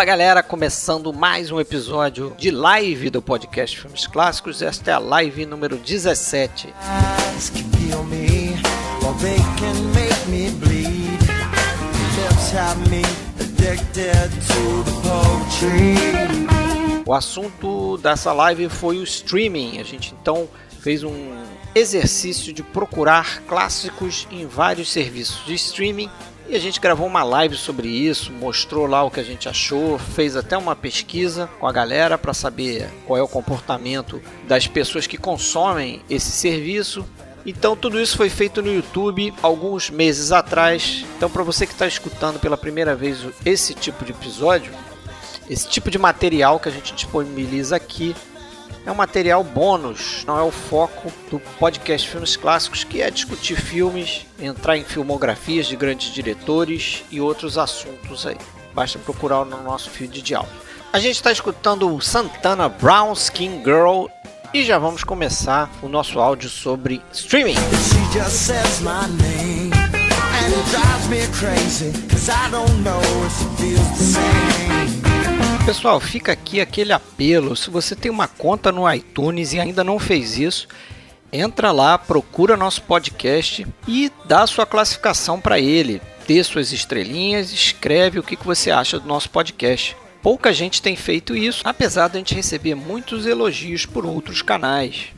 Fala galera, começando mais um episódio de live do podcast Filmes Clássicos. Esta é a live número 17. O assunto dessa live foi o streaming. A gente então fez um exercício de procurar clássicos em vários serviços de streaming e a gente gravou uma live sobre isso, mostrou lá o que a gente achou, fez até uma pesquisa com a galera para saber qual é o comportamento das pessoas que consomem esse serviço. Então tudo isso foi feito no YouTube alguns meses atrás. Então para você que está escutando pela primeira vez esse tipo de episódio, esse tipo de material que a gente disponibiliza aqui é um material bônus, não é o foco do podcast Filmes Clássicos, que é discutir filmes, entrar em filmografias de grandes diretores e outros assuntos aí. Basta procurar no nosso feed de áudio. A gente está escutando Santana Brown Skin Girl e já vamos começar o nosso áudio sobre streaming. Pessoal, fica aqui aquele apelo. Se você tem uma conta no iTunes e ainda não fez isso, entra lá, procura nosso podcast e dá sua classificação para ele. Dê suas estrelinhas, escreve o que você acha do nosso podcast. Pouca gente tem feito isso, apesar de a gente receber muitos elogios por outros canais.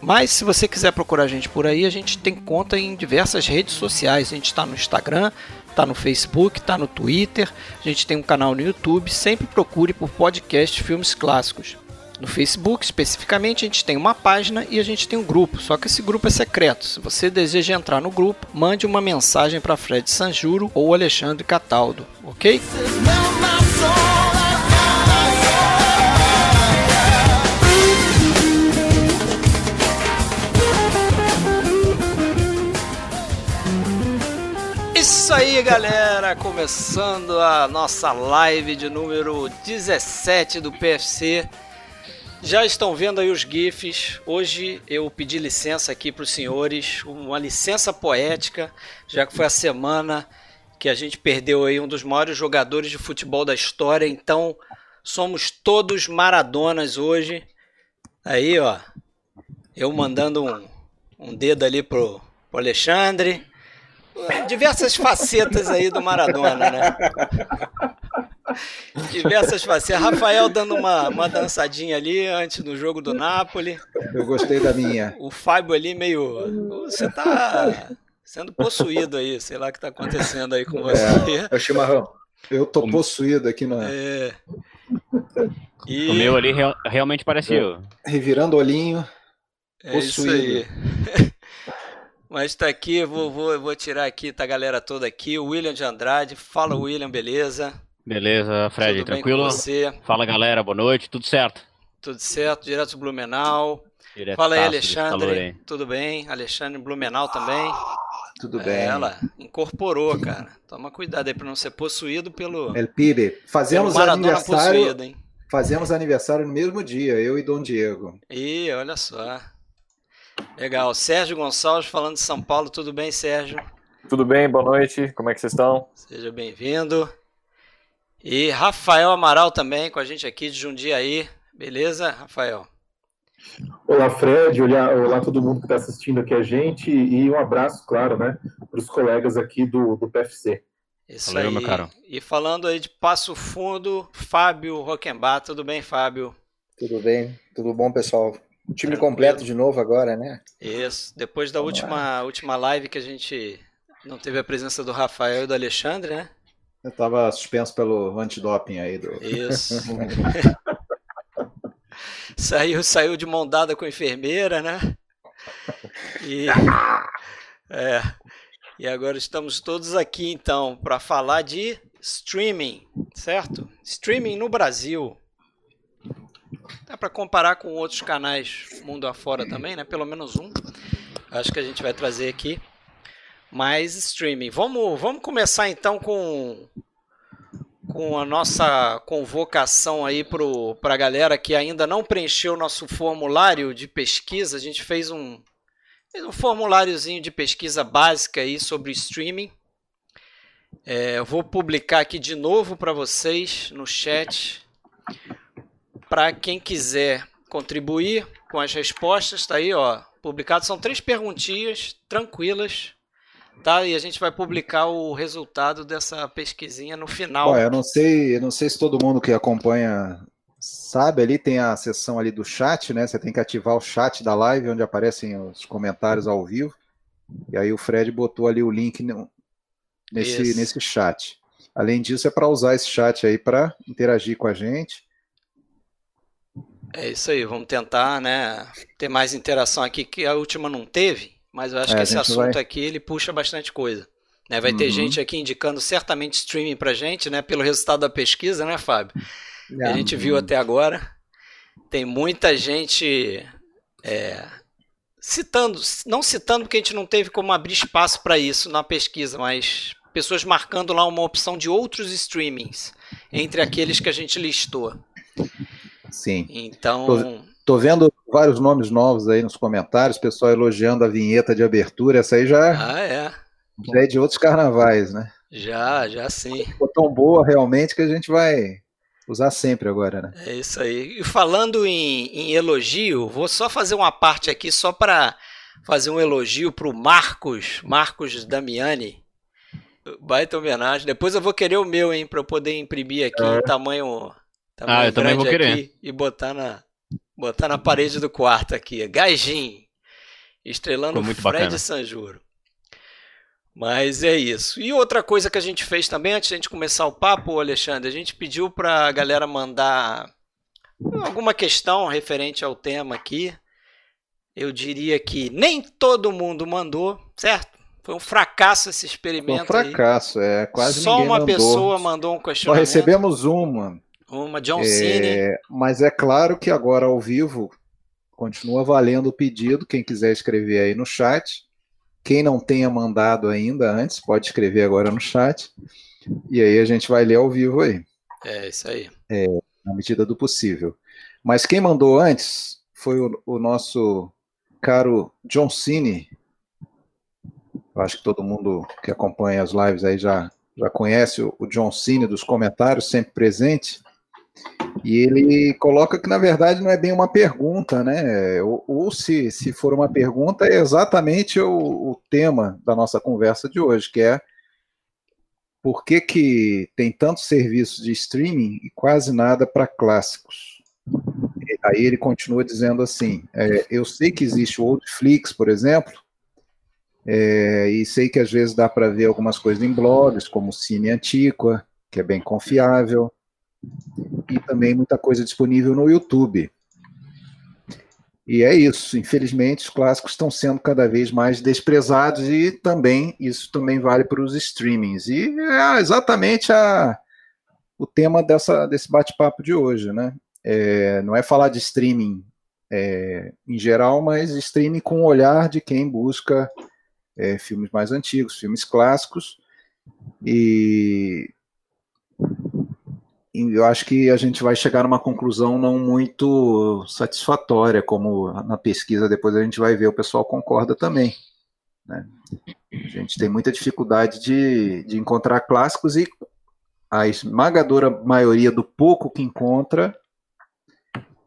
Mas se você quiser procurar a gente por aí, a gente tem conta em diversas redes sociais. A gente está no Instagram, tá no Facebook, tá no Twitter, a gente tem um canal no YouTube, sempre procure por podcast Filmes Clássicos. No Facebook, especificamente, a gente tem uma página e a gente tem um grupo, só que esse grupo é secreto. Se você deseja entrar no grupo, mande uma mensagem para Fred Sanjuro ou Alexandre Cataldo, ok? Isso aí, galera! Começando a nossa live de número 17 do PFC. Já estão vendo aí os GIFs. Hoje eu pedi licença aqui para os senhores, uma licença poética, já que foi a semana que a gente perdeu aí um dos maiores jogadores de futebol da história. Então, somos todos maradonas hoje. Aí, ó, eu mandando um, um dedo ali pro, pro Alexandre diversas facetas aí do Maradona, né? Diversas facetas. Rafael dando uma, uma dançadinha ali antes do jogo do Napoli. Eu gostei da minha. O Fábio ali meio. Você tá sendo possuído aí, sei lá o que tá acontecendo aí com é, você. É, é o chimarrão. Eu tô possuído aqui na. É. E... O meu ali real, realmente parece eu. Revirando o olhinho. É possuído. isso aí. Mas tá aqui, vou, vou, vou tirar aqui, tá a galera toda aqui. O William de Andrade. Fala, William, beleza? Beleza, Fred, tudo tranquilo? Bem com você? Fala, galera, boa noite, tudo certo? Tudo certo, direto do Blumenau. Direto Fala aí, Alexandre. Tudo bem? Alexandre Blumenau também. Tudo bem. Ela incorporou, cara. Toma cuidado aí para não ser possuído pelo. El Pibe. Fazemos aniversário. Possuído, hein? Fazemos aniversário no mesmo dia, eu e Dom Diego. Ih, olha só. Legal. Sérgio Gonçalves falando de São Paulo. Tudo bem, Sérgio? Tudo bem, boa noite. Como é que vocês estão? Seja bem-vindo. E Rafael Amaral também com a gente aqui de Jundiaí. Beleza, Rafael? Olá, Fred. Olá, olá todo mundo que está assistindo aqui a gente. E um abraço, claro, né, para os colegas aqui do, do PFC. Isso Valeu, aí. meu caro. E falando aí de Passo Fundo, Fábio Roquembar. Tudo bem, Fábio? Tudo bem, tudo bom, pessoal? O time Tranquilo. completo de novo agora, né? Isso. Depois da última, última live que a gente não teve a presença do Rafael e do Alexandre, né? Eu tava suspenso pelo antidoping aí do. Isso. saiu, saiu de mão dada com a enfermeira, né? E, é, e agora estamos todos aqui então para falar de streaming, certo? Streaming no Brasil. Dá para comparar com outros canais mundo afora também, né? Pelo menos um. Acho que a gente vai trazer aqui. Mais streaming. Vamos, vamos começar então com com a nossa convocação aí para a galera que ainda não preencheu o nosso formulário de pesquisa. A gente fez um, fez um formuláriozinho de pesquisa básica aí sobre streaming. É, eu vou publicar aqui de novo para vocês no chat. Para quem quiser contribuir com as respostas, tá aí, ó. Publicado são três perguntinhas tranquilas, tá? E a gente vai publicar o resultado dessa pesquisinha no final. Bom, eu não sei, eu não sei se todo mundo que acompanha sabe, ali tem a seção ali do chat, né? Você tem que ativar o chat da live onde aparecem os comentários ao vivo. E aí o Fred botou ali o link nesse, nesse chat. Além disso, é para usar esse chat aí para interagir com a gente. É isso aí, vamos tentar, né, ter mais interação aqui, que a última não teve, mas eu acho é, que esse assunto vai... aqui, ele puxa bastante coisa. Né? Vai uhum. ter gente aqui indicando certamente streaming pra gente, né, pelo resultado da pesquisa, né, Fábio? É. A gente viu até agora. Tem muita gente é, citando, não citando porque a gente não teve como abrir espaço para isso na pesquisa, mas pessoas marcando lá uma opção de outros streamings entre aqueles que a gente listou. Sim. Então. Tô, tô, vendo vários nomes novos aí nos comentários, pessoal elogiando a vinheta de abertura. Essa aí já, ah, é. já é de outros carnavais, né? Já, já sim. Ficou tão boa realmente que a gente vai usar sempre agora, né? É isso aí. E falando em, em elogio, vou só fazer uma parte aqui só para fazer um elogio para o Marcos, Marcos Damiani. Baita homenagem. Depois eu vou querer o meu, hein, para eu poder imprimir aqui é. em tamanho ah, eu também vou querer. E botar na, botar na parede do quarto aqui. Gajin. Estrelando muito Fred bacana. Sanjuro. Mas é isso. E outra coisa que a gente fez também, antes de a gente começar o papo, Alexandre, a gente pediu para a galera mandar alguma questão referente ao tema aqui. Eu diria que nem todo mundo mandou, certo? Foi um fracasso esse experimento. Foi um fracasso, aí. é quase Só uma mandou. pessoa mandou um questionamento. Só recebemos uma. Uma John Cena. É, mas é claro que agora ao vivo continua valendo o pedido. Quem quiser escrever aí no chat. Quem não tenha mandado ainda antes, pode escrever agora no chat. E aí a gente vai ler ao vivo aí. É, isso aí. É, na medida do possível. Mas quem mandou antes foi o, o nosso caro John Cine. Eu acho que todo mundo que acompanha as lives aí já, já conhece o, o John Cine dos comentários, sempre presente. E ele coloca que, na verdade, não é bem uma pergunta, né? Ou, ou se, se for uma pergunta, é exatamente o, o, tema da nossa conversa de hoje, que é por que, que tem tantos serviços de streaming e quase nada para clássicos? Aí ele continua dizendo assim: é, eu sei que existe o Oldflix, por exemplo, é, e sei que às vezes dá para ver algumas coisas em blogs, como Cine Antiqua, que é bem confiável e também muita coisa disponível no YouTube. E é isso. Infelizmente, os clássicos estão sendo cada vez mais desprezados e também isso também vale para os streamings. E é exatamente a, o tema dessa, desse bate-papo de hoje, né? É, não é falar de streaming é, em geral, mas streaming com o olhar de quem busca é, filmes mais antigos, filmes clássicos. E eu acho que a gente vai chegar numa conclusão não muito satisfatória, como na pesquisa depois a gente vai ver, o pessoal concorda também. Né? A gente tem muita dificuldade de, de encontrar clássicos e a esmagadora maioria do pouco que encontra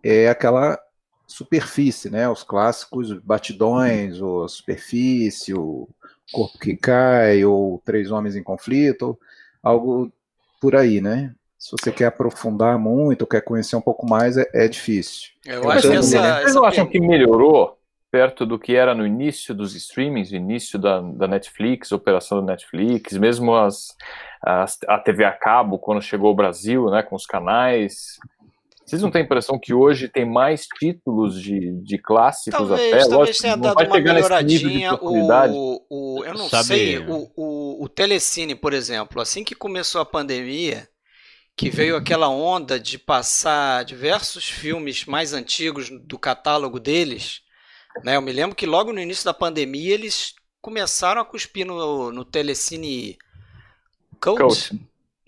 é aquela superfície, né? Os clássicos batidões, ou a superfície, o corpo que cai, ou três homens em conflito, algo por aí, né? Se você quer aprofundar muito, quer conhecer um pouco mais, é, é difícil. Eu acho que essa, Vocês não acham que melhorou perto do que era no início dos streamings, no início da, da Netflix, operação da Netflix, mesmo as, as, a TV a cabo, quando chegou ao Brasil, né, com os canais. Vocês não têm a impressão que hoje tem mais títulos de, de clássicos talvez, até? Talvez Lógico, tenha dado uma melhoradinha. O, o, eu não Sabe... sei, o, o, o Telecine, por exemplo, assim que começou a pandemia, que veio aquela onda de passar diversos filmes mais antigos do catálogo deles. Né? Eu me lembro que logo no início da pandemia eles começaram a cuspir no, no Telecine Cult.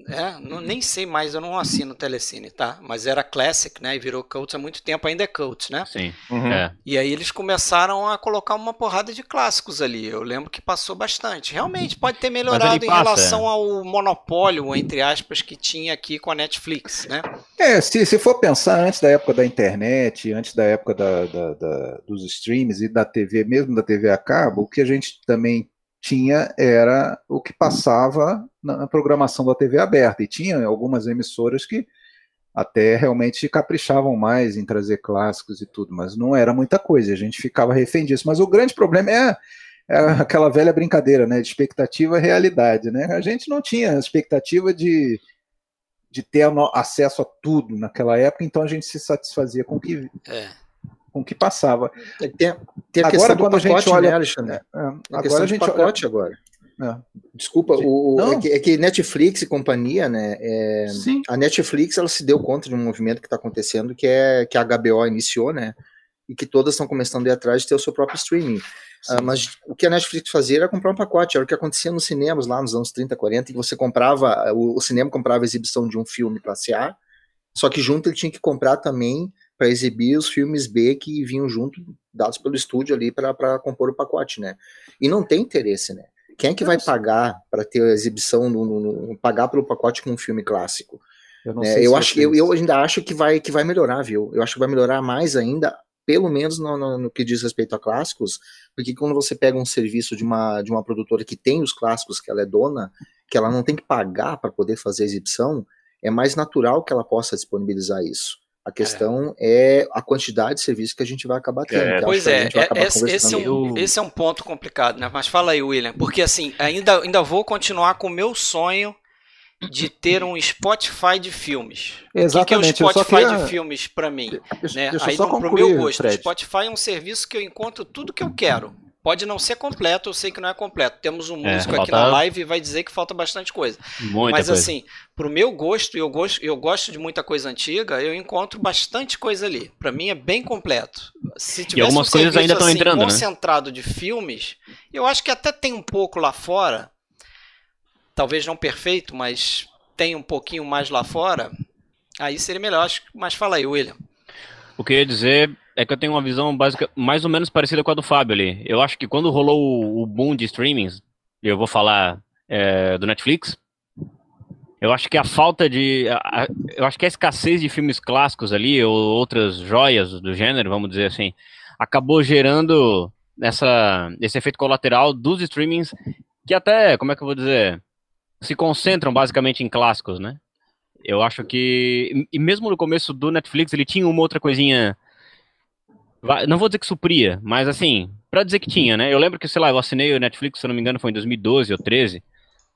É, não, nem sei mais, eu não assino Telecine, tá? Mas era Classic, né? E virou Cult há muito tempo, ainda é Cult, né? Sim. Uhum. É. E aí eles começaram a colocar uma porrada de clássicos ali. Eu lembro que passou bastante. Realmente, pode ter melhorado em passa, relação é. ao monopólio, entre aspas, que tinha aqui com a Netflix, né? É, se, se for pensar antes da época da internet, antes da época da, da, da dos streams e da TV, mesmo da TV a cabo, o que a gente também tinha era o que passava na programação da TV aberta. E tinha algumas emissoras que até realmente caprichavam mais em trazer clássicos e tudo, mas não era muita coisa, a gente ficava refém disso. Mas o grande problema é, é aquela velha brincadeira, né, de expectativa e realidade, né? A gente não tinha expectativa de, de ter acesso a tudo naquela época, então a gente se satisfazia com o que é com o que passava. Tem, tem a agora, quando pacote, a gente olha, né, Alexandre? É, é, agora a gente pacote olha, agora. É. Desculpa, o, o é, que, é, que, Netflix e companhia, né? É, a Netflix ela se deu conta de um movimento que está acontecendo, que é que a HBO iniciou, né? E que todas estão começando a ir atrás de ter o seu próprio streaming. Ah, mas o que a Netflix fazia era comprar um pacote, era o que acontecia nos cinemas lá nos anos 30, 40, que você comprava, o, o cinema comprava a exibição de um filme classe A, só que junto ele tinha que comprar também para exibir os filmes B que vinham junto, dados pelo estúdio ali para compor o pacote, né? E não tem interesse, né? Quem é que vai pagar para ter a exibição, no, no, no, pagar pelo pacote com um filme clássico? Eu, é, eu acho, eu, eu, ainda acho que vai, que vai melhorar, viu? Eu acho que vai melhorar mais ainda, pelo menos no, no, no, que diz respeito a clássicos, porque quando você pega um serviço de uma, de uma produtora que tem os clássicos, que ela é dona, que ela não tem que pagar para poder fazer a exibição, é mais natural que ela possa disponibilizar isso. A questão é. é. a quantidade de serviço que a gente vai acabar tendo. É. Pois é, é esse, esse, é um, esse é um ponto complicado, né? Mas fala aí, William, porque assim, ainda, ainda vou continuar com o meu sonho de ter um Spotify de filmes. Exatamente. O que, é o Spotify queria... de filmes para mim? Deixa, né? Deixa aí, pro meu gosto, Fred. o Spotify é um serviço que eu encontro tudo que eu quero. Pode não ser completo, eu sei que não é completo. Temos um é, músico aqui na live e vai dizer que falta bastante coisa. Muita Mas coisa. assim, pro meu gosto, eu gosto, eu gosto de muita coisa antiga, eu encontro bastante coisa ali. Para mim é bem completo. Se tivesse e algumas um coisas ainda estão assim, entrando, né? concentrado né? de filmes, eu acho que até tem um pouco lá fora. Talvez não perfeito, mas tem um pouquinho mais lá fora. Aí seria melhor. Mas fala aí, William. O que eu ia dizer é que eu tenho uma visão básica mais ou menos parecida com a do Fábio ali. Eu acho que quando rolou o, boom de streamings, eu vou falar é, do Netflix, eu acho que a falta de. A, eu acho que a escassez de filmes clássicos ali, ou outras joias do gênero, vamos dizer assim, acabou gerando essa, esse efeito colateral dos streamings que até, como é que eu vou dizer, se concentram basicamente em clássicos, né? Eu acho que. E mesmo no começo do Netflix, ele tinha uma outra coisinha não vou dizer que supria, mas assim, para dizer que tinha, né? Eu lembro que, sei lá, eu assinei o Netflix, se eu não me engano, foi em 2012 ou 13.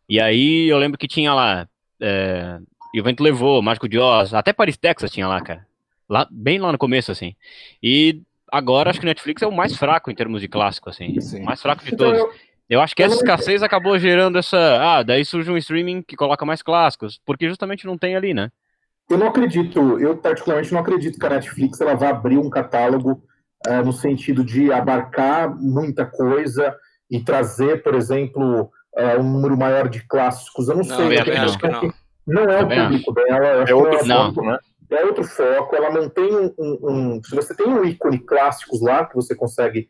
E aí eu lembro que tinha lá. É, e o vento levou, Mágico de Oz, até Paris, Texas tinha lá, cara. Lá, bem lá no começo, assim. E agora acho que o Netflix é o mais fraco em termos de clássico, assim. Sim. O mais fraco de então, todos. Eu acho que essa escassez acabou gerando essa. Ah, daí surge um streaming que coloca mais clássicos, porque justamente não tem ali, né? Eu não acredito, eu particularmente não acredito que a Netflix ela vá abrir um catálogo uh, no sentido de abarcar muita coisa e trazer, por exemplo, uh, um número maior de clássicos. Eu não, não sei, eu acho que não. não é o público dela, é outro não. foco, né? É outro foco, ela não tem um, um, Se você tem um ícone clássicos lá que você consegue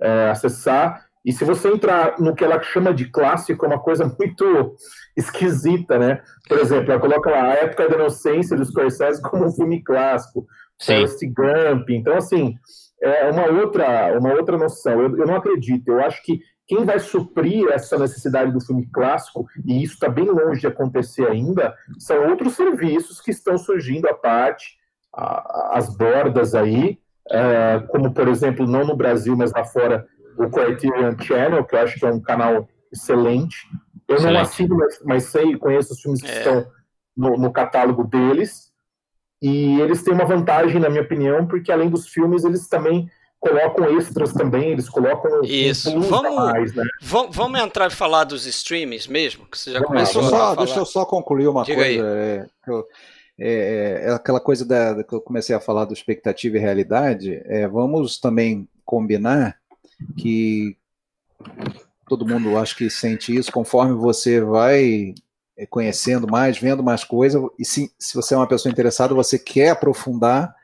é, acessar, e se você entrar no que ela chama de clássico, é uma coisa muito esquisita, né? Por exemplo, ela coloca lá a época da inocência dos Scorsese como um filme clássico, Forrest Gump. Então, assim, é uma outra, uma outra noção. Eu, eu não acredito. Eu acho que quem vai suprir essa necessidade do filme clássico, e isso está bem longe de acontecer ainda, são outros serviços que estão surgindo à parte, as bordas aí, é, como, por exemplo, não no Brasil, mas lá fora, o Criterion Channel, que eu acho que é um canal excelente. Eu excelente. não assino, mas, mas sei, conheço os filmes que é. estão no, no catálogo deles. E eles têm uma vantagem, na minha opinião, porque além dos filmes, eles também colocam extras também, eles colocam isso. Um vamos, mais, né? vamos, vamos entrar e falar dos streams mesmo, que você já começou deixa a falar. Deixa eu só concluir uma Diga coisa. É, eu, é, é, é, aquela coisa da, que eu comecei a falar do expectativa e realidade. É, vamos também combinar que todo mundo acho que sente isso conforme você vai conhecendo mais, vendo mais coisa, e se, se você é uma pessoa interessada, você quer aprofundar,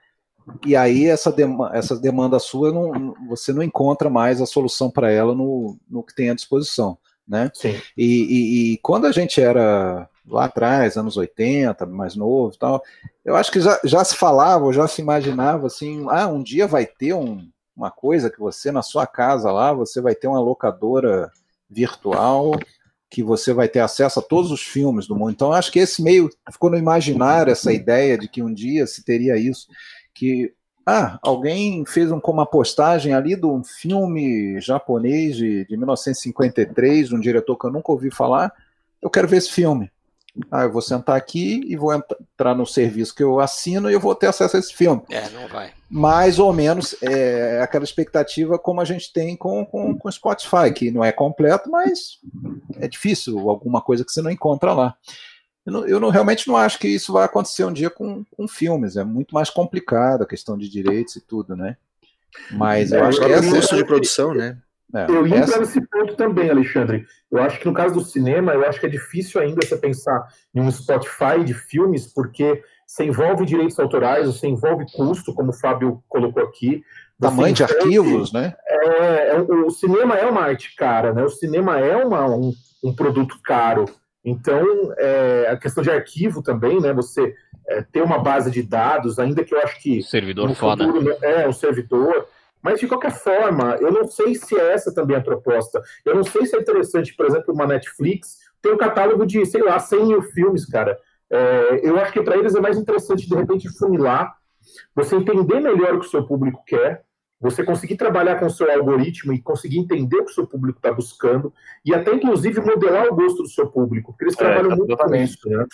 e aí essa, demanda, essa demanda sua, não, você não encontra mais a solução para ela no, no que tem à disposição. Né? Sim. E, e, e, quando a gente era lá atrás, anos 80, mais novo e tal, eu acho que já, já se falava, já se imaginava assim, ah, um dia vai ter um, uma coisa que você, na sua casa lá, você vai ter uma locadora virtual que você vai ter acesso a todos os filmes do mundo. Então, acho que esse meio ficou no imaginário essa ideia de que um dia se teria isso, que ah, alguém fez um, uma postagem ali de um filme japonês de, de 1953, um diretor que eu nunca ouvi falar. Eu quero ver esse filme. Ah, eu vou sentar aqui e vou entrar no serviço que eu assino e eu vou ter acesso a esse filme. É, não vai. Mais ou menos é aquela expectativa como a gente tem com o com, com Spotify, que não é completo, mas é difícil alguma coisa que você não encontra lá. Eu, não, eu não, realmente não acho que isso vai acontecer um dia com, com filmes. É muito mais complicado a questão de direitos e tudo, né? Mas eu é, acho que é custo de produção, né? É, eu ia essa... entrar nesse ponto também, Alexandre. Eu acho que no caso do cinema, eu acho que é difícil ainda você pensar em um Spotify de filmes, porque você envolve direitos autorais, você envolve custo, como o Fábio colocou aqui. Tamanho de arquivos, né? É, é, o cinema é uma arte cara, né? O cinema é uma, um, um produto caro. Então, é, a questão de arquivo também, né? Você é, ter uma base de dados, ainda que eu acho que. Servidor foda. Futuro, né, é, um servidor mas, de qualquer forma, eu não sei se é essa também a proposta. Eu não sei se é interessante, por exemplo, uma Netflix ter um catálogo de, sei lá, 100 mil filmes, cara. É, eu acho que para eles é mais interessante, de repente, funilar, você entender melhor o que o seu público quer, você conseguir trabalhar com o seu algoritmo e conseguir entender o que o seu público está buscando e até inclusive modelar o gosto do seu público, porque eles é, trabalham muito com isso, né?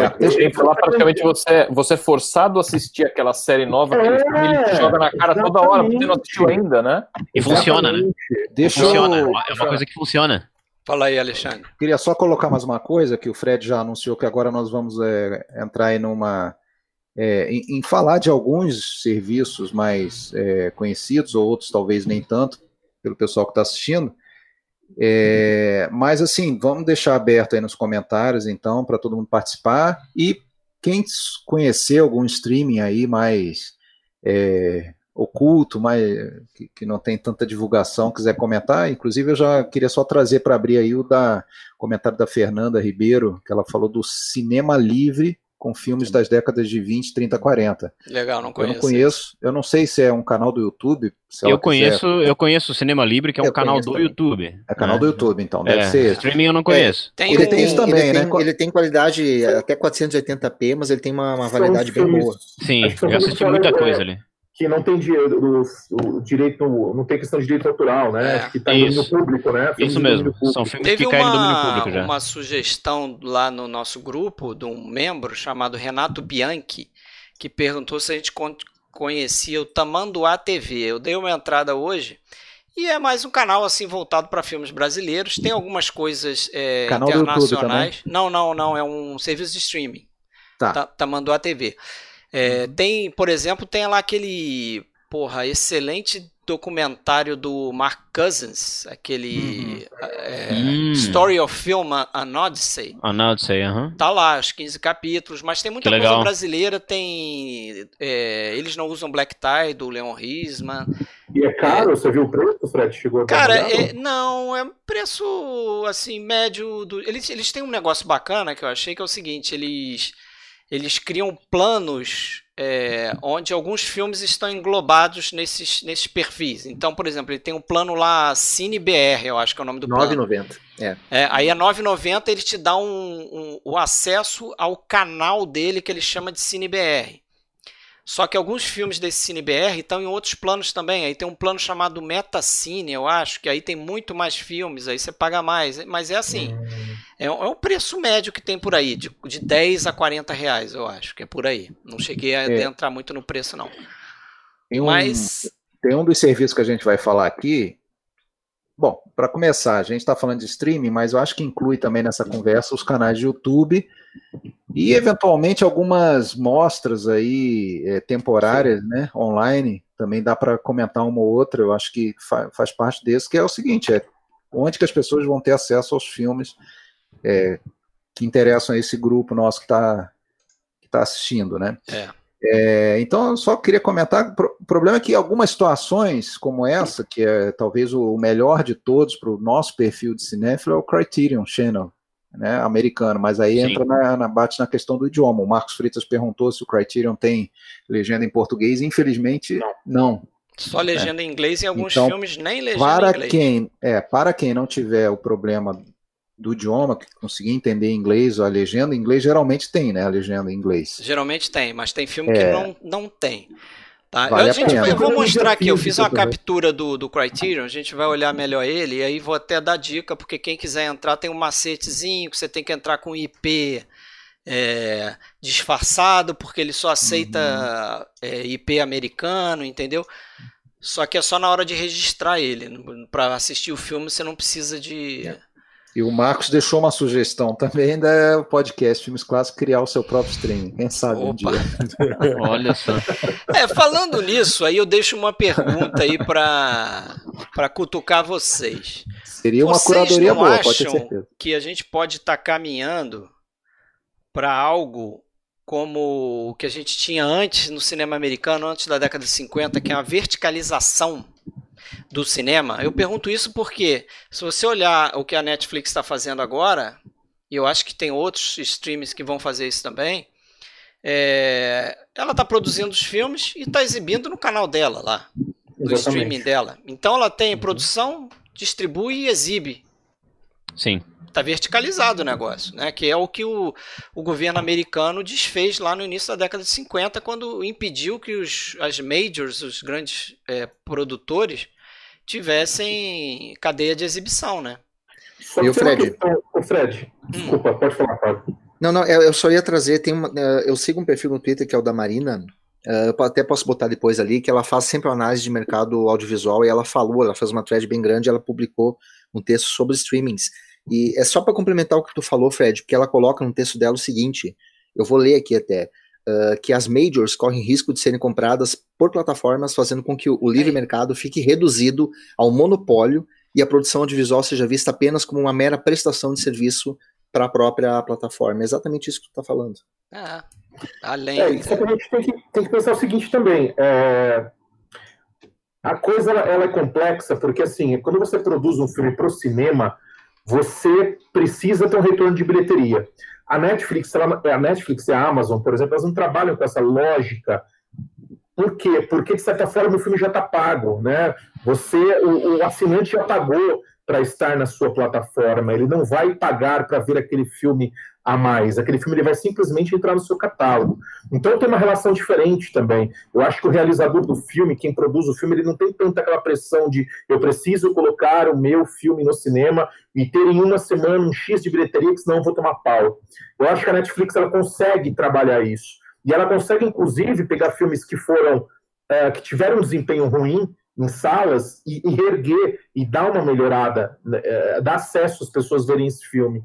É, falar praticamente você, você é forçado a assistir aquela série nova que ele te joga na cara toda hora, porque não assistiu ainda, né? E funciona, né? Deixa funciona, eu... é uma coisa que funciona. Fala aí, Alexandre. Queria só colocar mais uma coisa que o Fred já anunciou que agora nós vamos é, entrar aí numa é, em, em, falar de alguns serviços mais é, conhecidos, ou outros talvez nem tanto, pelo pessoal que está assistindo. É, mas assim, vamos deixar aberto aí nos comentários, então, para todo mundo participar. E quem conhecer algum streaming aí mais é, oculto, mais, que, que, não tem tanta divulgação, quiser comentar, inclusive eu já queria só trazer para abrir aí o da comentário da Fernanda Ribeiro, que ela falou do cinema livre com filmes das décadas de 20, 30, 40. Legal, não conheço. Eu não conheço. Eu não sei se é um canal do YouTube. eu conheço, quiser. eu conheço o Cinema Libre, que é um eu canal do também. YouTube. É canal é. do YouTube, então. Deve é. ser. Streaming eu não conheço. É. Tem ele um... tem isso também, ele né? Tem, ele tem qualidade até 480p, mas ele tem uma, uma validade bem boa. Sim, eu assisti muita coisa ali que não tem dinheiro, o, direito, não tem questão de direito autoral, né? É, que está no público, né? Filmes isso mesmo, são filmes Teve que caem no domínio público já. uma sugestão lá no nosso grupo de um membro chamado Renato Bianchi, que perguntou se a gente conhecia o Tamanduá TV. Eu dei uma entrada hoje e é mais um canal assim voltado para filmes brasileiros. Tem algumas coisas é, internacionais. Não, não, não, é um serviço de streaming. Tá. Tamanduá TV. É, tem, por exemplo, tem lá aquele porra, excelente documentário do Mark Cousins, aquele uhum. é, hum. Story of Film, An Odyssey. An Odyssey, aham. Tá lá, os 15 capítulos, mas tem muita coisa brasileira, tem... É, eles não usam Black Tie, do Leon Risman. E é caro? É, você viu o preço, Fred? Chegou a Cara, é, não, é preço, assim, médio... Do, eles, eles têm um negócio bacana que eu achei, que é o seguinte, eles eles criam planos é, onde alguns filmes estão englobados nesses, nesses perfis. Então, por exemplo, ele tem um plano lá CineBR, eu acho que é o nome do 9, plano. 9,90. É. é. aí é 9,90 ele te dá um, um, o acesso ao canal dele que ele chama de CineBR. Só que alguns filmes desse CineBR estão em outros planos também. Aí tem um plano chamado Metacine, eu acho, que aí tem muito mais filmes, aí você paga mais. Mas é assim, é, um, é preço médio que tem por aí, de, de 10 a 40 reais, eu acho, que é por aí. Não cheguei a é. entrar muito no preço, não. Tem um, mas... Tem um dos serviços que a gente vai falar aqui. Bom, para começar, a gente está falando de streaming, mas eu acho que inclui também nessa conversa os canais de YouTube e eventualmente algumas mostras aí é, temporárias, Sim. né, online, também dá para comentar uma ou outra, eu acho que fa faz parte desse, que é o seguinte, é onde que as pessoas vão ter acesso aos filmes, é, que interessam a esse grupo nosso que está que tá assistindo, né? É. É, então, eu só queria comentar, o problema é que algumas situações como essa, que é talvez o melhor de todos para o nosso perfil de cinéfilo, é o Criterion Channel, né, americano, mas aí Sim. entra na, na, bate na questão do idioma. O Marcos Fritas perguntou se o Criterion tem legenda em português, infelizmente não. não. Só legenda é. em inglês em alguns então, filmes nem legenda para em inglês. Quem, é, para quem não tiver o problema do idioma, que conseguir entender inglês, a legenda em inglês geralmente tem, né? A legenda em inglês. Geralmente tem, mas tem filme é. que não, não tem. Tá? Vale eu, gente, eu vou mostrar aqui, eu fiz uma captura do, do Criterion, a gente vai olhar melhor ele, e aí vou até dar dica, porque quem quiser entrar tem um macetezinho, que você tem que entrar com IP é, disfarçado, porque ele só aceita uhum. é, IP americano, entendeu? Só que é só na hora de registrar ele. Para assistir o filme você não precisa de... É e o Marcos deixou uma sugestão também da podcast Filmes Clássicos criar o seu próprio streaming. Quem sabe Opa. um dia. Olha só. É, falando nisso, aí eu deixo uma pergunta aí para para cutucar vocês. Seria uma vocês curadoria boa, pode ter certeza. Que a gente pode estar tá caminhando para algo como o que a gente tinha antes no cinema americano, antes da década de 50, que é a verticalização do cinema. Eu pergunto isso porque, se você olhar o que a Netflix está fazendo agora, e eu acho que tem outros streams que vão fazer isso também, é, ela está produzindo os filmes e está exibindo no canal dela lá, no Exatamente. streaming dela. Então ela tem uhum. produção, distribui e exibe. Sim. Está verticalizado o negócio, né? Que é o que o, o governo americano desfez lá no início da década de 50, quando impediu que os, as majors, os grandes é, produtores, tivessem cadeia de exibição, né? Só e o Fred? Questão, o Fred, hum. desculpa, pode falar, Fábio. Não, não, eu só ia trazer, tem uma, eh, eu sigo um perfil no Twitter que é o da Marina, eh, eu até posso botar depois ali, que ela faz sempre uma análise de mercado audiovisual e ela falou, ela fez uma thread bem grande, ela publicou um texto sobre streamings. E é só para complementar o que tu falou, Fred, porque ela coloca no texto dela o seguinte, eu vou ler aqui até, uh, que as majors correm risco de serem compradas por plataformas, fazendo com que o, o livre mercado fique reduzido ao monopólio e a produção audiovisual seja vista apenas como uma mera prestação de serviço para a própria plataforma. É exatamente isso que tu está falando. Ah, além. É, isso é que a gente tem que, tem que pensar o seguinte também. É... A coisa ela, ela, é complexa porque assim, quando você produz um filme para o cinema, você precisa ter um retorno de bilheteria. A Netflix, a Netflix e a Amazon, por exemplo, elas não trabalham com essa lógica por quê? Porque, de certa forma, o filme já está pago, né? Você, o, o assinante já pagou para estar na sua plataforma, ele não vai pagar para ver aquele filme a mais. Aquele filme ele vai simplesmente entrar no seu catálogo. Então tem uma relação diferente também. Eu acho que o realizador do filme, quem produz o filme, ele não tem tanta aquela pressão de eu preciso colocar o meu filme no cinema e ter em uma semana um X de bilheteria, que senão eu vou tomar pau. Eu acho que a Netflix ela consegue trabalhar isso. E ela consegue, inclusive, pegar filmes que foram, é, que tiveram um desempenho ruim em salas e, e reerguer e dar uma melhorada, é, dar acesso às pessoas verem esse filme.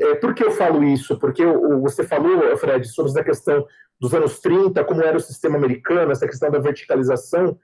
É, por que eu falo isso? Porque você falou, Fred, sobre essa questão dos anos 30, como era o sistema americano, essa questão da verticalização,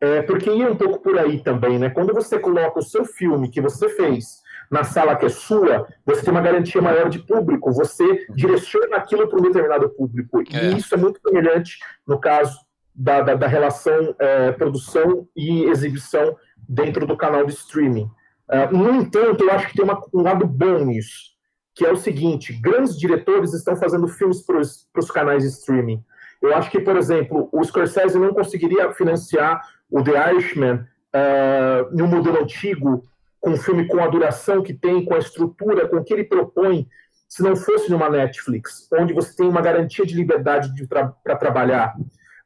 é, porque ia um pouco por aí também, né? Quando você coloca o seu filme que você fez na sala que é sua, você tem uma garantia maior de público, você direciona aquilo para um determinado público. E é. isso é muito semelhante no caso da, da, da relação é, produção e exibição dentro do canal de streaming. Uh, no entanto, eu acho que tem uma, um lado bom nisso, que é o seguinte: grandes diretores estão fazendo filmes para os canais de streaming. Eu acho que, por exemplo, o Scorsese não conseguiria financiar o The Irishman uh, no modelo antigo com um filme com a duração que tem, com a estrutura, com o que ele propõe, se não fosse numa Netflix, onde você tem uma garantia de liberdade para tra trabalhar.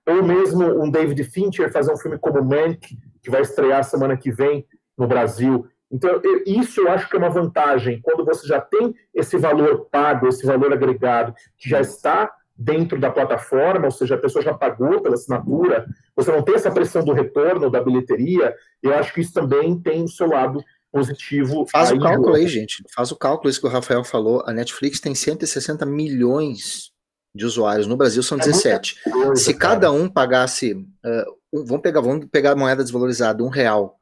Ou mesmo um David Fincher fazer um filme como Mank, que vai estrear semana que vem no Brasil. Então, isso eu acho que é uma vantagem. Quando você já tem esse valor pago, esse valor agregado, que já está dentro da plataforma, ou seja, a pessoa já pagou pela assinatura, você não tem essa pressão do retorno, da bilheteria, eu acho que isso também tem o seu lado positivo. Faz o cálculo aí, gente. Faz o cálculo, isso que o Rafael falou. A Netflix tem 160 milhões de usuários. No Brasil são 17. É coisa, Se cada um pagasse. Uh, vamos, pegar, vamos pegar a moeda desvalorizada, um real.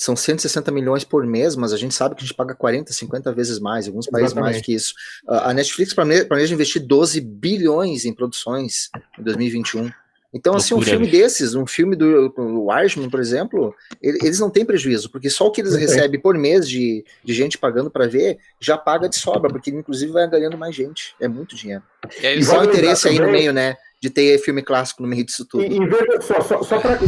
São 160 milhões por mês, mas a gente sabe que a gente paga 40, 50 vezes mais, alguns países Exatamente. mais que isso. A Netflix planeja investir 12 bilhões em produções em 2021. Então, assim, um filme desses, um filme do, do Wiseman, por exemplo, eles não têm prejuízo, porque só o que eles recebem por mês de, de gente pagando para ver já paga de sobra, porque inclusive vai ganhando mais gente. É muito dinheiro. E, aí, e só o interesse aí no meio, né? De ter filme clássico no meio disso tudo. E, e veja só, só, só para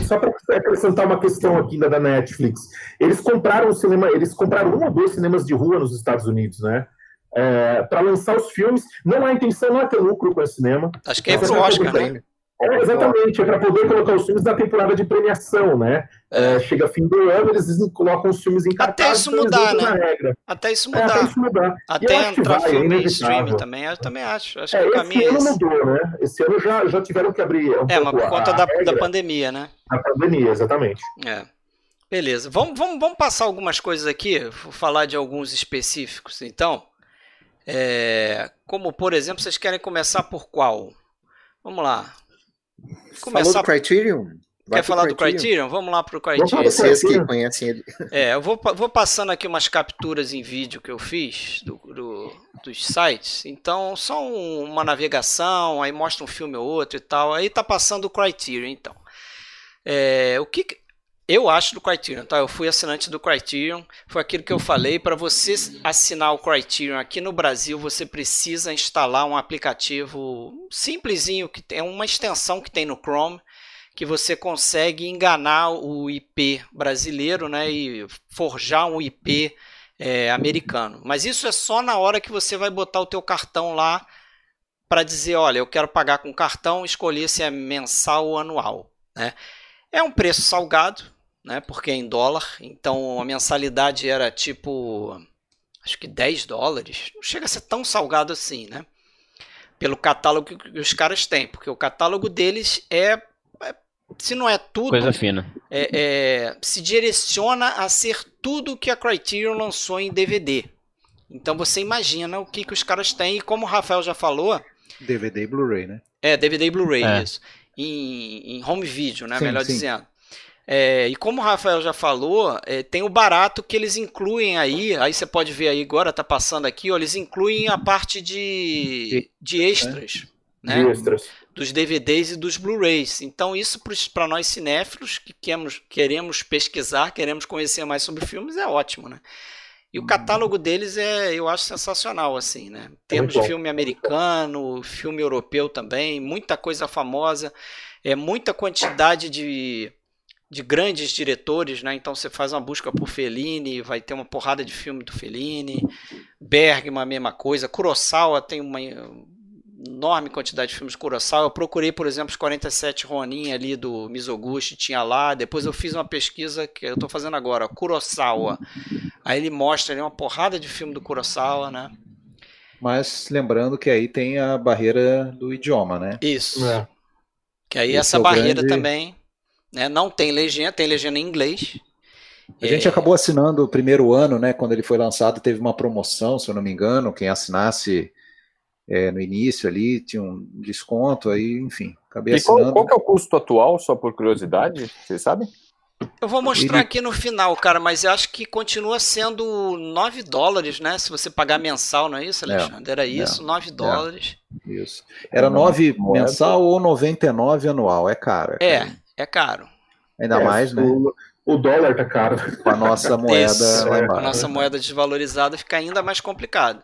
acrescentar uma questão aqui da, da Netflix. Eles compraram o cinema, eles compraram um ou dois cinemas de rua nos Estados Unidos, né? É, para lançar os filmes. Não há intenção, não é ter lucro com esse cinema. Acho que é pro Oscar, né? É, exatamente, é para poder colocar os filmes na temporada de premiação, né? É. É, chega fim do ano, eles colocam os filmes em cartaz. Até isso mudar, né? Até isso mudar. É, até isso mudar. Até entrar vai, filme em streaming também, eu também acho. acho que o caminho esse ano mudou, né? Esse ano já, já tiveram que abrir. Um é, mas por conta da, da pandemia, né? A pandemia, exatamente. É. Beleza, vamos, vamos, vamos passar algumas coisas aqui, vou falar de alguns específicos, então. É, como, por exemplo, vocês querem começar por qual? Vamos lá. Começar... Falou do Criterion? Vai Quer falar Criterion? do Criterion? Vamos lá para o Criterion. Vocês que conhecem ele. É, eu vou, vou passando aqui umas capturas em vídeo que eu fiz do, do, dos sites. Então, só uma navegação, aí mostra um filme ou outro e tal. Aí tá passando o Criterion, então. É, o que eu acho do Criterion, tá? Eu fui assinante do Criterion, foi aquilo que eu falei. Para você assinar o Criterion aqui no Brasil, você precisa instalar um aplicativo simplesinho, que é uma extensão que tem no Chrome, que você consegue enganar o IP brasileiro né, e forjar um IP é, americano. Mas isso é só na hora que você vai botar o teu cartão lá para dizer, olha, eu quero pagar com cartão, escolher se é mensal ou anual. Né? É um preço salgado, né? Porque é em dólar. Então a mensalidade era tipo, acho que 10 dólares. Não chega a ser tão salgado assim, né? Pelo catálogo que os caras têm, porque o catálogo deles é, é se não é tudo, coisa fina. É, é, se direciona a ser tudo que a Criterion lançou em DVD. Então você imagina o que, que os caras têm e como o Rafael já falou, DVD e Blu-ray, né? É, DVD e Blu-ray, é. isso em, em home video, né? Sim, melhor sim. dizendo. É, e como o Rafael já falou, é, tem o barato que eles incluem aí. Aí você pode ver aí agora, tá passando aqui, ó, eles incluem a parte de, de extras. Né? De extras. Dos DVDs e dos Blu-rays. Então, isso para nós cinéfilos que queremos, queremos pesquisar, queremos conhecer mais sobre filmes, é ótimo, né? E o catálogo deles é, eu acho sensacional, assim, né? Temos de filme americano, filme europeu também, muita coisa famosa, é muita quantidade de, de grandes diretores, né? Então você faz uma busca por Fellini, vai ter uma porrada de filme do Fellini, Bergman, a mesma coisa, Kurosawa tem uma enorme quantidade de filmes de Kurosawa. Eu procurei, por exemplo, os 47 Ronin ali do Mizoguchi, tinha lá. Depois eu fiz uma pesquisa que eu estou fazendo agora, Kurosawa. Aí ele mostra ali uma porrada de filme do Kurosawa, né? Mas lembrando que aí tem a barreira do idioma, né? Isso. É. Que aí Esse essa é barreira grande... também, né? Não tem legenda, tem legenda em inglês. A gente é... acabou assinando o primeiro ano, né? Quando ele foi lançado, teve uma promoção, se eu não me engano, quem assinasse é, no início ali, tinha um desconto, aí, enfim, acabei e assinando. Qual, qual é o custo atual, só por curiosidade? Vocês sabem? Eu vou mostrar Ele... aqui no final, cara, mas eu acho que continua sendo 9 dólares, né? Se você pagar mensal, não é isso, é, Alexandre? Era é. isso, é, 9 dólares. É, isso. Era 9 mensal ou 99 anual, é caro. É, caro. é, é caro. Ainda é, mais, né? O, o, dólar tá caro. Com a nossa moeda. Isso, com a nossa moeda desvalorizada fica ainda mais complicado.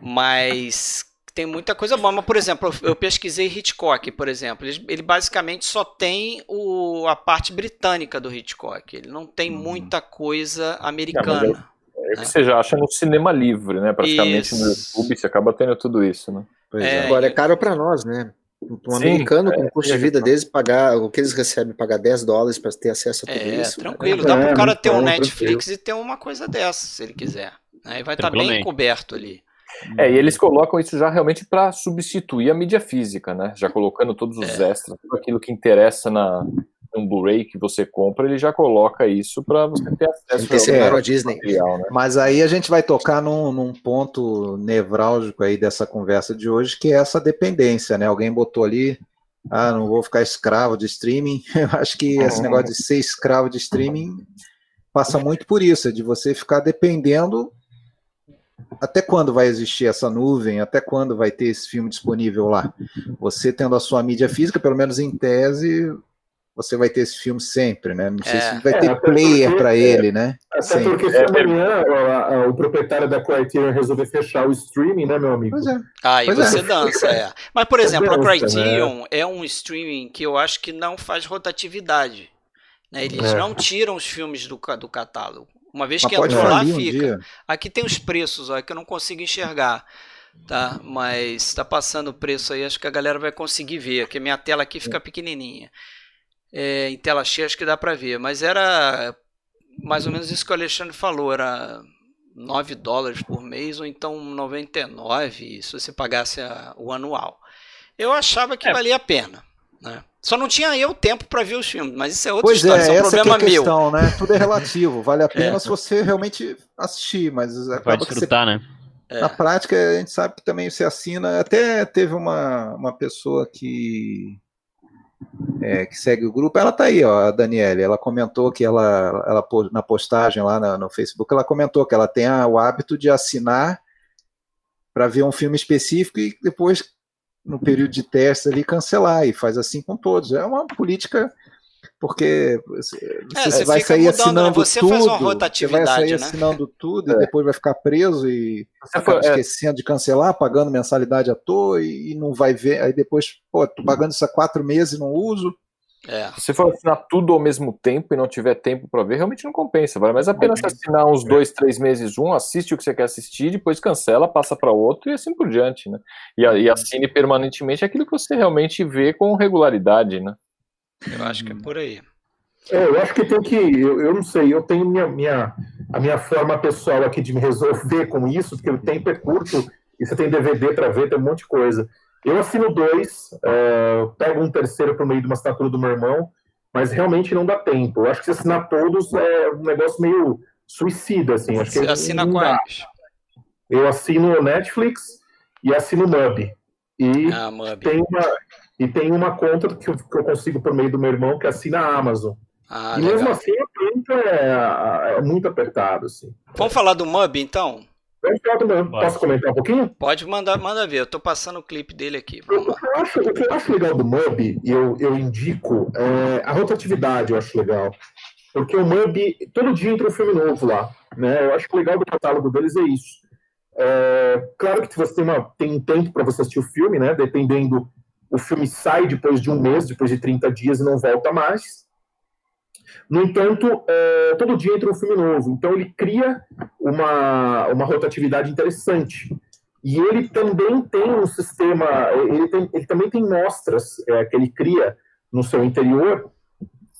Mas tem muita coisa boa. Mas, por exemplo, eu pesquisei Hitchcock, por exemplo. Ele, ele basicamente só tem o, a parte britânica do Hitchcock. Ele não tem hum. muita coisa americana. É, é, que né? você já acha no cinema livre, né? Praticamente isso. no YouTube você acaba tendo tudo isso, né? É, Agora é caro para nós, né? Um Sim, americano com o custo de vida deles pagar o que eles recebem, pagar 10 dólares para ter acesso a tudo é, isso. Tranquilo, né? dá para o cara ter um Netflix tranquilo. e ter uma coisa dessa, se ele quiser. Aí vai estar tá bem coberto ali. É, e eles colocam isso já realmente para substituir a mídia física, né? Já colocando todos os é. extras, tudo aquilo que interessa na um Blu-ray que você compra, ele já coloca isso para você ter acesso ao Disney. Material, né? Mas aí a gente vai tocar num, num, ponto nevrálgico aí dessa conversa de hoje, que é essa dependência, né? Alguém botou ali, ah, não vou ficar escravo de streaming. Eu acho que esse negócio de ser escravo de streaming passa muito por isso, é de você ficar dependendo até quando vai existir essa nuvem, até quando vai ter esse filme disponível lá. Você tendo a sua mídia física, pelo menos em tese, você vai ter esse filme sempre, né? Não sei é. se vai ter é, player para ele, né? Até sempre. porque se amanhã o, o proprietário da Criterion resolver fechar o streaming, né, meu amigo? Pois é. Aí pois você é. dança, é. Mas, por exemplo, dança, a Criterion né? é um streaming que eu acho que não faz rotatividade. Né? Eles é. não tiram os filmes do, do catálogo. Uma vez que entrou lá, fica. Um Aqui tem os preços, ó, que eu não consigo enxergar. Tá, mas está passando o preço aí, acho que a galera vai conseguir ver, que a minha tela aqui fica pequenininha. É, em tela cheia acho que dá para ver, mas era mais ou menos isso que o Alexandre falou, era 9 dólares por mês ou então 99 se você pagasse a, o anual. Eu achava que é. valia a pena, né? Só não tinha eu tempo para ver os filmes, mas isso é outra pois história, é, isso é um problema que é a questão, meu. Né? Tudo é relativo, vale a pena é. se você realmente assistir, mas vai desfrutar, você... né? É. Na prática, a gente sabe que também você assina. Até teve uma, uma pessoa que, é, que segue o grupo, ela tá aí, ó, a Daniele. Ela comentou que ela, ela na postagem lá no, no Facebook, ela comentou que ela tem a, o hábito de assinar para ver um filme específico e depois no período de teste ali cancelar e faz assim com todos. É uma política porque você, é, você vai sair mudando, assinando você tudo, faz uma rotatividade, você vai sair né? assinando tudo é. e depois vai ficar preso e acaba é. esquecendo de cancelar, pagando mensalidade à toa e, e, não vai ver, aí depois, pô, tô pagando isso há quatro meses e não uso. É. Se for assinar tudo ao mesmo tempo e não tiver tempo para ver, realmente não compensa. Vale mais a pena você assinar uns dois, três meses um, assiste o que você quer assistir, depois cancela, passa para outro e assim por diante, né? E, e assine permanentemente aquilo que você realmente vê com regularidade, né? Eu acho que é por aí. É, eu acho que tem que. Eu, eu não sei, eu tenho minha, minha, a minha forma pessoal aqui de me resolver com isso, porque o tempo é curto e você tem DVD para ver, tem um monte de coisa. Eu assino dois, é, pego um terceiro por meio de uma assinatura do meu irmão, mas realmente não dá tempo. Eu acho que se assinar todos é um negócio meio suicida, assim. Acho Você assina quais? Eu assino Netflix e assino Mub. E ah, Mub. tem uma e tem uma conta que eu, que eu consigo por meio do meu irmão que assina a Amazon. Ah, e legal. mesmo assim é, é muito apertado. Assim. Vamos falar do Mub então? Posso comentar um pouquinho? Pode mandar, manda ver. Eu tô passando o clipe dele aqui. O, que eu acho, o que eu acho legal do MUB, e eu, eu indico, é a rotatividade eu acho legal. Porque o MUB, todo dia entra um filme novo lá. Né? Eu acho que o legal do catálogo deles é isso. É, claro que você tem, uma, tem um tempo para você assistir o filme, né? Dependendo, o filme sai depois de um mês, depois de 30 dias e não volta mais. No entanto, é, todo dia entra um filme novo, então ele cria uma, uma rotatividade interessante. E ele também tem um sistema, ele, tem, ele também tem mostras é, que ele cria no seu interior,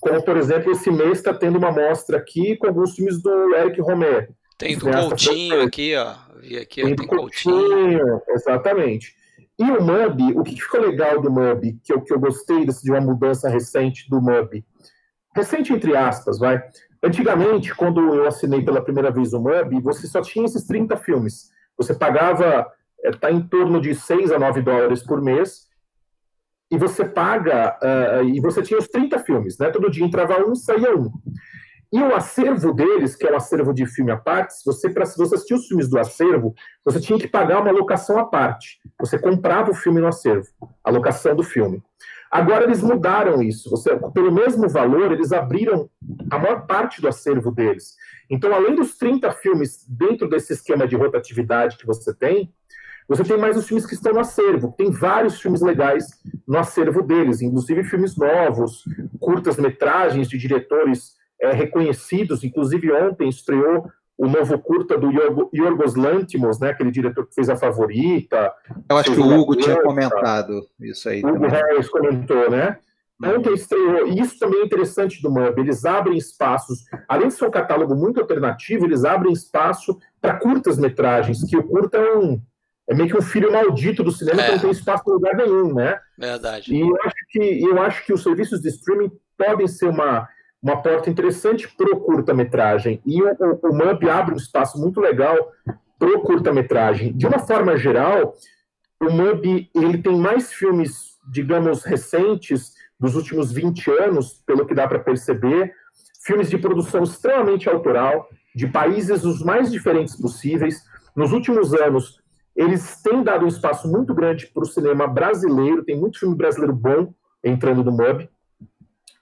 como, por exemplo, esse mês está tendo uma mostra aqui com alguns filmes do Eric Romer. Tem do Coutinho aqui, ó. Vi aqui, tem, tem Coutinho. Coutinho. Exatamente. E o MUB, o que ficou legal do MUB, que eu, que eu gostei de uma mudança recente do MUB, recente entre aspas, vai. Antigamente, quando eu assinei pela primeira vez o MUB, você só tinha esses 30 filmes. Você pagava, está eh, em torno de 6 a 9 dólares por mês, e você paga, uh, e você tinha os 30 filmes, né? Todo dia entrava um, saía um. E o acervo deles, que é o acervo de filme à parte, você, para você assistir os filmes do acervo, você tinha que pagar uma locação à parte. Você comprava o filme no acervo, a locação do filme. Agora eles mudaram isso. Você, pelo mesmo valor, eles abriram a maior parte do acervo deles. Então, além dos 30 filmes dentro desse esquema de rotatividade que você tem, você tem mais os filmes que estão no acervo. Tem vários filmes legais no acervo deles, inclusive filmes novos, curtas-metragens de diretores é, reconhecidos. Inclusive, ontem estreou o novo curta do Yorgos Lantimos, né, aquele diretor que fez A Favorita. Eu acho que o Hugo tinha comentado isso aí. O Hugo Harris comentou, né? Ontem estreou, e isso também é interessante do MUB, eles abrem espaços, além de ser um catálogo muito alternativo, eles abrem espaço para curtas metragens, que o curta é, um, é meio que um filho maldito do cinema é. que não tem espaço em lugar nenhum, né? Verdade. E eu acho que, eu acho que os serviços de streaming podem ser uma, uma porta interessante para o curta-metragem. E o, o, o MUB abre um espaço muito legal para o curta-metragem. De uma forma geral, o MUB ele tem mais filmes, digamos, recentes, dos últimos 20 anos, pelo que dá para perceber, filmes de produção extremamente autoral, de países os mais diferentes possíveis. Nos últimos anos, eles têm dado um espaço muito grande para o cinema brasileiro, tem muito filme brasileiro bom entrando no MUB.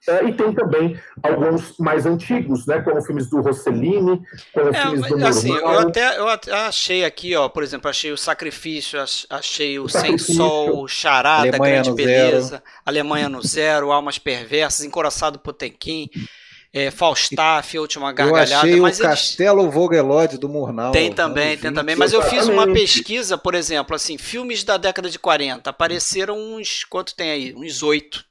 É, e tem também alguns mais antigos, né, como filmes do Rossellini, como é, filmes do assim, eu até, eu até achei aqui, ó, por exemplo, achei o Sacrifício, achei o, o Sem Sol, Charada, Alemanha Grande Beleza, zero. Alemanha no Zero, Almas Perversas, Encoraçado Potemkin, é, Falstaff, Última Gargalhada. Eu achei mas o eles... Castelo Vogelode do Murnau. Tem também, tem também. Mas eu fiz uma pesquisa, por exemplo, assim, filmes da década de 40. Apareceram uns, quanto tem aí? Uns oito.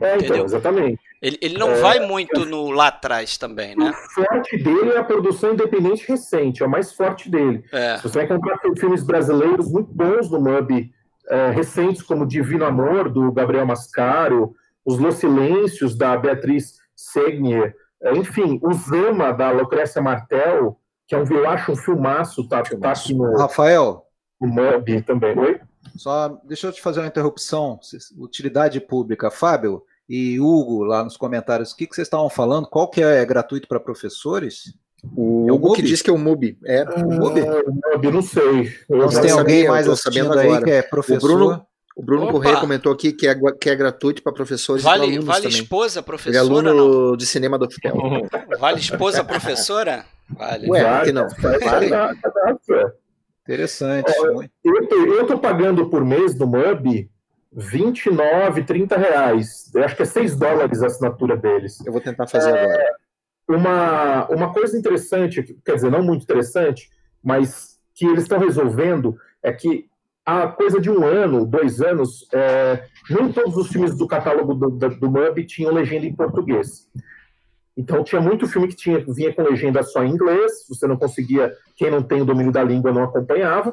É, então, exatamente. Ele, ele não é, vai muito no lá atrás também, né? O forte dele é a produção independente recente, é o mais forte dele. É. Você vai encontrar filmes brasileiros muito bons no MUBI, é, recentes, como Divino Amor, do Gabriel Mascaro, Os Los Silêncios, da Beatriz Segnier, é, enfim, o Zama, da Lucrécia Martel, que é um, eu acho um filmaço, tá, tá aqui no... Rafael? O MUBI também, oi? Só deixa eu te fazer uma interrupção. Utilidade pública. Fábio e Hugo, lá nos comentários, o que, que vocês estavam falando? Qual que é, gratuito para professores? O é Hugo que diz que é o MUBI. É, o MUBI? Ah, MUBI, não sei. Eu tem alguém mais assistindo aí agora. que é professor? O Bruno, o Bruno Correia comentou aqui que é, que é gratuito para professores vale, e alunos vale também. esposa, professora? Ele é aluno de cinema do hotel. Vale esposa, professora? Vale. Ué, vale. que não? Vale. Interessante. eu estou pagando por mês no MUB 29, 30 reais. Eu acho que é 6 dólares a assinatura deles. Eu vou tentar fazer é, agora. Uma, uma coisa interessante, quer dizer, não muito interessante, mas que eles estão resolvendo é que há coisa de um ano, dois anos, é, nem todos os filmes do catálogo do, do, do MUB tinham legenda em português. Então tinha muito filme que tinha, vinha com legenda só em inglês, você não conseguia, quem não tem o domínio da língua não acompanhava.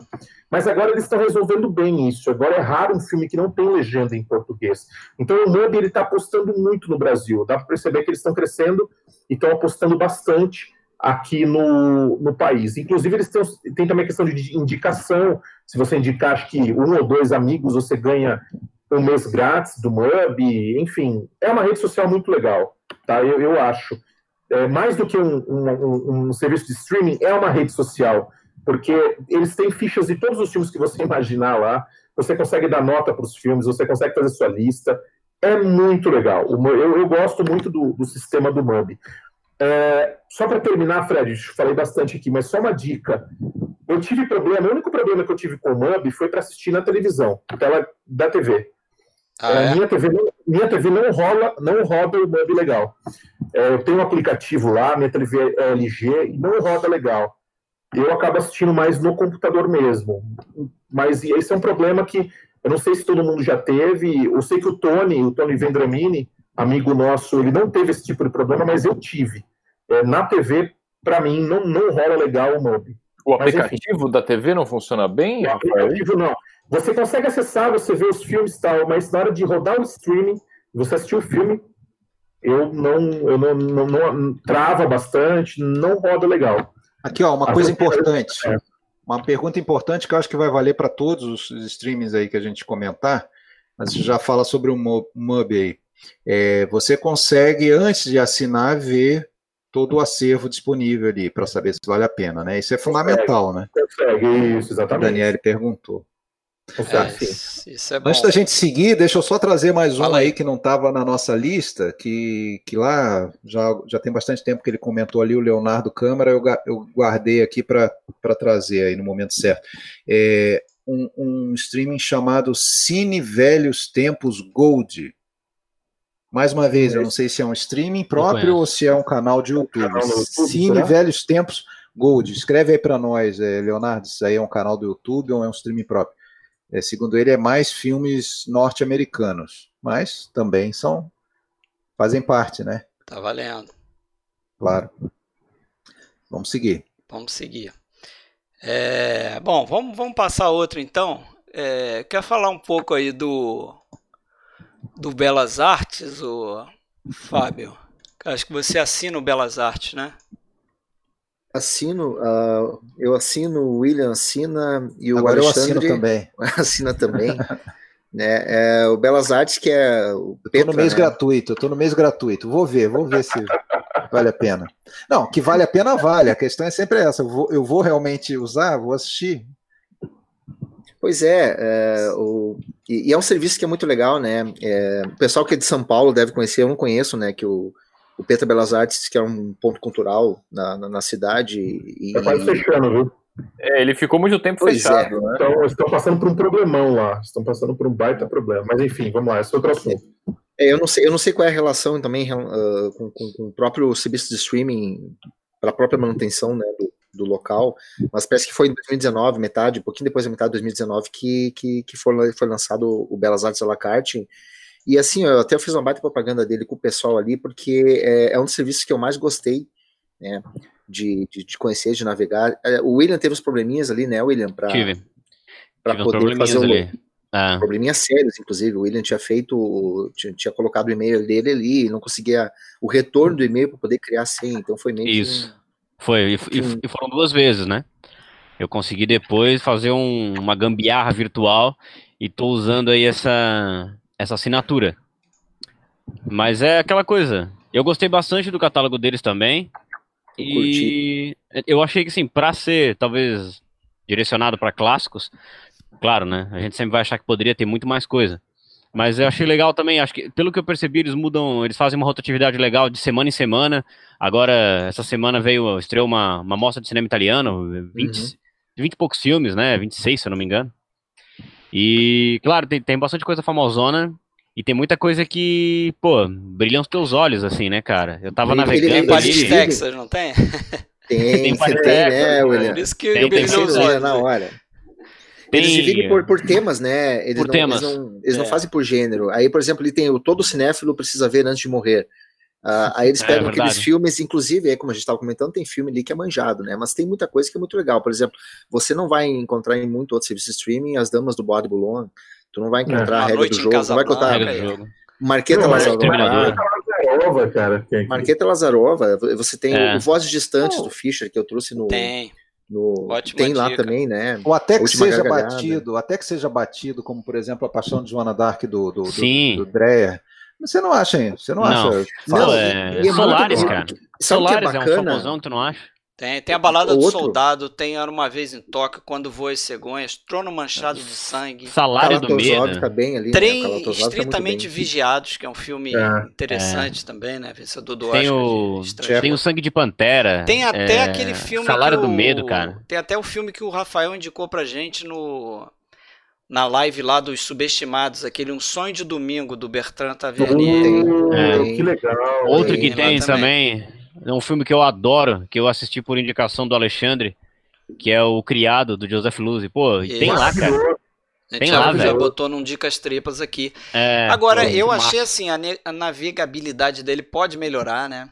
Mas agora eles estão resolvendo bem isso. Agora é raro um filme que não tem legenda em português. Então o MUBI ele está apostando muito no Brasil. Dá para perceber que eles estão crescendo e estão apostando bastante aqui no, no país. Inclusive eles têm, também a questão de indicação. Se você indicar, acho que um ou dois amigos, você ganha um mês grátis do MUBI. Enfim, é uma rede social muito legal tá? Eu, eu acho. É, mais do que um, um, um, serviço de streaming, é uma rede social, porque eles têm fichas de todos os filmes que você imaginar lá. Você consegue dar nota para os filmes, você consegue fazer sua lista. É muito legal. Eu, eu gosto muito do, do sistema do MUBI. É, só para terminar, Fred, falei bastante aqui, mas só uma dica. Eu tive problema, o único problema que eu tive com o MUBI foi para assistir na televisão, tela da TV. Ah, é? minha, TV não, minha TV não rola, não roda o MUB legal. É, eu tenho um aplicativo lá, minha TV é LG e não roda legal. Eu acabo assistindo mais no computador mesmo. Mas esse é um problema que eu não sei se todo mundo já teve. Eu sei que o Tony, o Tony Vendramini, amigo nosso, ele não teve esse tipo de problema, mas eu tive. É, na TV, para mim, não, não rola legal o MUB. O aplicativo mas, da TV não funciona bem? O aplicativo não. Você consegue acessar, você vê os filmes e tal, mas na hora de rodar o streaming, você assistir o filme, eu não, eu não, não, não trava bastante, não roda legal. Aqui, ó, uma coisa importante. É. Uma pergunta importante que eu acho que vai valer para todos os streamings aí que a gente comentar, mas já fala sobre o MUB aí. É, você consegue, antes de assinar, ver todo o acervo disponível ali para saber se vale a pena, né? Isso é fundamental, consegue, né? Consegue, isso, exatamente. A Daniele perguntou. É, isso é Antes da gente seguir, deixa eu só trazer mais um aí que não estava na nossa lista, que, que lá já, já tem bastante tempo que ele comentou ali, o Leonardo Câmara, eu, eu guardei aqui para trazer aí no momento certo. É um, um streaming chamado Cine Velhos Tempos Gold. Mais uma vez, eu não sei se é um streaming próprio ou se é um canal de YouTube. Cine Velhos Tempos Gold. Escreve aí para nós, é, Leonardo, isso aí é um canal do YouTube ou é um streaming próprio? É, segundo ele, é mais filmes norte-americanos, mas também são fazem parte, né? Tá valendo. Claro. Vamos seguir. Vamos seguir. É, bom, vamos, vamos passar outro então. É, quer falar um pouco aí do do Belas Artes, o Fábio? Acho que você assina o Belas Artes, né? Assino, uh, eu assino, o William assina e o Agora Alexandre eu assino também. assina também. né? É, o Belas Artes, que é o Petra, eu tô no mês né? gratuito, eu tô no mês gratuito. Vou ver, vou ver se. vale a pena. Não, que vale a pena, vale. A questão é sempre essa. Eu vou, eu vou realmente usar, vou assistir. Pois é, é o, e, e, é um serviço que é muito legal, né? É, o pessoal que é de São Paulo deve conhecer, eu não conheço, né? Que o, o Petra Belas Artes, que é um ponto cultural na, na, na cidade. E, tá quase fechando, viu? É, ele ficou muito tempo pois fechado, é. né? Então, estão passando por um problemão lá, estão passando por um baita problema. Mas enfim, vamos lá, esse é outro assunto. É, eu, não sei, eu não sei qual é a relação também uh, com, com, com, o próprio serviço de streaming para a própria manutenção né, do, do, local, mas parece que foi em 2019, metade, um pouquinho depois da metade de 2019, que, que, que foi, foi lançado o Belas Artes à la carte. E assim, eu até fiz uma baita propaganda dele com o pessoal ali, porque é, é um dos serviços que eu mais gostei, né? de, de, de, conhecer, de navegar. É, o William teve uns probleminhas ali, né, William? Pra, Tive. Pra poder fazer um, ah. probleminhas sérios, inclusive. O William tinha feito, tinha, tinha colocado o e-mail dele ali, não conseguia o retorno do e-mail para poder criar senha, então foi meio Isso. Que, foi, e, que, e, foram duas vezes, né? Eu consegui depois fazer um, uma gambiarra virtual e tô usando aí essa, essa assinatura. Mas é aquela coisa. Eu gostei bastante do catálogo deles também. Eu e eu achei que, assim, pra ser, talvez, direcionado para clássicos, claro, né? A gente sempre vai achar que poderia ter muito mais coisa. Mas eu achei legal também, acho que, pelo que eu percebi, eles mudam, eles fazem uma rotatividade legal de semana em semana. Agora, essa semana veio, estreou uma, uma mostra de cinema italiano, 20, uhum. 20 e poucos filmes, né? 26, se eu não me engano. E, claro, tem, tem bastante coisa famosona. E tem muita coisa que, pô, brilham os teus olhos, assim, né, cara? Eu tava ele, navegando ele, ali... Tem Texas, não tem? Tem, tem, tem, tem né, William? Por isso que tem, brilhou os olhos. Na hora. Tem... Eles dividem por, por temas, né? Eles por não, temas. Eles, não, eles é. não fazem por gênero. Aí, por exemplo, ele tem o Todo Cinéfilo Precisa Ver Antes de Morrer. Uh, aí eles é pegam é, aqueles filmes, inclusive, aí, como a gente estava comentando, tem filme ali que é manjado, né? Mas tem muita coisa que é muito legal. Por exemplo, você não vai encontrar em muito outro serviço de streaming As Damas do Bode Boulogne. Tu não vai é. encontrar é. a regra do jogo, não vai encontrar. Marqueta Lazarova. cara. Marqueta Lazarova, você tem é. o Vozes Distantes do Fischer, que eu trouxe no. Tem. No, tem lá dica. também, né? Ou até que seja gargalhada. batido, até que seja batido, como por exemplo a Paixão de Joana Dark do, do, do, do Dreyer. Você não acha, hein? Você não, não. acha? Não, é... é Solares, cara. Solares é, é um famosão, tu não acha? Tem, tem a balada Outro. do soldado, tem Era Uma Vez em Tóquio, Quando Voa as Cegonhas, Trono Manchado de Sangue. Salário do Medo. Tá bem ali, Trem né? Estritamente tá Vigiados, que é um filme é. interessante é. também, né? Vencedor do tem O... Tem o Sangue de Pantera. Tem até é... aquele filme. Salário do Medo, cara. Tem até o filme que o Rafael indicou pra gente no. Na live lá dos subestimados, aquele Um Sonho de Domingo do Bertrand Tavernier. Uh, que legal. Outro que tem, também. também é um filme que eu adoro, que eu assisti por indicação do Alexandre, que é o Criado, do Joseph Luzzi. Pô, e tem lá, cara. Tem lá, velho. já botou num Dicas Tripas aqui. É, Agora, eu achei assim, a, a, navegabilidade dele pode melhorar, né?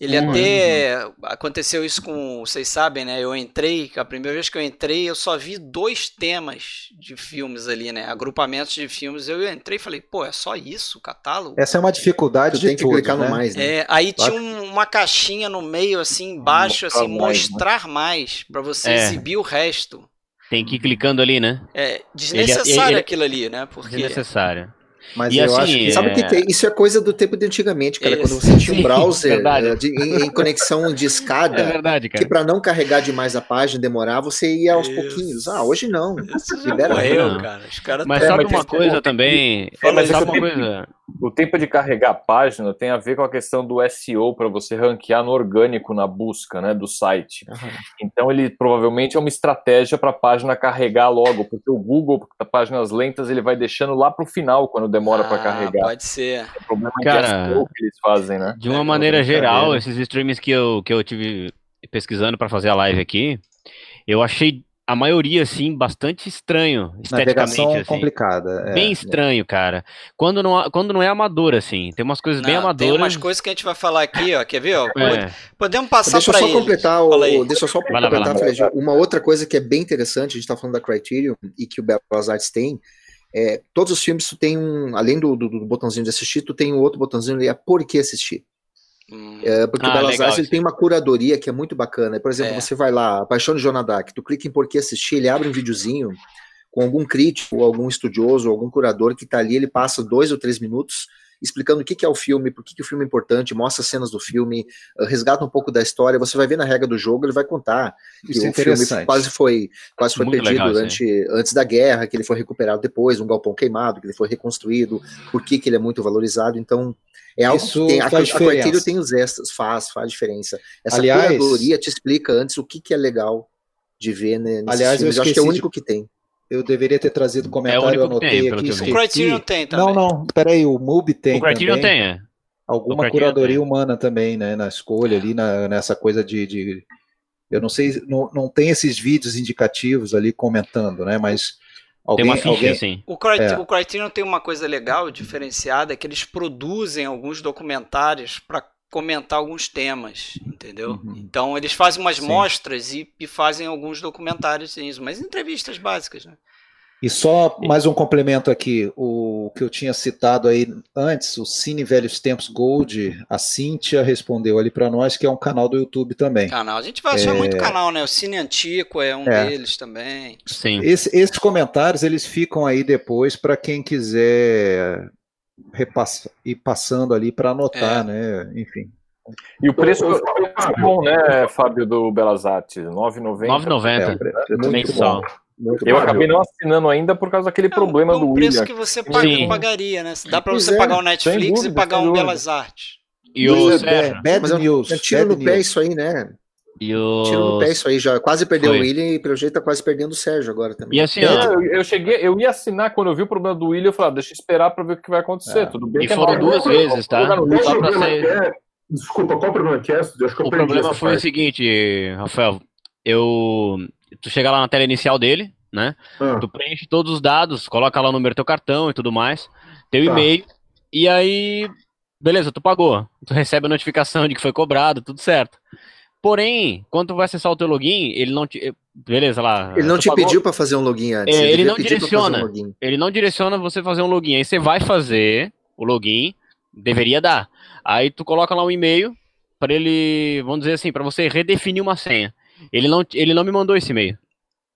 Ele uhum. até. Aconteceu isso com. Vocês sabem, né? Eu entrei, a primeira vez que eu entrei, eu só vi dois temas de filmes ali, né? Agrupamentos de filmes. Eu entrei e falei, pô, é só isso o catálogo? Essa é uma dificuldade tu de tem que clicar né? no mais, né? É, aí tinha um, uma caixinha no meio, assim, embaixo, assim, mais, mostrar né? mais, para você é. exibir o resto. Tem que ir clicando ali, né? É desnecessário ele, ele, aquilo ali, né? Porque... Desnecessário. Mas e eu assim, acho que. Sabe é... que tem, isso é coisa do tempo de antigamente, cara. Quando você tinha um browser é de, em, em, conexão de escada, é verdade, que para não carregar demais a página, demorar, você ia aos isso. pouquinhos. Ah, hoje não. Libera morreu, cara. Os cara mas sabe uma coisa também. É, mas sabe uma coisa. O tempo de carregar a página tem a ver com a questão do SEO para você ranquear no orgânico na busca, né, do site. Uhum. Então ele provavelmente é uma estratégia para a página carregar logo, porque o Google, páginas lentas, ele vai deixando lá para o final quando demora ah, para carregar. Pode ser. O problema Cara, é que eles fazem, né? De uma é, maneira geral, esses streams que eu, que eu tive pesquisando para fazer a live aqui, eu achei a maioria, assim, bastante estranho, esteticamente, assim. complicada. É, bem estranho, é. cara. Quando não, quando não é amador, assim. Tem umas coisas não, bem amadoras. Tem umas coisas que a gente vai falar aqui, ó. Quer ver? Ó? É. Podemos passar deixa para só completar o, Deixa eu só vai completar, lá, Uma outra coisa que é bem interessante, a gente tá falando da Criterion e que o Belas Arts tem, é, todos os filmes tu tem um, além do, do, do, botãozinho de assistir, tu tem um outro botãozinho ali, é por que assistir. Hum. É, porque ah, o Belas Artes ele tem uma curadoria que é muito bacana. Por exemplo, é. você vai lá, Paixão de Joana Dark, tu clica em por que assistir, ele abre um videozinho com algum crítico, algum estudioso, algum curador que está ali, ele passa dois ou três minutos explicando o que, que é o filme, por que, que o filme é importante, mostra cenas do filme, uh, resgata um pouco da história, você vai ver na regra do jogo, ele vai contar Isso que é o filme quase foi, quase foi perdido legal, durante, antes da guerra, que ele foi recuperado depois, um galpão queimado, que ele foi reconstruído, por que, que ele é muito valorizado, então é algo Isso que tem, a, a tem os extras, faz, faz diferença. Essa Aliás, curadoria te explica antes o que, que é legal de ver né, Aliás, filmes. eu, eu acho que é o único de... que tem. Eu deveria ter trazido comentário, é eu anotei tem, aqui. O Criterion tem também. Não, não, peraí, o MUBI tem O Criterion também. tem, é. Alguma curadoria tem. humana também, né, na escolha ali, na, nessa coisa de, de... Eu não sei, não, não tem esses vídeos indicativos ali comentando, né, mas... Alguém, tem uma ficha, alguém... assim. O, Criterion, é. o Criterion tem uma coisa legal, diferenciada, é que eles produzem alguns documentários para comentar alguns temas, entendeu? Uhum. Então eles fazem umas Sim. mostras e, e, fazem alguns documentários isso, mas entrevistas básicas, né? E só mais um complemento aqui, o que eu tinha citado aí antes, o Cine Velhos Tempos Gold, a Cíntia respondeu ali para nós que é um canal do YouTube também. Canal, a gente vai achar é... muito canal, né? O Cine Antico é um é. deles também. Sim. Esse, esses comentários eles ficam aí depois para quem quiser repassa, ir passando ali para anotar, é. né? Enfim. E o preço é bom, né, Fábio, do Belas Artes? 9,90? 9,90 é, mensal. Muito eu acabei não assinando ainda por causa daquele problema do William. preço que você paga, pagaria, né? Dá para você pagar o Netflix dúvida, e pagar um Belas Artes. E o Sérgio? Bad, news. É tiro no pé isso aí, né? E o... Tiro no pé isso aí, já quase perdeu Foi. o William e pelo jeito tá quase perdendo o Sérgio agora também. E assim, é, eu, eu, cheguei, eu ia assinar quando eu vi o problema do William, eu falei, ah, deixa eu esperar para ver o que vai acontecer, é. tudo bem. E foram duas vezes, tá? Ser... Desculpa, qual o problema que é? Acho que o problema foi parte. o seguinte, Rafael, eu... Tu chega lá na tela inicial dele, né? Ah. Tu preenche todos os dados, coloca lá o número do teu cartão e tudo mais, teu tá. e-mail, e aí, beleza, tu pagou. Tu recebe a notificação de que foi cobrado, tudo certo. Porém, quando tu vai acessar o teu login, ele não te. Beleza lá. Ele não te pagou. pediu para fazer um login antes. É, ele, ele não direciona. Um ele não direciona você fazer um login. Aí você vai fazer o login, deveria dar. Aí tu coloca lá um e-mail para ele, vamos dizer assim, para você redefinir uma senha. Ele não, ele não me mandou esse e-mail.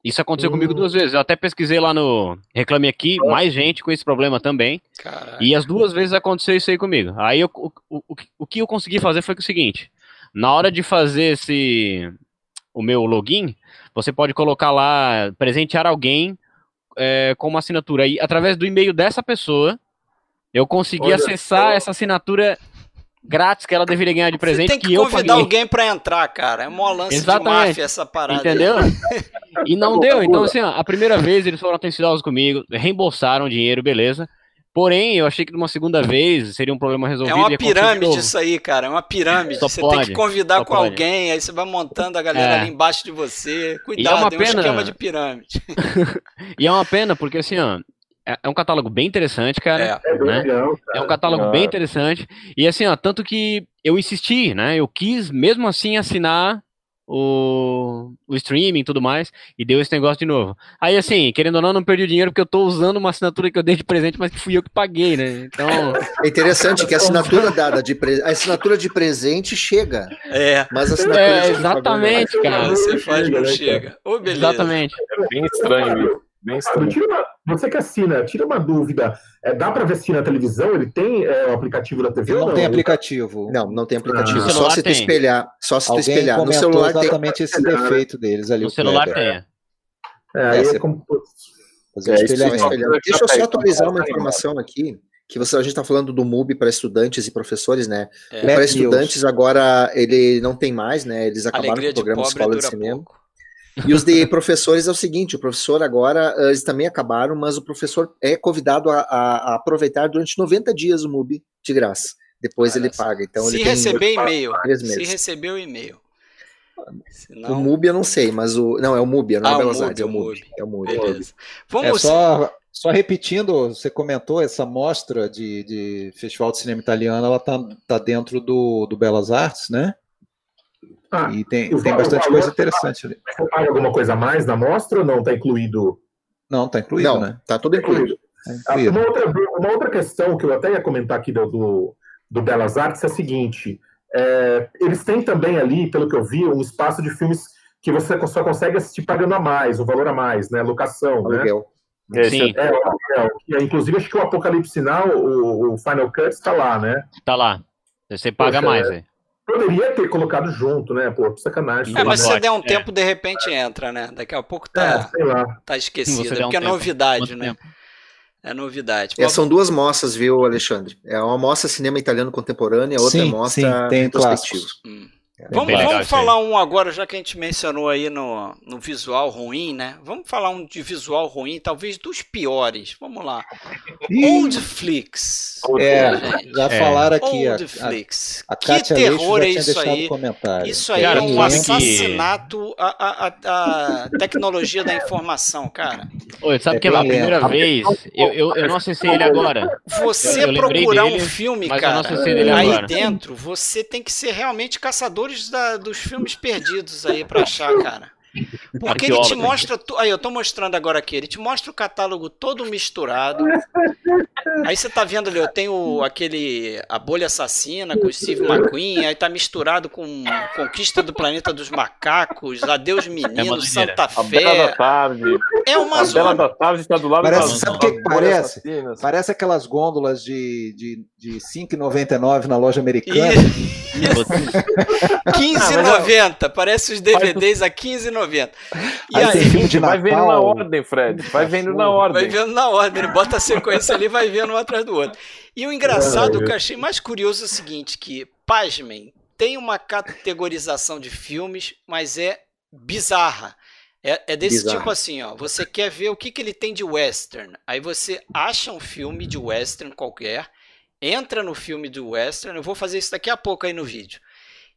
Isso aconteceu comigo duas vezes. Eu até pesquisei lá no Reclame Aqui, mais gente com esse problema também. Caraca. E as duas vezes aconteceu isso aí comigo. Aí eu, o, o, o que eu consegui fazer foi o seguinte: na hora de fazer esse o meu login, você pode colocar lá presentear alguém é, com uma assinatura. E através do e-mail dessa pessoa, eu consegui Olha, acessar essa assinatura grátis que ela deveria ganhar de presente. Você tem que, que convidar alguém para entrar, cara. É mó lance Exatamente. de máfia essa parada. Entendeu? e não deu. Então, assim, ó, a primeira vez eles foram atenciosos comigo, reembolsaram dinheiro, beleza. Porém, eu achei que numa segunda vez seria um problema resolvido. É uma pirâmide isso aí, cara. É uma pirâmide. Só você pode, tem que convidar com pode. alguém, aí você vai montando a galera é. ali embaixo de você. Cuidado, é, uma pena... um esquema de pirâmide. e é uma pena, porque assim, ó, é, é um catálogo bem interessante, cara. É, né? é um catálogo bem interessante. E assim, ó, tanto que eu insisti, né? Eu quis mesmo assim assinar o, o streaming e tudo mais, e deu esse negócio de novo. Aí, assim, querendo ou não, não perdi o dinheiro porque eu tô usando uma assinatura que eu dei de presente, mas que fui eu que paguei, né? Então. É interessante que a assinatura dada de pre... a assinatura de presente chega. É. Mas a assinatura é, exatamente, cara. Você faz, não chega. Oh, Exatamente. É bem estranho isso. Bem uma, você que assina, tira uma dúvida. É, dá para ver se na televisão ele tem é, o aplicativo da TV? Não, não, tem aplicativo. Não, não tem aplicativo. Ah. Só se tu espelhar. Só se tu espelhar. No celular exatamente tem... esse defeito deles ali. No celular tem. É, aí é, é como. Fazer é, Deixa eu só atualizar uma informação aqui que você, a gente está falando do MUBI para estudantes e professores, né? É. Para estudantes agora ele não tem mais, né? Eles acabaram Alegria com o programa de Escola de Cinema. Pouco. E os de professores é o seguinte: o professor agora, eh, eles também acabaram, mas o professor é convidado a, a, a aproveitar durante 90 dias o MUBI de graça. Depois ele paga. Então, se ele receber e-mail. Se receber o e-mail. Senão... O MUBI eu não sei, mas o. Não, é o MUBI, não é ah, é o Belas Artes, é o MUBI. É o MUBI. Beleza. Vamos... É só, só repetindo, você comentou essa mostra de, de Festival de Cinema Italiano, ela tá, tá dentro do, do Belas Artes, né? Ah, e tem, tem bastante coisa interessante ali. Você paga alguma coisa a mais na mostra ou não? Está incluído? Não, está incluído, não, né? Está tudo incluído. Tá incluído. Uma, outra, uma outra questão que eu até ia comentar aqui do, do, do Belas Artes é a seguinte: é, eles têm também ali, pelo que eu vi, um espaço de filmes que você só consegue assistir pagando a mais, o valor a mais, né? Locação, né? Aluguel. Sim. É, é, é, inclusive, acho que o Apocalipse Sinal, o, o Final Cut está lá, né? Tá lá. Você paga Poxa, mais, é. Poderia ter colocado junto, né? Pô, sacanagem. É, mas se você der um tempo, de repente entra, né? Daqui a pouco tá, tá esquecido. Porque um é novidade, né? Tempo. É novidade. É, são duas mostras, viu, Alexandre? É uma mostra cinema italiano contemporâneo, a outra sim, mostra sim, retrospectiva. Hum. É vamos, vamos falar um agora, já que a gente mencionou aí no, no visual ruim, né? Vamos falar um de visual ruim, talvez dos piores. Vamos lá. Old Flix. É, já é. falaram aqui. Old a, Flix. A, a que terror é isso aí? Isso aí cara, é um assassinato que... a, a, a, tecnologia da informação, cara. Oi, sabe é que a primeira vez, eu, eu, eu, não acessei ele agora. Você eu, procurar dele, um filme, cara, aí dentro, você tem que ser realmente caçador da, dos filmes perdidos aí pra achar, cara. Porque ele te mostra. Aí, eu tô mostrando agora aqui. Ele te mostra o catálogo todo misturado. Aí você tá vendo ali, eu tenho aquele. A Bolha Assassina com o Steve McQueen. Aí tá misturado com Conquista do Planeta dos Macacos, Adeus é Menino, é Santa Fé. A Bela da Tarde. É uma a zona. Bela da Tarde está do lado parece, da Sabe o que, parece? Parece aquelas gôndolas de, de, de 5,99 na loja americana. 15,90. Parece os DVDs a 15,90. E aí, aí filme de vai vendo na ordem, Fred. Vai vendo na ordem. Vai vendo na ordem. Ele bota a sequência ali vai vendo um atrás do outro. E o engraçado, o que eu achei mais curioso é o seguinte, que, pasmem, tem uma categorização de filmes, mas é bizarra. É, é desse Bizarro. tipo assim, ó. Você quer ver o que, que ele tem de western. Aí você acha um filme de western qualquer, entra no filme do western. Eu vou fazer isso daqui a pouco aí no vídeo.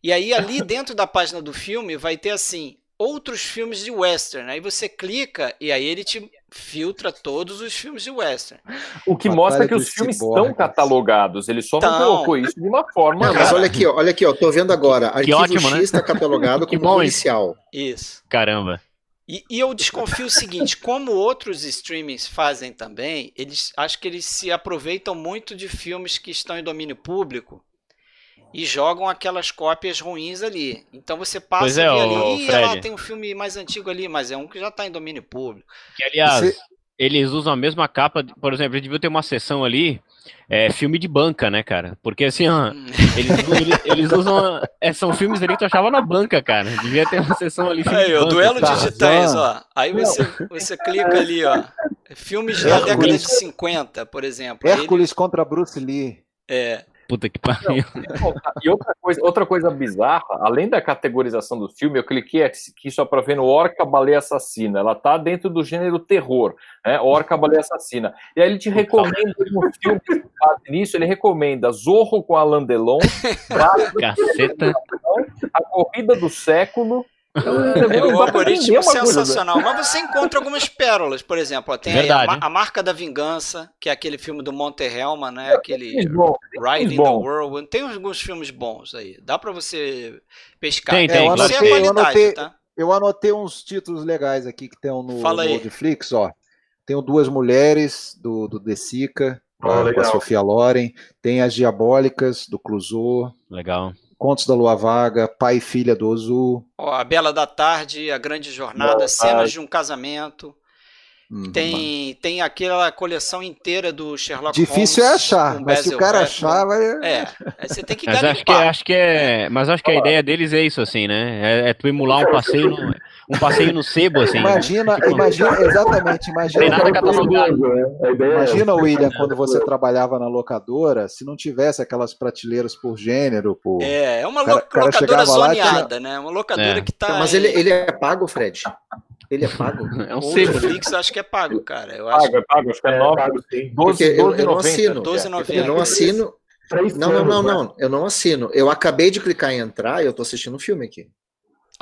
E aí ali dentro da página do filme vai ter assim outros filmes de western. Aí você clica e aí ele te filtra todos os filmes de western. O que mostra que os filmes estão catalogados. Ele só não colocou isso de uma forma. Não, mas olha aqui, olha aqui, ó, tô vendo agora. Arquivo ótimo, X está né? catalogado como policial. Isso. Caramba. E, e, eu desconfio o seguinte, como outros streamings fazem também, eles acho que eles se aproveitam muito de filmes que estão em domínio público e jogam aquelas cópias ruins ali. Então você passa é, ali, e lá tem um filme mais antigo ali, mas é um que já está em domínio público. Que aliás, você... eles usam a mesma capa, por exemplo, a gente devia ter uma sessão ali é, filme de banca, né, cara? Porque assim, ó, hum. eles, eles, eles, usam. É, são filmes ali que tu achava na banca, cara. Devia ter uma sessão ali. Aí, o duelo tá, digitais, ó. Aí você, você clica ali, ó. Filmes da década de 50, por exemplo. Hércules Ele... contra Bruce Lee. É. Puta que pariu. E outra coisa, outra coisa bizarra, além da categorização do filme, eu cliquei aqui só para ver no Orca Baleia Assassina. Ela tá dentro do gênero terror, né? Orca Baleia Assassina. E aí ele te recomenda um filme que nisso, ele recomenda Zorro com Alain Delon, Caceta. A Corrida do Século, é um algoritmo sensacional. Mas você encontra algumas pérolas, por exemplo. Tem a, a, Marca da Vingança, que é aquele filme do Monte Helma, né? Aquele Riding the World. Tem alguns filmes bons aí. Dá para você pescar. Tem, tem. É, eu anotei, é eu, anotei, tá? eu anotei uns títulos legais aqui que tem no, Fala no Netflix, ó. Tenho duas mulheres do, do Desica, oh, com a Sofia Loren. Tem as Diabólicas, do Clouseau. Legal. Contos da Lua Vaga, Pai e Filha do Ozu. Oh, a Bela da Tarde, A Grande Jornada, Boa Cenas tarde. de um Casamento. Uhum, tem, tem aquela coleção inteira do Sherlock Difícil Holmes. Difícil é achar, mas se o cara achar, vai. É, você tem que mas acho que, acho que é, Mas acho que a ideia deles é isso, assim, né? É, é tu emular um passeio no, um passeio no sebo, assim. Imagina, né? imagina, exatamente, imagina. nada catalogado. Né? Imagina, William, quando você trabalhava na locadora, se não tivesse aquelas prateleiras por gênero, por. É, é uma cara, locadora zoneada, tinha... né? Uma locadora é. que tá. Mas ele, ele é pago, Fred? Ele é pago? É um sebo. Netflix acho que é pago, cara. Eu acho... Pago, é pago, acho que é 9. É, 12, eu, eu não assino. 12,90. Eu não assino. Não, não, não, não. Eu não assino. Eu acabei de clicar em entrar e eu tô assistindo um filme aqui.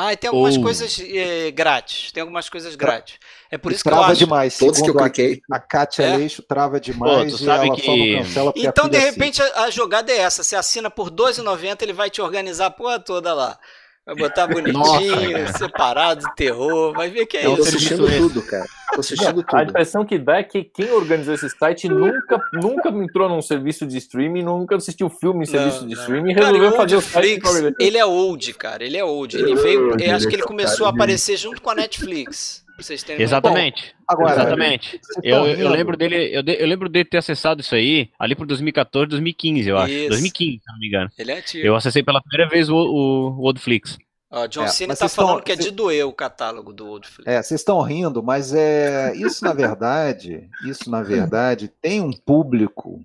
Ah, e tem algumas oh. coisas é, grátis. Tem algumas coisas grátis. É por isso que trava eu acho... demais. Todos que eu cliquei. A, a Kátia é? Leixo trava demais Pô, e ela que... cancela Então, de repente, a, a, jogada é essa. Você assina por R$12,90, ele vai te organizar a porra toda lá. Vai botar bonitinho, Nossa, separado, terror, vai ver que é eu isso. Tô assistindo tudo, cara. Tô assistindo tudo. A impressão que dá é que quem organizou esse site nunca, nunca entrou num serviço de streaming, nunca assistiu filme em serviço não, de streaming e resolveu fazer o site. Ele é old, cara. Ele é old. Ele veio. Eu acho que ele começou a aparecer junto com a Netflix. Vocês terem Exatamente. Bom, agora, Exatamente. Eu, eu, lembro dele, eu, eu, lembro dele ter acessado isso aí ali por 2014, 2015, eu acho. Isso. 2015, se não me engano. Ele é antigo. Eu acessei pela primeira vez o, o, o Oldflix. Ó, John é, Cena tá falando estão, que é de doer o catálogo do Oldflix. É, vocês estão rindo, mas é isso na verdade, isso na verdade tem um público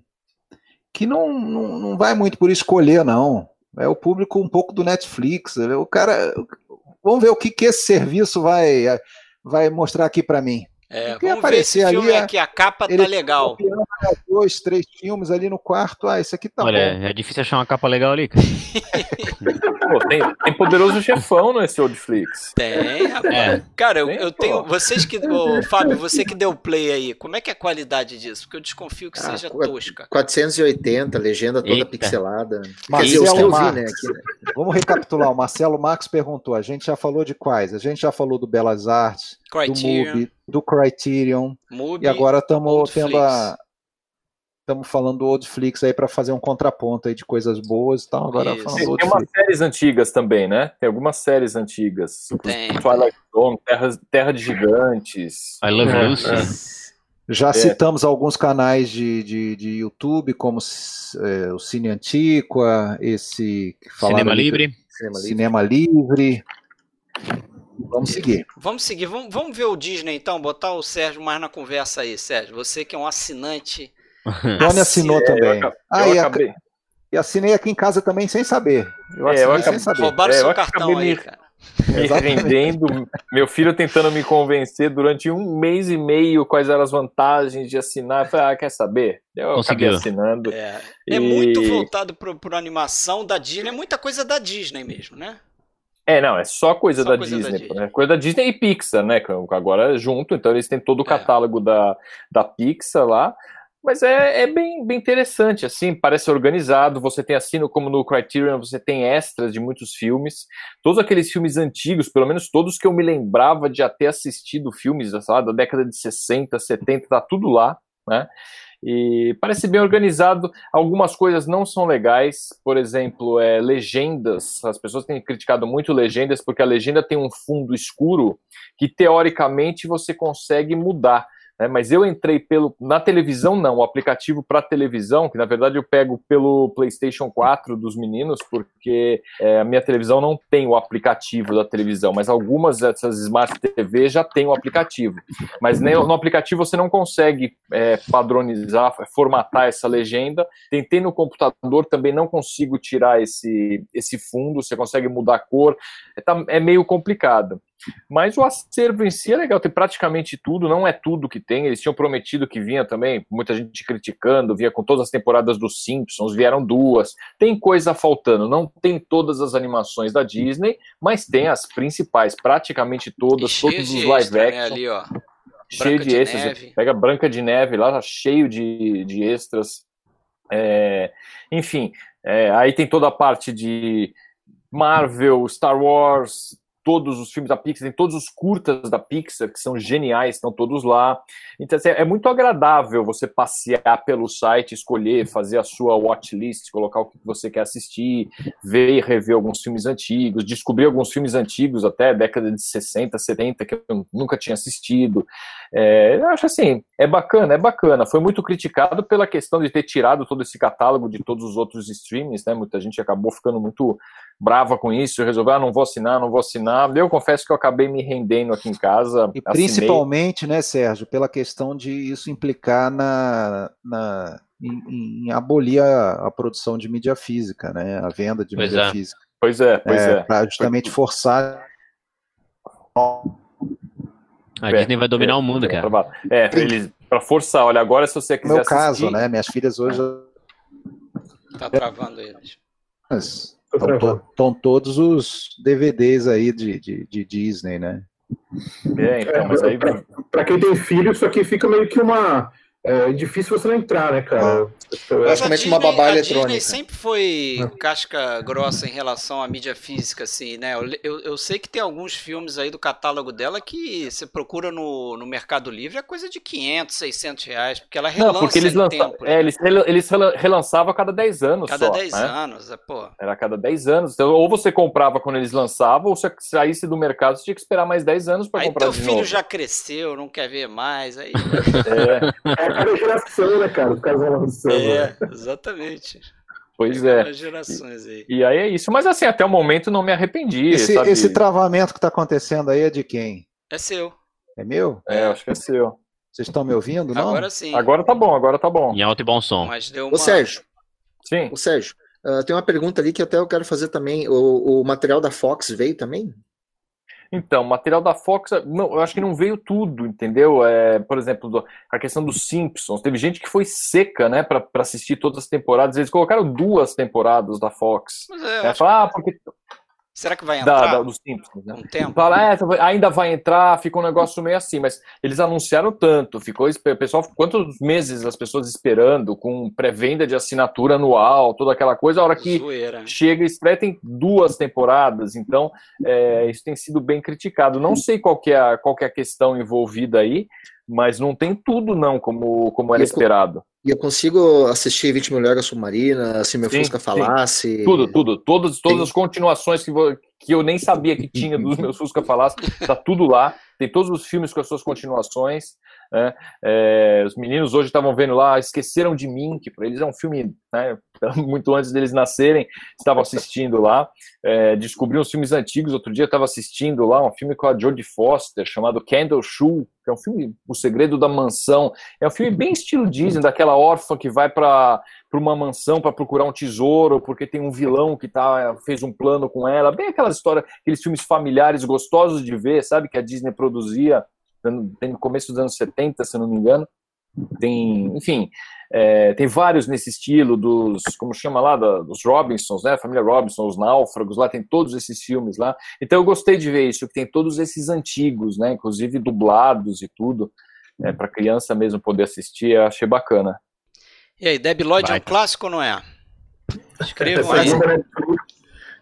que não, não, não vai muito por escolher, não. É o público um pouco do Netflix. O cara. Vamos ver o que, que esse serviço vai, vai mostrar aqui para mim. É, vamos ver esse filme ali, aqui, a capa tá legal. Dois, três filmes ali no quarto, ah, esse aqui tá Olha, bom. é difícil achar uma capa legal ali, cara. Pô, tem, tem poderoso chefão nesse Oldflix. Tem, rapaz. É. Cara, eu, eu tenho. Vocês que. Ô, Fábio, você que deu play aí, como é que é a qualidade disso? Porque eu desconfio que ah, seja tosca. 480, legenda toda Eita. pixelada. Marcelo dizer, né, aqui, né? Vamos recapitular. O Marcelo Marcos perguntou: a gente já falou de quais? A gente já falou do Belas Artes, Criterion. do MUBI, do Criterion. Mubi, e agora estamos tendo a. Estamos falando do Oldflix aí para fazer um contraponto aí de coisas boas e tal. Agora falando Tem, tem umas séries antigas também, né? Tem algumas séries antigas. Tem. Twilight Zone, Terra, Terra de Gigantes. I Love é, Lucy. É. Já é. citamos alguns canais de, de, de YouTube, como é, o Cine Antiqua, esse Cinema Livre. Cinema Livre. Cinema Livre. Vamos seguir. Vamos seguir. Vamos, vamos ver o Disney então, botar o Sérgio mais na conversa aí, Sérgio. Você que é um assinante. Tony assinou é, também. Eu, ah, eu acabei. E assinei aqui em casa também sem saber. Eu assinei é, eu acabei, sem saber. Roubaram é, seu cartão aí, cara. Me rendendo, meu filho tentando me convencer durante um mês e meio quais eram as vantagens de assinar. Eu falei, ah, quer saber? Eu Conseguiu. acabei assinando. É, é e... muito voltado para animação da Disney, é muita coisa da Disney mesmo, né? É, não, é só coisa, só da, coisa Disney, da Disney. Né? Coisa da Disney e Pixar, né? Agora junto, então eles têm todo o é. catálogo é. da, da Pixar lá. Mas é, é bem, bem interessante, assim, parece organizado. Você tem assino como no Criterion, você tem extras de muitos filmes. Todos aqueles filmes antigos, pelo menos todos que eu me lembrava de até assistido filmes lá, da década de 60, 70, tá tudo lá, né? E parece bem organizado. Algumas coisas não são legais, por exemplo, é, legendas. As pessoas têm criticado muito legendas porque a legenda tem um fundo escuro que teoricamente você consegue mudar. Né? Mas eu entrei pelo na televisão não, o aplicativo para televisão, que na verdade eu pego pelo PlayStation 4 dos meninos, porque é, a minha televisão não tem o aplicativo da televisão, mas algumas dessas Smart TV já tem o aplicativo. Mas nem, no aplicativo você não consegue é, padronizar, formatar essa legenda. Tentei no computador, também não consigo tirar esse, esse fundo, você consegue mudar a cor, é, tá, é meio complicado. Mas o acervo em si é legal, tem praticamente tudo, não é tudo que tem. Eles tinham prometido que vinha também, muita gente criticando, vinha com todas as temporadas dos Simpsons, vieram duas. Tem coisa faltando, não tem todas as animações da Disney, mas tem as principais, praticamente todas, todos os live extra, né, action. Né, ali, ó. Cheio de, de extras. Pega Branca de Neve lá, cheio de, de extras. É, enfim, é, aí tem toda a parte de Marvel, Star Wars, todos os filmes da Pixar, tem todos os curtas da Pixar, que são geniais, estão todos lá. Então, assim, é muito agradável você passear pelo site, escolher, fazer a sua watchlist, colocar o que você quer assistir, ver e rever alguns filmes antigos, descobrir alguns filmes antigos, até década de 60, 70, que eu nunca tinha assistido. É, eu acho assim, é bacana, é bacana. Foi muito criticado pela questão de ter tirado todo esse catálogo de todos os outros streamings, né? Muita gente acabou ficando muito brava com isso, resolveu, ah, não vou assinar, não vou assinar. Eu confesso que eu acabei me rendendo aqui em casa. E principalmente, né, Sérgio, pela questão de isso implicar na, na em, em abolir a, a, produção de mídia física, né, a venda de pois mídia é. física. Pois é, pois é. é. Para justamente forçar. A Disney vai dominar é, o mundo, cara. É, eles para forçar. Olha, agora se você quiser. No meu caso, né? Minhas filhas hoje. Tá travando eles. Mas Estão to, todos os DVDs aí de, de, de Disney, né? É, então, mas aí. Para quem tem filho, isso aqui fica meio que uma. É difícil você não entrar, né, cara? Basicamente uma babá eletrônica. A Disney sempre foi casca grossa em relação à mídia física, assim, né? Eu, eu, eu, sei que tem alguns filmes aí do catálogo dela que você procura no, no Mercado Livre é coisa de 500, 600 reais, porque ela relança não, porque eles lança... tempo. É, eles, eles relançavam a cada 10 anos cada só. Cada 10 né? anos, é, pô. Era a cada 10 anos. Então, ou você comprava quando eles lançavam, ou se saísse do mercado, você tinha que esperar mais 10 anos para comprar teu de filho novo. já cresceu, não quer ver mais, aí... é. É cada geração, né, cara? Os caras vão lançando. É, né? exatamente. Pois é. Gerações aí. E, e, aí é isso. Mas assim, até o momento não me arrependi. Esse, esse travamento que está acontecendo aí é de quem? É seu. É meu? É, acho que é seu. Vocês estão me ouvindo, não? Agora sim. Agora tá bom, agora tá bom. Em alto e bom som. Mas deu uma... Ô, Sérgio. Sim. Ô, Sérgio, uh, tem uma pergunta ali que até eu quero fazer também. O, o material da Fox veio também? Então, o material da Fox, não, eu acho que não veio tudo, entendeu? É, por exemplo, a questão dos Simpsons. Teve gente que foi seca, né, para assistir todas as temporadas. Eles colocaram duas temporadas da Fox. Mas é, é, fala, ah, porque Será que vai entrar? Da, da, dos Simpsons, né? Um tempo? Fala, é, ainda vai entrar, ficou um negócio meio assim, mas eles anunciaram tanto, ficou o pessoal, quantos meses as pessoas esperando, com pré-venda de assinatura anual, toda aquela coisa, a hora que Zoeira. chega e estreia tem duas temporadas, então é, isso tem sido bem criticado. Não sei qual é a, qual é a questão envolvida aí, mas não tem tudo não, como, como era eu, esperado. E eu consigo assistir 20 mil léguas submarina, se meu Sim, Fusca falasse. Tudo, tudo. Todas, todas as continuações que, vou- que eu nem sabia que tinha dos meus Fusca falasse, tá tudo lá. Tem todos os filmes com as suas continuações. né? É, os meninos hoje estavam vendo lá, Esqueceram de Mim, que para eles é um filme né, muito antes deles nascerem, estavam assistindo lá. É, descobri uns filmes antigos, outro dia estava assistindo lá um filme com a Jodie Foster, chamado Candle Shoe, que é um filme, O Segredo da Mansão. É um filme bem estilo Disney, daquela órfã que vai para uma mansão para procurar um tesouro, porque tem um vilão que tá, fez um plano com ela. Bem aquela história, aqueles filmes familiares gostosos de ver, sabe, que a Disney produzia no começo dos anos 70, se não me engano. Tem, enfim, é, tem vários nesse estilo dos, como chama lá, da, dos Robinsons, né? Família Robinson, os Náufragos, lá tem todos esses filmes lá. Então eu gostei de ver isso, que tem todos esses antigos, né? Inclusive dublados e tudo, né? para criança mesmo poder assistir, eu achei bacana. E aí, Debbie Lloyd é um clássico ou não é? Escrevam aí. Segundo a Netflix,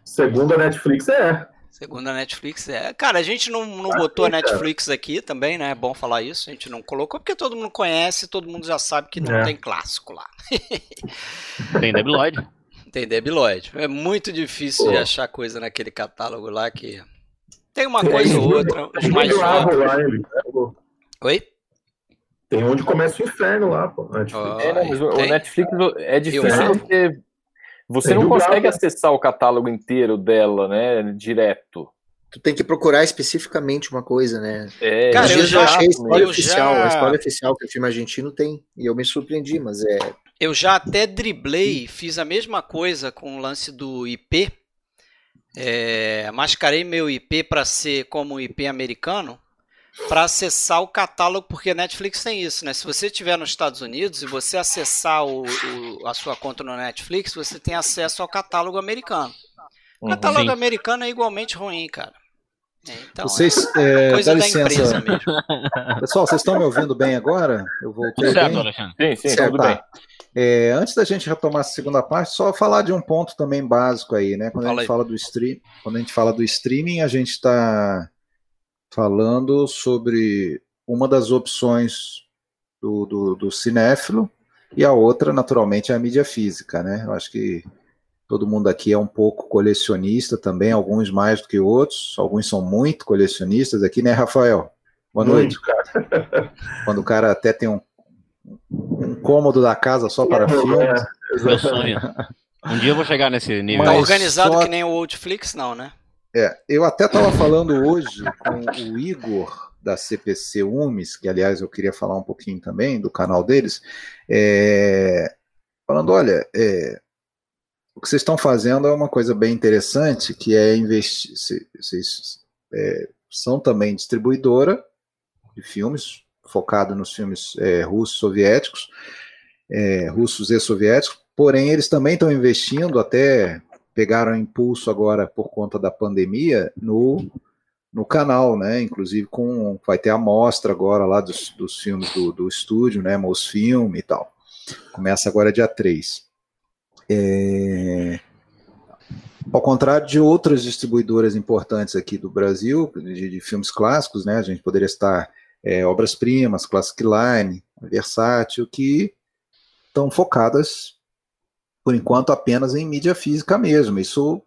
segundo a Netflix é. Segundo a Netflix, é. Cara, a gente não, não botou a Netflix aqui também, né? É bom falar isso. A gente não colocou porque todo mundo conhece, todo mundo já sabe que não É. tem clássico lá. Tem Debbie Lloyd. Tem Debbie Lloyd. É muito difícil de achar coisa naquele catálogo lá que. Tem uma coisa ou outra, os mais Tem lá, ele, né, pô. Oi? Tem onde começa o inferno lá, pô. Netflix. Ó, É, né, mas o, tem. Netflix é difícil Eu- você. Você Tem não consegue né? acessar o catálogo inteiro dela, né? Direto. Tu tem que procurar especificamente uma coisa, né? É, Cara, eu já- achei a história eu oficial. já- A história oficial que o filme argentino tem. E eu me surpreendi, mas é. Eu já até driblei, fiz a mesma coisa com o lance do IP. É, mascarei meu IP para ser como IP americano, para acessar o catálogo, porque a Netflix tem isso, né? Se você estiver nos Estados Unidos e você acessar o- o- a sua conta no Netflix, você tem acesso ao catálogo americano. O Uhum. catálogo Sim. americano é igualmente ruim, cara. É, Então, Vocês, é é, coisa dá da empresa licença. mesmo. Pessoal, vocês estão me ouvindo bem agora? Eu voltei Tudo certo, bem? Alexandre. Sim, sim, Certo, tudo tá. bem. É, antes da gente retomar a segunda parte, só falar de um ponto também básico aí, né? Quando a Fala gente aí. fala do stream, quando a gente fala do streaming, a gente está falando sobre uma das opções do, do, do cinéfilo e a outra, naturalmente, é a mídia física, né? Eu acho que todo mundo aqui é um pouco colecionista também, alguns mais do que outros, alguns são muito colecionistas aqui, né, Rafael? Boa noite. Muito, cara. Quando o cara até tem um, um cômodo da casa só para filmes. É, Meu sonho. Um dia eu vou chegar nesse nível. Tá Mas organizado só- que nem o Outflix, não, né? É, eu até estava falando hoje com o Igor da CPC Umes, que aliás eu queria falar um pouquinho também do canal deles, é, falando, olha, é, o que vocês estão fazendo é uma coisa bem interessante, que é investir. Vocês é, são também distribuidora de filmes, focado nos filmes é, russos soviéticos, é, russos e soviéticos, porém eles também estão investindo, até pegaram impulso agora por conta da pandemia, no no canal, né? Inclusive com vai ter a mostra agora lá dos, dos filmes do, do estúdio, né? Mosfilm e tal. Começa agora dia 3. É... Ao contrário de outras distribuidoras importantes aqui do Brasil, de, de filmes clássicos, né? A gente poderia estar é, obras-primas, Classic Line, Versátil, que estão focadas, por enquanto, apenas em mídia física mesmo. Isso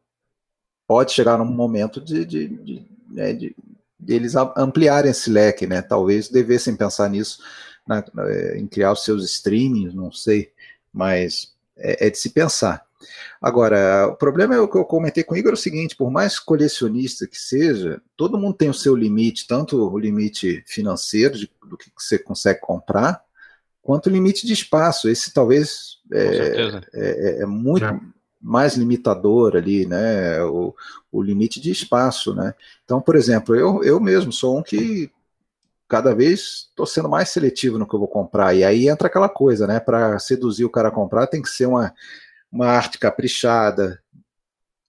pode chegar num momento de, de, de, né, de, eles ampliarem esse leque, né? Talvez devessem pensar nisso, na, em criar os seus streamings, não sei, mas é, é, de se pensar. Agora, o problema é o que eu comentei com o Igor é o seguinte: por mais colecionista que seja, todo mundo tem o seu limite, tanto o limite financeiro de, do que você consegue comprar, quanto o limite de espaço. Esse talvez é, é, é, muito é. mais limitador ali, né? O, o limite de espaço, né? Então, por exemplo, eu, eu mesmo sou um que cada vez estou sendo mais seletivo no que eu vou comprar. E aí entra aquela coisa, né? Para seduzir o cara a comprar, tem que ser uma, uma arte caprichada,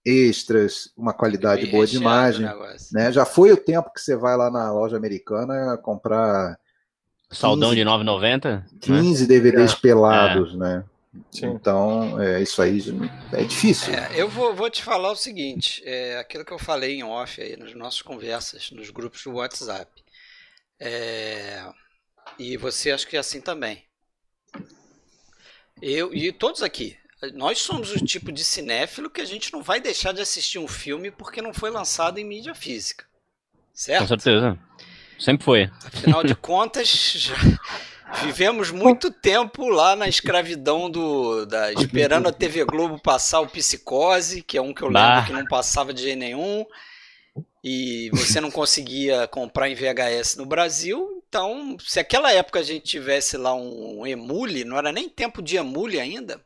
extras, uma qualidade boa de imagem. Né? Já foi o tempo que você vai lá na loja americana comprar. Saldão 15, de 9,90? 15 né? DVDs é. pelados, é. né? Sim. Então, é, isso aí é difícil. É, eu vou, vou, te falar o seguinte: é, aquilo que eu falei em off aí nas nossas conversas, nos grupos do WhatsApp. É, e você acha que é assim também. Eu e todos aqui. Nós somos o tipo de cinéfilo que a gente não vai deixar de assistir um filme porque não foi lançado em mídia física. Certo? Com certeza. Sempre foi. Afinal de contas, já vivemos muito tempo lá na escravidão do. Da, esperando a TV Globo passar o Psicose, que é um que eu lembro bah. que não passava de jeito nenhum e você não conseguia comprar em VHS no Brasil. Então, se aquela época a gente tivesse lá um, emule, não era nem tempo de emule ainda,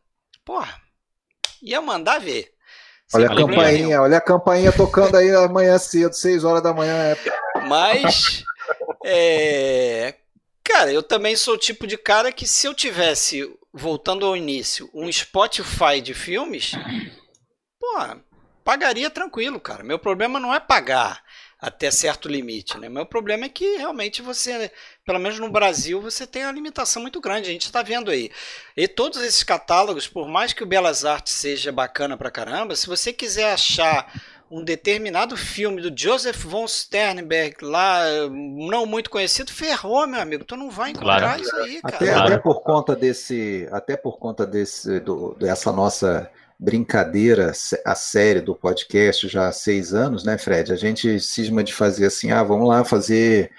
porra, ia mandar ver. Olha a campainha, olha a campainha tocando aí amanhã cedo, 6 horas da manhã. É... Mas, é... cara, eu também sou o tipo de cara que se eu tivesse, voltando ao início, um Spotify de filmes, porra, pagaria tranquilo, cara. Meu problema não é pagar até certo limite, né? Meu problema é que realmente você, pelo menos no Brasil, você tem uma limitação muito grande. A gente está vendo aí. E todos esses catálogos, por mais que o Belas Artes seja bacana pra caramba, se você quiser achar um determinado filme do Joseph von Sternberg lá, não muito conhecido, ferrou, meu amigo. Tu não vai encontrar claro. isso aí, cara. Até, até, por conta desse, até por conta desse, do, dessa nossa brincadeira a série do podcast já há seis anos, né, Fred? A gente cisma de fazer assim, ah, vamos lá fazer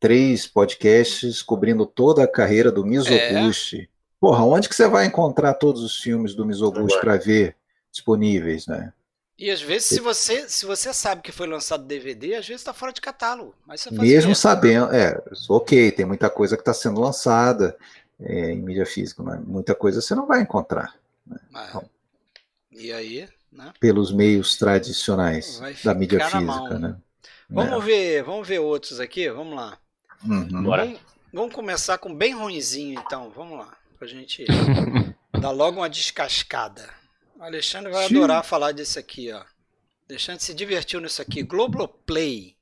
três podcasts cobrindo toda a carreira do Mizoguchi. É. Porra, onde que você vai encontrar todos os filmes do Mizoguchi para ver disponíveis, né? E às vezes, se você, se você sabe que foi lançado DVD, às vezes está fora de catálogo. Mesmo sabendo, é, ok, tem muita coisa que está sendo lançada é, em mídia física, mas muita coisa você não vai encontrar. Né? Então, e aí, né? Pelos meios tradicionais da mídia física, né? Vamos é. ver, vamos ver outros aqui, vamos lá. Uhum. Vamos, vamos, começar com bem ruinzinho, então. Vamos lá, pra gente dar logo uma descascada. O Alexandre vai Sim. adorar falar disso aqui, ó. Alexandre se divertiu nisso aqui. Globoplay.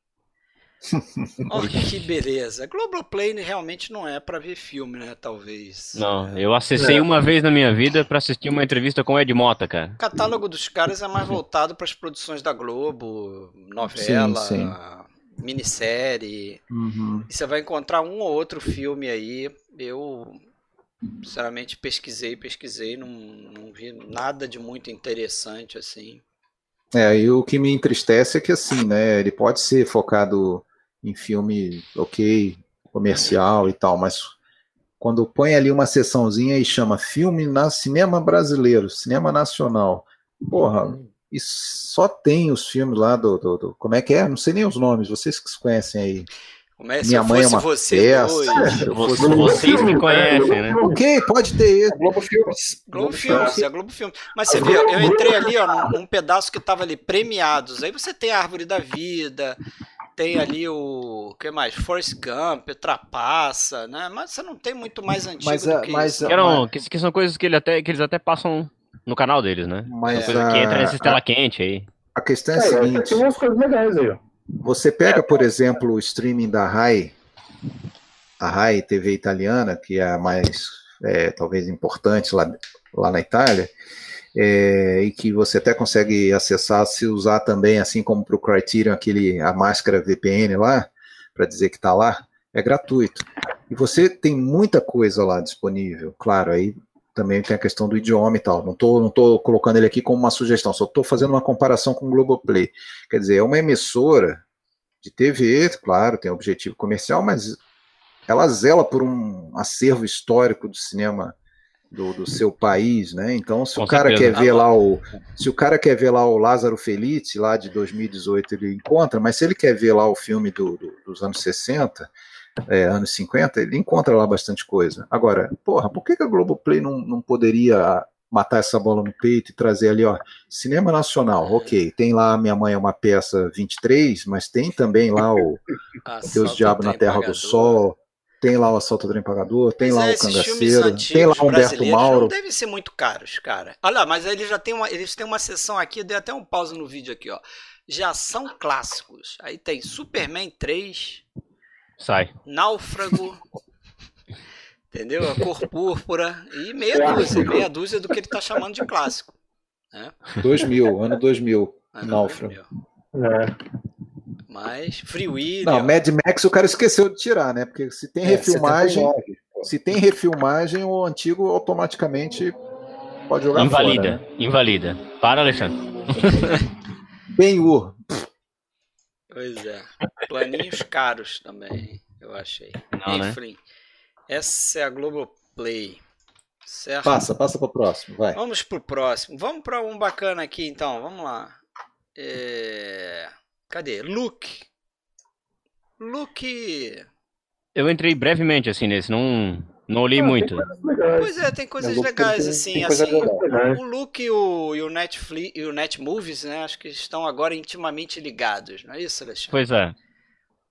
Olha que beleza. Globoplay realmente não é para ver filme, né? Talvez. Não, eu acessei é. uma vez na minha vida para assistir uma entrevista com o Ed Mota, cara. O catálogo dos caras é mais voltado para as produções da Globo, novela, sim, sim. minissérie. Uhum. E você vai encontrar um ou outro filme aí. Eu, sinceramente, pesquisei, pesquisei, não, não vi nada de muito interessante assim. É, e o que me entristece é que assim, né, ele pode ser focado em filme, ok, comercial e tal, mas quando põe ali uma sessãozinha e chama filme na cinema brasileiro, cinema nacional, porra, e só tem os filmes lá do, do, do, como é que é? Não sei nem os nomes, vocês que se conhecem aí. Comece Minha mãe é uma você peça. Você, vocês me conhecem, né? Ok, pode ter isso. Globo Filmes. Globo Filmes, é Globo Filmes. Mas você vê, eu entrei ali, ó, num, pedaço que tava ali, premiados. Aí você tem a Árvore da Vida, tem ali o. que mais? Force Gump, Trapaça, né? Mas você não tem muito mais antigo mas, do que mas, isso. Que, não, que, que, são coisas que, ele até, que eles até passam no canal deles, né? Mas, são coisas que entra nessa tela quente aí. A questão é a é, seguinte. Tem umas coisas legais aí, ó. Você pega, por exemplo, o streaming da RAI, a RAI TV italiana, que é a mais, é, talvez, importante lá, lá na Itália, é, e que você até consegue acessar se usar também, assim como para o Criterion, aquele, a máscara VPN lá, para dizer que está lá, é gratuito. E você tem muita coisa lá disponível, claro, aí também tem a questão do idioma e tal. Não estou não tô colocando ele aqui como uma sugestão, só estou fazendo uma comparação com o Globoplay. Quer dizer, é uma emissora de TV, claro, tem objetivo comercial, mas ela zela por um acervo histórico do cinema do, do seu país, né? Então, se Com o cara certeza. quer ver lá o, se o cara quer ver lá o Lázaro Felice lá de 2018 ele encontra, mas se ele quer ver lá o filme do, do, dos anos 60, é, anos 50, ele encontra lá bastante coisa. Agora, porra, por que, que a Globoplay não, não poderia matar essa bola no peito e trazer ali, ó, cinema nacional, ok, tem lá Minha Mãe é uma peça 23, mas tem também lá o Deus Diabo na Terra do Sol, tem lá o Assalto do Pagador, tem mas lá é, o Cangaceiro, tem lá o Humberto Mauro. Não devem ser muito caros, cara. Olha, mas eles já tem uma, eles têm uma sessão aqui, eu dei até um pause no vídeo aqui, ó. Já são clássicos. Aí tem Superman 3, Sai. Náufrago. entendeu? A cor púrpura. E meia dúzia. Meia dúzia do que ele está chamando de clássico. Né? 2000, ano 2000. Ano Náufrago. 2000. É. Mas Free Willy. Não, Mad Max o cara esqueceu de tirar, né? Porque se tem é, refilmagem. Se tem refilmagem, o antigo automaticamente pode jogar Invalida, fora, né? invalida. Para, Alexandre. Ben-Hur. Pois é. Planinhos caros também, eu achei. Não? Enfim, né? essa é a Globoplay. Certo? Passa, passa para o próximo, vai. Vamos para o próximo. Vamos para um bacana aqui, então. Vamos lá. É... Cadê? Luke. Luke. Eu entrei brevemente assim nesse, não não olhei ah, muito. Pois é, tem coisas legais, assim. Tem assim o Look e o, e o Netflix e o Netmovies, né? Acho que estão agora intimamente ligados, não é isso, Alexandre? Pois é.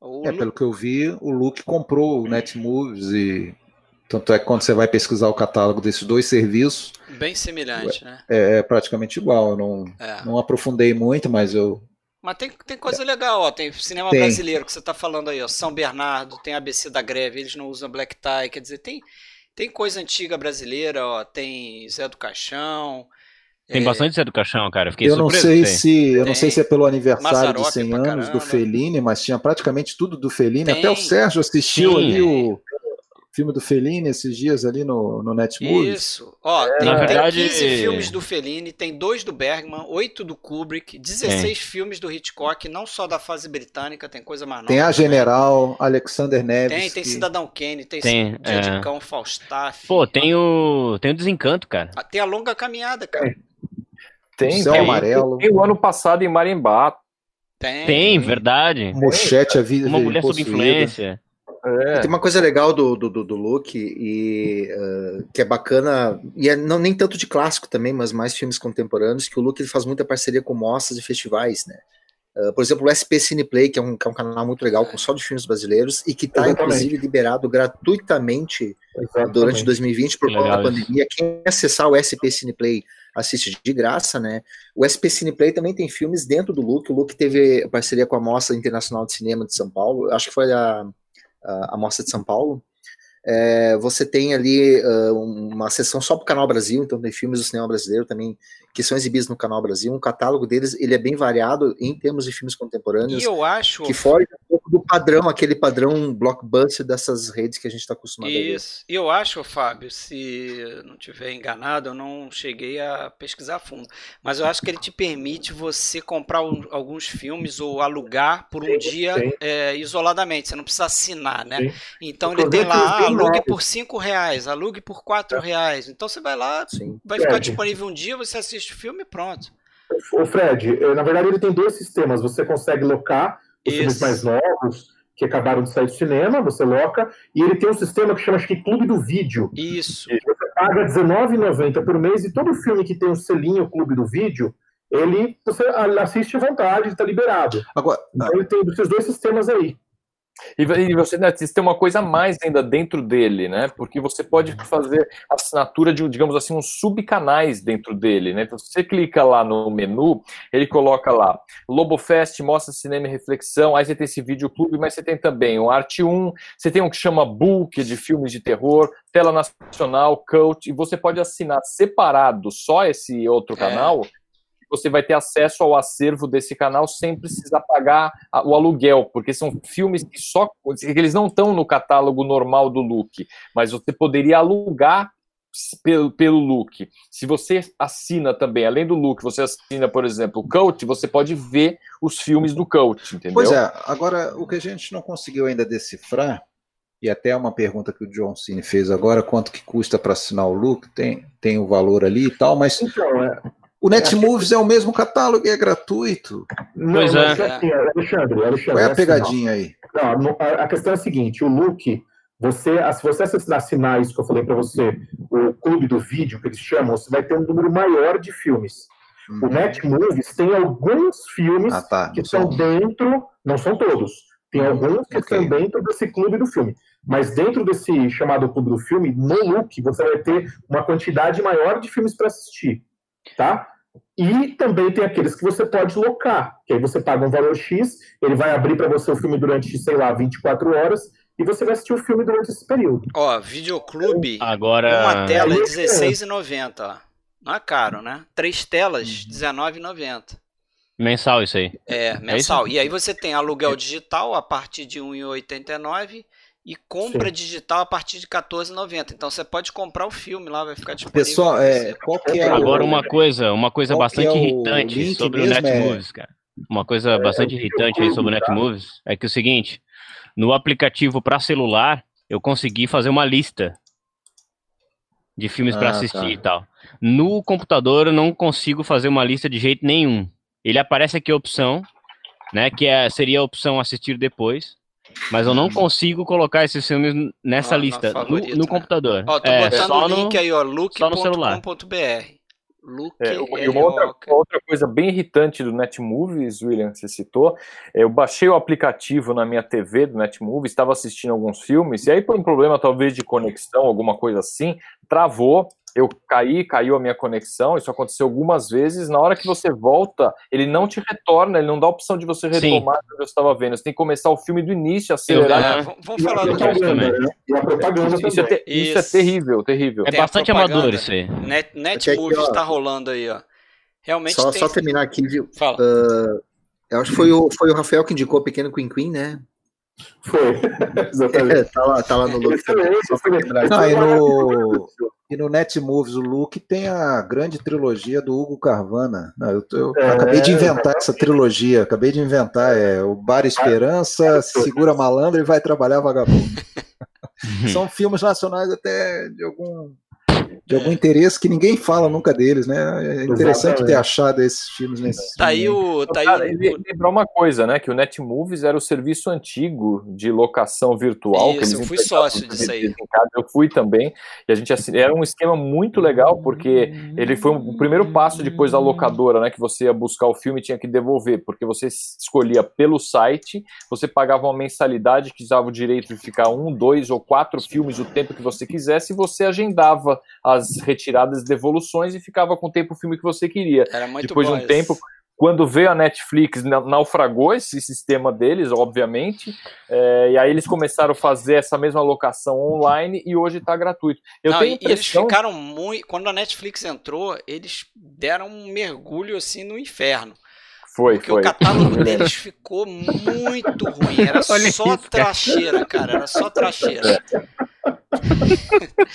O é, Lu... pelo que eu vi, o Luke comprou o Netmovies e. Tanto é que quando você vai pesquisar o catálogo desses dois serviços. Bem semelhante, né? É, é praticamente igual. Eu não, é. não aprofundei muito, mas eu mas tem, tem coisa legal, ó. Tem cinema tem. brasileiro que você tá falando aí, ó. São Bernardo, tem ABC da Greve, eles não usam black tie, quer dizer, tem, tem coisa antiga brasileira, ó. Tem Zé do Caixão. Tem é... bastante Zé do Caixão, cara. Fiquei eu não sei se Eu tem. não sei se é pelo aniversário de 100 anos do Fellini, mas tinha praticamente tudo do Fellini. Tem. Até o Sérgio assistiu Sim, ali o filme do Fellini esses dias ali no, no Netmovies. Isso. Ó, é, tem, na verdade... tem 15 filmes do Fellini, tem dois do Bergman, oito do Kubrick, 16 é. filmes do Hitchcock, não só da fase britânica, tem coisa mais nova. Tem a General, Alexander Neves. Tem, tem Cidadão Kane, tem, tem Dia é. de Cão, Falstaff. Pô, tem o, tem o Desencanto, cara. Ah, tem a Longa Caminhada, cara. Tem, o Céu tem, Amarelo. Tem o ano passado em Marimbá. Tem, tem verdade. Mochete, a vida. Uma mulher sob influência. É. Tem uma coisa legal do, do, do, do Luke e uh, que é bacana, e é não, nem tanto de clássico também, mas mais filmes contemporâneos, que o Luke ele faz muita parceria com mostras e festivais, né? Uh, por exemplo, o SP Cineplay, que é um, que é um canal muito legal, com só de filmes brasileiros, e que está, inclusive, liberado gratuitamente Exatamente. durante 2020 por conta da pandemia. Quem acessar o SP Cineplay assiste de graça, né? O SP Cineplay também tem filmes dentro do Luke. O Luke teve parceria com a Mostra Internacional de Cinema de São Paulo, acho que foi a a Mostra de São Paulo, é, você tem ali uh, uma sessão só para o Canal Brasil, então tem filmes do cinema brasileiro também que são exibidos no Canal Brasil. Um catálogo deles ele é bem variado em termos de filmes contemporâneos. E eu acho que foge um pouco do padrão, aquele padrão blockbuster dessas redes que a gente está acostumado Isso. a ver. Isso. E eu acho, Fábio, se não tiver enganado, eu não cheguei a pesquisar a fundo, mas eu acho que ele te permite você comprar alguns filmes ou alugar por um sim, dia sim. É, isoladamente. Você não precisa assinar, né? Sim. Então ele tem lá alugue por cinco reais, alugue por quatro é. reais. Então você vai lá, vai ficar disponível um dia, você assiste o filme pronto. O Fred, eh, na verdade ele tem dois sistemas. Você consegue locar os Isso. filmes mais novos que acabaram de sair do cinema, você loca, e ele tem um sistema que chama acho que Clube do Vídeo. Isso. Você paga R$19,90 por mês e todo filme que tem um selinho Clube do Vídeo, ele você assiste à vontade, está liberado. Agora, então ele tem esses dois sistemas aí. E, você, né, tem uma coisa a mais ainda dentro dele, né? Porque você pode fazer assinatura de, digamos assim, uns subcanais dentro dele, né? Então, você clica lá no menu, ele coloca lá Lobofest, mostra cinema e reflexão, aí você tem esse videoclube, mas você tem também o Arte 1, você tem um que chama Book, de filmes de terror, Tela Nacional, Cult, e você pode assinar separado só esse outro é. Você vai ter acesso ao acervo desse canal sem precisar pagar o aluguel, porque são filmes que só que eles não estão no catálogo normal do Look, mas você poderia alugar pelo, pelo Look. Se você assina também, além do Look, você assina, por exemplo, o Cult, você pode ver os filmes do Cult, entendeu? Pois é, agora o que a gente não conseguiu ainda decifrar, e até uma pergunta que o John Cine fez agora, quanto que custa para assinar o Look, tem, tem o valor ali e tal, mas então, é, o Netmovies é, o mesmo catálogo e é gratuito. Não, pois é. Assim, Alexandre, Alexandre. Qual é a assim, pegadinha assim, aí? Não, a questão é a seguinte: o Look, você, se você assinar isso que eu falei para você, o clube do vídeo, que eles chamam, você vai ter um número maior de filmes. Hum. O Netmovies tem alguns filmes ah, tá. que estão dentro, não são todos, tem hum, alguns que okay. estão dentro desse clube do filme. Mas dentro desse chamado clube do filme, no Look, você vai ter uma quantidade maior de filmes para assistir. Tá? E também tem aqueles que você pode locar, que aí você paga um valor X, ele vai abrir para você o filme durante, sei lá, 24 horas, e você vai assistir o filme durante esse período. Ó, Videoclube, Agora... uma tela é R$16,90, ó. Não é caro, né? Três telas, R$19,90. Mensal isso aí. É, mensal. É isso? E aí você tem aluguel digital a partir de R$1,89 e compra Sim. digital a partir de 14,90. Então você pode comprar o filme lá, vai ficar disponível. Pessoal, é, qual que é Agora uma coisa, uma coisa bastante é irritante sobre o Netmovies, é... cara. Uma coisa é, bastante irritante aí sobre o Netmovies é que é o seguinte, no aplicativo para celular, eu consegui fazer uma lista de filmes ah, para assistir tá. e tal. No computador eu não consigo fazer uma lista de jeito nenhum. Ele aparece aqui a opção, né, que é, seria a opção assistir depois. Mas eu não consigo colocar esses filmes nessa ah, lista no, no, né? computador. Ó, tô é, botando o link no, aí, ó, look.com.br. É, e uma outra, uma outra, coisa bem irritante do Netmovies, William, você citou, eu baixei o aplicativo na minha TV do Netmovies, estava assistindo alguns filmes, e aí por um problema talvez de conexão, alguma coisa assim, travou, eu caí, caiu a minha conexão, isso aconteceu algumas vezes. Na hora que você volta, ele não te retorna, ele não dá a opção de você retomar o que você estava vendo. Você tem que começar o filme do início, acelerar. É, vamos falar do que também. Né? E a propaganda isso, é, ter, isso. é terrível, terrível. É tem bastante amador isso aí. Net, Netmovies está rolando aí, ó. Realmente só, tem... só terminar aqui, viu? Fala. Uh, eu acho que foi o, foi o Rafael que indicou o Pequeno Queen Queen, né? Foi, exatamente. É, tá, lá, tá lá no look. Não, e no, e no Netmovies, o Luke tem a grande trilogia do Hugo Carvana. Não, eu, eu é, acabei de inventar essa trilogia, acabei de inventar. É o Bar Esperança, Segura Malandro e Vai Trabalhar Vagabundo. São filmes nacionais até de algum de algum interesse que ninguém fala nunca deles, né? É interessante Exatamente. ter achado esses filmes nesse. Tá aí o. Tá aí Cara, o... lembrar uma coisa, né? Que o Netmovies era o serviço antigo de locação virtual. Isso, que eles eu fui sócio disso aí. Eu fui também. E a gente assim, era um esquema muito legal, porque ele foi o primeiro passo depois da locadora, né? Que você ia buscar o filme e tinha que devolver, porque você escolhia pelo site, você pagava uma mensalidade que dava o direito de ficar um, dois ou quatro filmes o tempo que você quisesse, e você agendava a as retiradas, devoluções e ficava com o tempo o filme que você queria. Depois de um tempo, quando veio a Netflix, naufragou esse sistema deles, obviamente, é, e aí eles começaram a fazer essa mesma locação online e hoje está gratuito. Eu Não, tenho impressão... eles ficaram muito. Quando a Netflix entrou, eles deram um mergulho assim no inferno. Foi, Porque foi. o catálogo deles ficou muito ruim. Era só isso, tracheira, cara. Era só tracheira.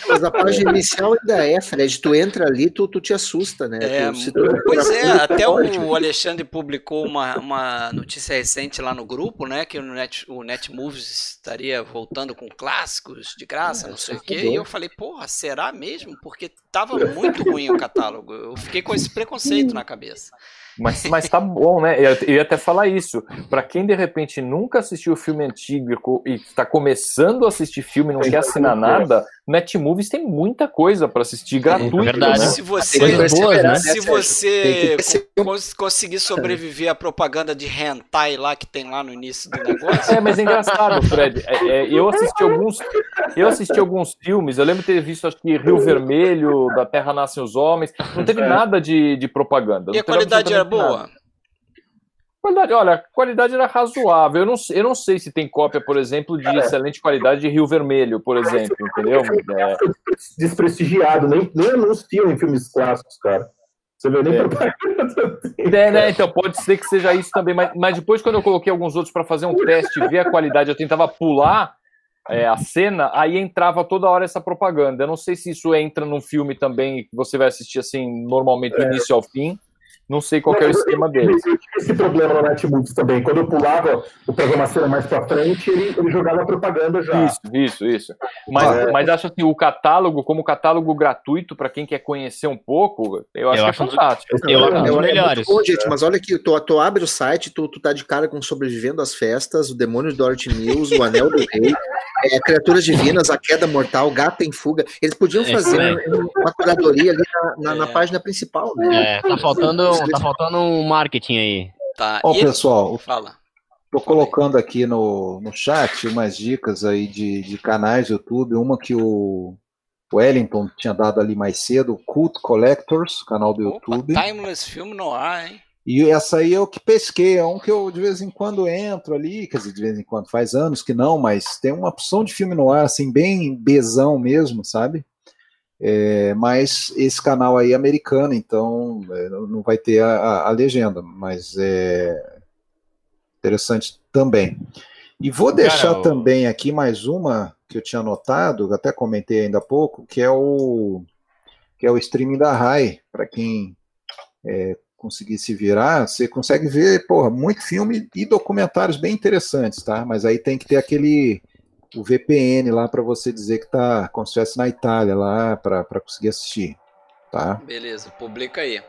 Mas a página inicial ainda é, Fred. Tu entra ali, tu, tu te assusta, né? É, tu, tu pois é, até o Alexandre publicou uma, uma notícia recente lá no grupo, né? Que o, Net, o Netmovies estaria voltando com clássicos de graça, é, não sei o quê. E eu falei, porra, será mesmo? Porque tava muito ruim o catálogo. Eu fiquei com esse preconceito na cabeça. Mas, mas tá bom, né? Eu, eu ia até falar isso. Para quem de repente nunca assistiu filme antigo e está começando a assistir filme e não quer assinar nada, Netmovies tem muita coisa para assistir gratuito. É verdade. Né? Se você, boas, né? se você conseguir sobreviver à propaganda de hentai lá que tem lá no início do negócio. É, mas é engraçado, Fred. É, é, eu assisti alguns, eu assisti alguns filmes. Eu lembro de ter visto acho que Rio Vermelho, Da Terra Nascem os Homens. Não teve é. nada de, de propaganda. E a qualidade era boa? Nada. Qualidade, olha, a qualidade era razoável. Eu não, eu não sei se tem cópia, por exemplo, de é. excelente qualidade de Rio Vermelho, por exemplo, entendeu? É. Desprestigiado, nem, nem anunciam em filmes clássicos, cara. Você vê nem é. propaganda. É, né? Então pode ser que seja isso também, mas, mas depois, quando eu coloquei alguns outros para fazer um teste, ver a qualidade, eu tentava pular é, a cena, aí entrava toda hora essa propaganda. Eu não sei se isso entra num filme também que você vai assistir assim, normalmente do é. início ao fim. Não sei qual é o esquema dele. Eu tive esse problema no Netbooks também. Quando eu pulava o programa cena mais pra frente, ele, ele jogava propaganda já. Isso, isso, isso. Mas, é. mas acho assim, o catálogo, como catálogo gratuito, para quem quer conhecer um pouco, eu acho eu que é acho é fantástico. Eu, eu acho um melhores. Bom, gente, mas olha aqui, tu, tu abre o site, tu, tu tá de cara com Sobrevivendo às Festas, o Demônio de Dorothy Mills, o Anel do Rei, é, Criaturas Divinas, A Queda Mortal, Gato em Fuga. Eles podiam fazer é, uma curadoria ali na, na, na, página principal, né? É, tá faltando tá faltando um marketing aí. Tá. Ó, pessoal, fala. Tô colocando aqui no, no chat umas dicas aí de, de canais do YouTube. Uma que o Wellington tinha dado ali mais cedo, Cult Collectors, canal do Opa, YouTube. Timeless Film no ar, hein? E essa aí é o que pesquei, é um que eu de vez em quando entro ali, quer dizer, de vez em quando, faz anos que não, mas tem uma opção de filme no ar, assim, bem bezão mesmo, sabe? É, mas esse canal aí é americano, então é, não vai ter a, a, a, legenda, mas é interessante também. E vou deixar também aqui mais uma que eu tinha anotado, até comentei ainda há pouco, que é o que é o streaming da Rai, para quem é, conseguir se virar, você consegue ver, porra, muito filme e documentários bem interessantes, tá? Mas aí tem que ter aquele o VPN lá para você dizer que tá como se estivesse na Itália lá para conseguir assistir, tá? Beleza, publica aí.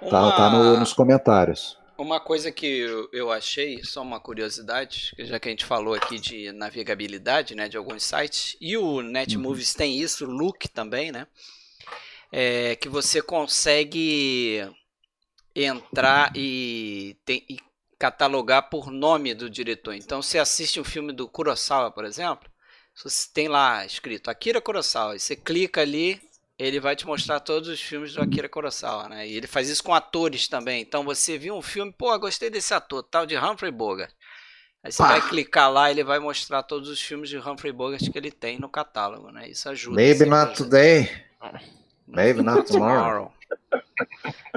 Uma... Tá, tá no, nos comentários. Uma coisa que eu, eu achei, só uma curiosidade, já que a gente falou aqui de navegabilidade, né, de alguns sites, e o Netmovies uhum. tem isso, o Look também, né? É, que você consegue entrar e, tem, e catalogar por nome do diretor. Então, você assiste um filme do Kurosawa, por exemplo, você tem lá escrito Akira Kurosawa, e você clica ali, ele vai te mostrar todos os filmes do Akira Kurosawa, né? E ele faz isso com atores também. Então, você viu um filme, pô, gostei desse ator, tal de Humphrey Bogart. Aí você vai clicar lá, ele vai mostrar todos os filmes de Humphrey Bogart que ele tem no catálogo, né? Isso ajuda. Maybe not today. Maybe not tomorrow.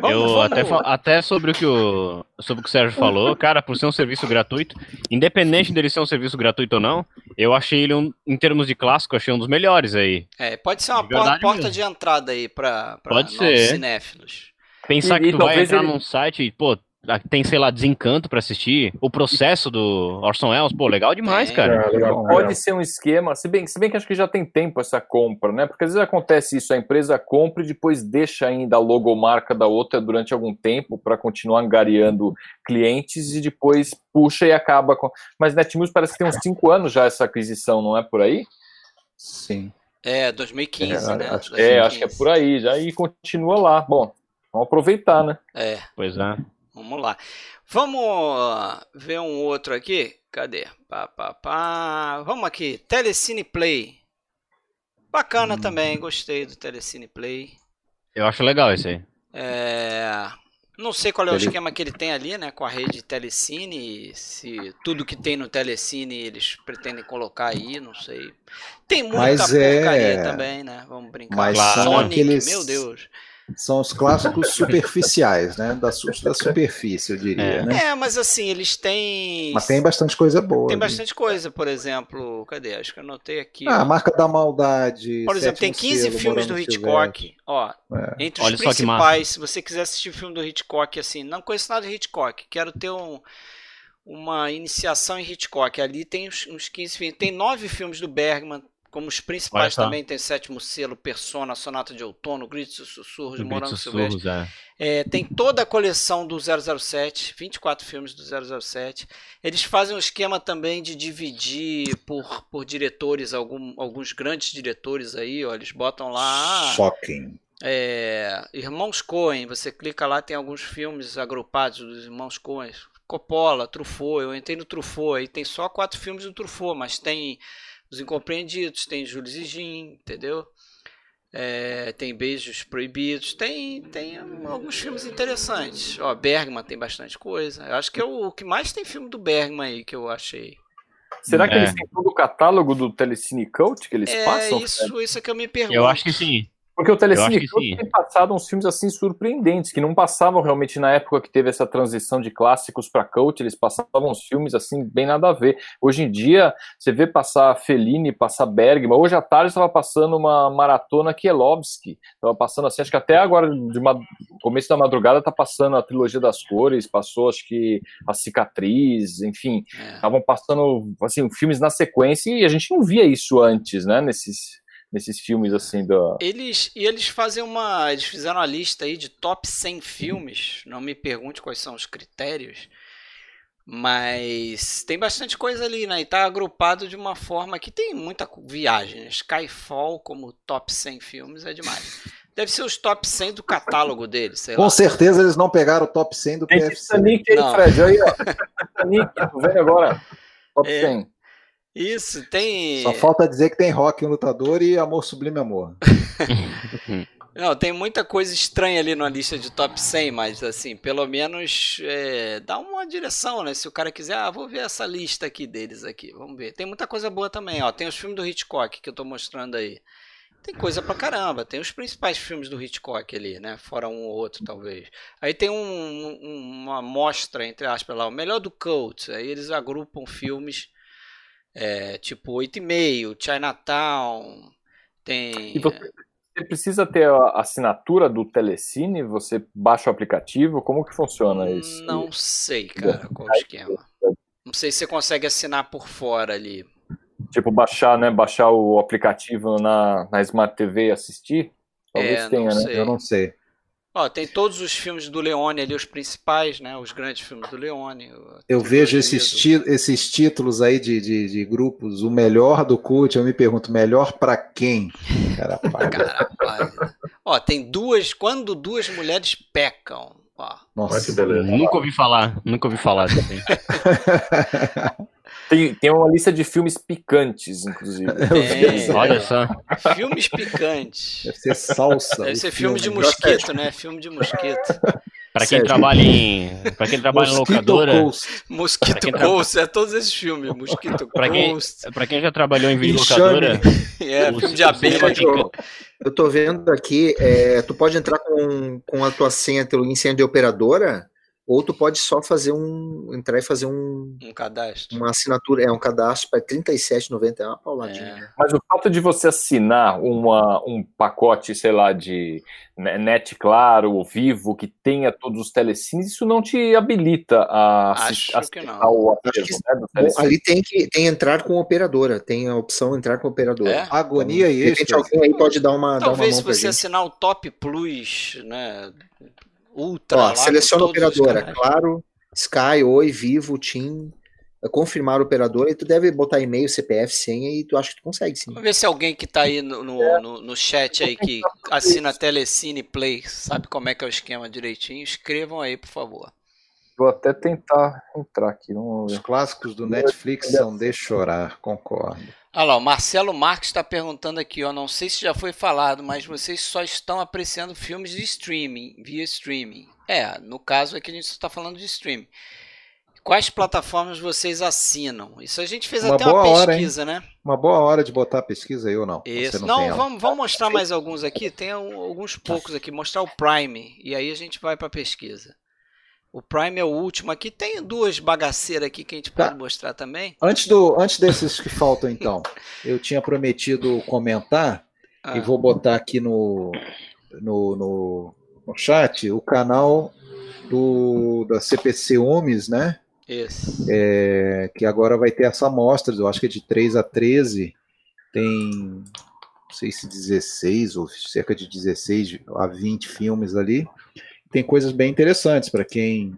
Eu até, até sobre o que o sobre o que o Sérgio falou, cara, por ser um serviço gratuito, independente dele ser um serviço gratuito ou não, eu achei ele um, em termos de clássico, achei um dos melhores aí. É, pode ser uma porta, porta de entrada aí para ser. cinéfilos. Pensar e, que tu vai entrar ele... num site e, pô, tem, sei lá, desencanto para assistir. O processo do Orson Welles, pô, legal demais, é, cara. É, legal, Pode ser um esquema, se bem, se bem que acho que já tem tempo essa compra, né? Porque às vezes acontece isso, a empresa compra e depois deixa ainda a logomarca da outra durante algum tempo para continuar angariando clientes e depois puxa e acaba com. Mas Netnews parece que tem uns 5 anos já essa aquisição, não é por aí? Sim. É, 2015, é, né? Acho, 2015. É, acho que é por aí, já e continua lá. Bom, vamos aproveitar, né? É. Pois é. Vamos lá. Vamos ver um outro aqui. Cadê? Pá, pá, pá. Vamos aqui. Telecine Play. Bacana hum. também. Gostei do Telecine Play. Eu acho legal esse aí. É... Não sei qual é o ele... esquema que ele tem ali, né? Com a rede Telecine. Se tudo que tem no Telecine eles pretendem colocar aí, não sei. Tem muita Mas é porcaria é... também, né? Vamos brincar. Mas Sonic, aqueles... meu Deus. São os clássicos superficiais, né? Da, da superfície, eu diria. É. Né? é, mas assim, eles têm. Mas tem bastante coisa boa. Tem bastante coisa, por exemplo. Cadê? Acho que eu anotei aqui. Ah, a Marca da Maldade. Por exemplo, tem 15 selo, filmes do Hitchcock. Ó, é. entre os Olha principais, se você quiser assistir filme do Hitchcock, assim, não conheço nada de Hitchcock, quero ter um uma iniciação em Hitchcock. Ali tem uns, uns 15 filmes. Tem nove filmes do Bergman, como os principais também tem Sétimo Selo, Persona, Sonata de Outono, Gritos e Sussurros, de Morango Silvestre. É. É, tem toda a coleção do 007, 24 filmes do 007. Eles fazem um esquema também de dividir por, por diretores, algum, alguns grandes diretores aí, ó, eles botam lá... Shocking. É, Irmãos Coen, você clica lá, tem alguns filmes agrupados dos Irmãos Coen. Coppola, Truffaut, eu entrei no Truffaut, aí tem só quatro filmes do Truffaut, mas tem Os Incompreendidos, tem Jules e Jean, entendeu? É, tem Beijos Proibidos, tem, tem alguns filmes interessantes. Ó, Bergman tem bastante coisa. Eu acho que é o, o que mais tem filme do Bergman aí que eu achei. Será que é. eles têm todo o catálogo do Telecine Cult que eles é, passam? Isso, isso é que eu me pergunto. Eu acho que sim. Porque o Telecine tem passado uns filmes assim surpreendentes, que não passavam realmente na época que teve essa transição de clássicos para cult, eles passavam uns filmes assim bem nada a ver. Hoje em dia, você vê passar Fellini, passar Bergman. Hoje à tarde estava passando uma maratona Kielowski. Estava passando assim, acho que até agora, de uma, começo da madrugada, está passando a trilogia das cores, passou acho que a cicatriz, enfim, estavam é. passando assim filmes na sequência e a gente não via isso antes, né? Nesses nesses filmes assim do Eles e eles fazem uma, eles fizeram uma lista aí de top 100 filmes. Não me pergunte quais são os critérios, mas tem bastante coisa ali, né? E tá agrupado de uma forma que tem muita viagem. Né? Skyfall como top 100 filmes é demais. Deve ser os top 100 do catálogo deles, Com lá. certeza eles não pegaram o top 100 do Tem PFC. Titanic aí, Fred, aí, ó. Titanic, vendo agora. Top é, 100. Isso, tem. Só falta dizer que tem rock, um lutador e amor sublime amor. Não, tem muita coisa estranha ali na lista de top 100, mas assim, pelo menos é, dá uma direção, né? Se o cara quiser, ah, vou ver essa lista aqui deles aqui, vamos ver. Tem muita coisa boa também, ó. Tem os filmes do Hitchcock que eu tô mostrando aí. Tem coisa pra caramba, tem os principais filmes do Hitchcock ali, né? Fora um ou outro, talvez. Aí tem um, um, uma amostra, entre aspas, lá, o melhor do Cult. Aí eles agrupam filmes é, tipo 8,5, Chinatown, tem. E você, você, precisa ter a assinatura do Telecine? Você baixa o aplicativo? Como que funciona isso? Não sei, cara, qual o esquema. Não sei se você consegue assinar por fora ali. Tipo, baixar, né? Baixar o aplicativo na, na Smart TV e assistir? Talvez é, tenha, né? Eu não sei. Ó, tem todos os filmes do Leone ali, os principais, né? Os grandes filmes do Leone. Eu vejo esses, esses títulos aí de, de, de, grupos, o melhor do cult, eu me pergunto, melhor para quem? Cara, Ó, tem duas, quando duas mulheres pecam. Ó. Nossa, que beleza. Nunca ouvi falar, nunca ouvi falar também. Tem, tem uma lista de filmes picantes, inclusive. Tem, Olha só. Filmes picantes. Deve ser salsa. Deve ser filme, filme de mosquito, né? Filme de mosquito. Para quem trabalha em, para quem trabalha Mosquito em locadora, Ghost. Mosquito Ghost, é todos esses filmes, Mosquito pra quem, Ghost. Para quem já trabalhou em videolocadora, é, filme de abelha. Eu, eu tô vendo aqui, é, tu pode entrar com, com a tua senha, teu login de operadora, ou tu pode só fazer um. entrar e fazer um. Um cadastro. Uma assinatura, é um cadastro para 37,90, é uma pauladinha. É. Mas o fato de você assinar uma, um pacote, sei lá, de net claro ou vivo, que tenha todos os telecines, isso não te habilita a assistir ao acervo, né, Ali tem que tem entrar com operadora, tem a opção entrar com operadora. É? Agonia então, e isso. alguém aí pode dar uma. Talvez dar uma se você assinar o Top Plus, né? Ultra. Ó, seleciona a operadora, claro, Sky, Oi, Vivo, TIM, é confirmar a operadora e tu deve botar e-mail, CPF, senha e tu acha que tu consegue sim. Vamos ver se alguém que tá aí no, no, é. no, no chat aí que assina Telecine Play sabe como é que é o esquema direitinho, escrevam aí, por favor. Vou até tentar entrar aqui. Os clássicos do Netflix são de chorar, concordo. Olha lá, o Marcelo Marques está perguntando aqui, ó, não sei se já foi falado, mas vocês só estão apreciando filmes de streaming, via streaming. É, no caso aqui a gente está falando de streaming. Quais plataformas vocês assinam? Isso a gente fez uma até uma pesquisa, hora, né? Uma boa hora de botar a pesquisa aí ou não? Isso. Não, não vamos, vamos mostrar mais alguns aqui. Tem alguns poucos aqui. Mostrar o Prime. E aí a gente vai para a pesquisa. O Prime é o último aqui. Tem duas bagaceiras aqui que a gente pode tá. mostrar também. Antes, do, antes desses que faltam, então, eu tinha prometido comentar ah. e vou botar aqui no, no, no, no, chat o canal do, da CPC Homes, né? Isso. É, que agora vai ter essa amostra, eu acho que é de 3 a 13 tem, não sei se 16 ou cerca de 16 a 20 filmes ali. Tem coisas bem interessantes para quem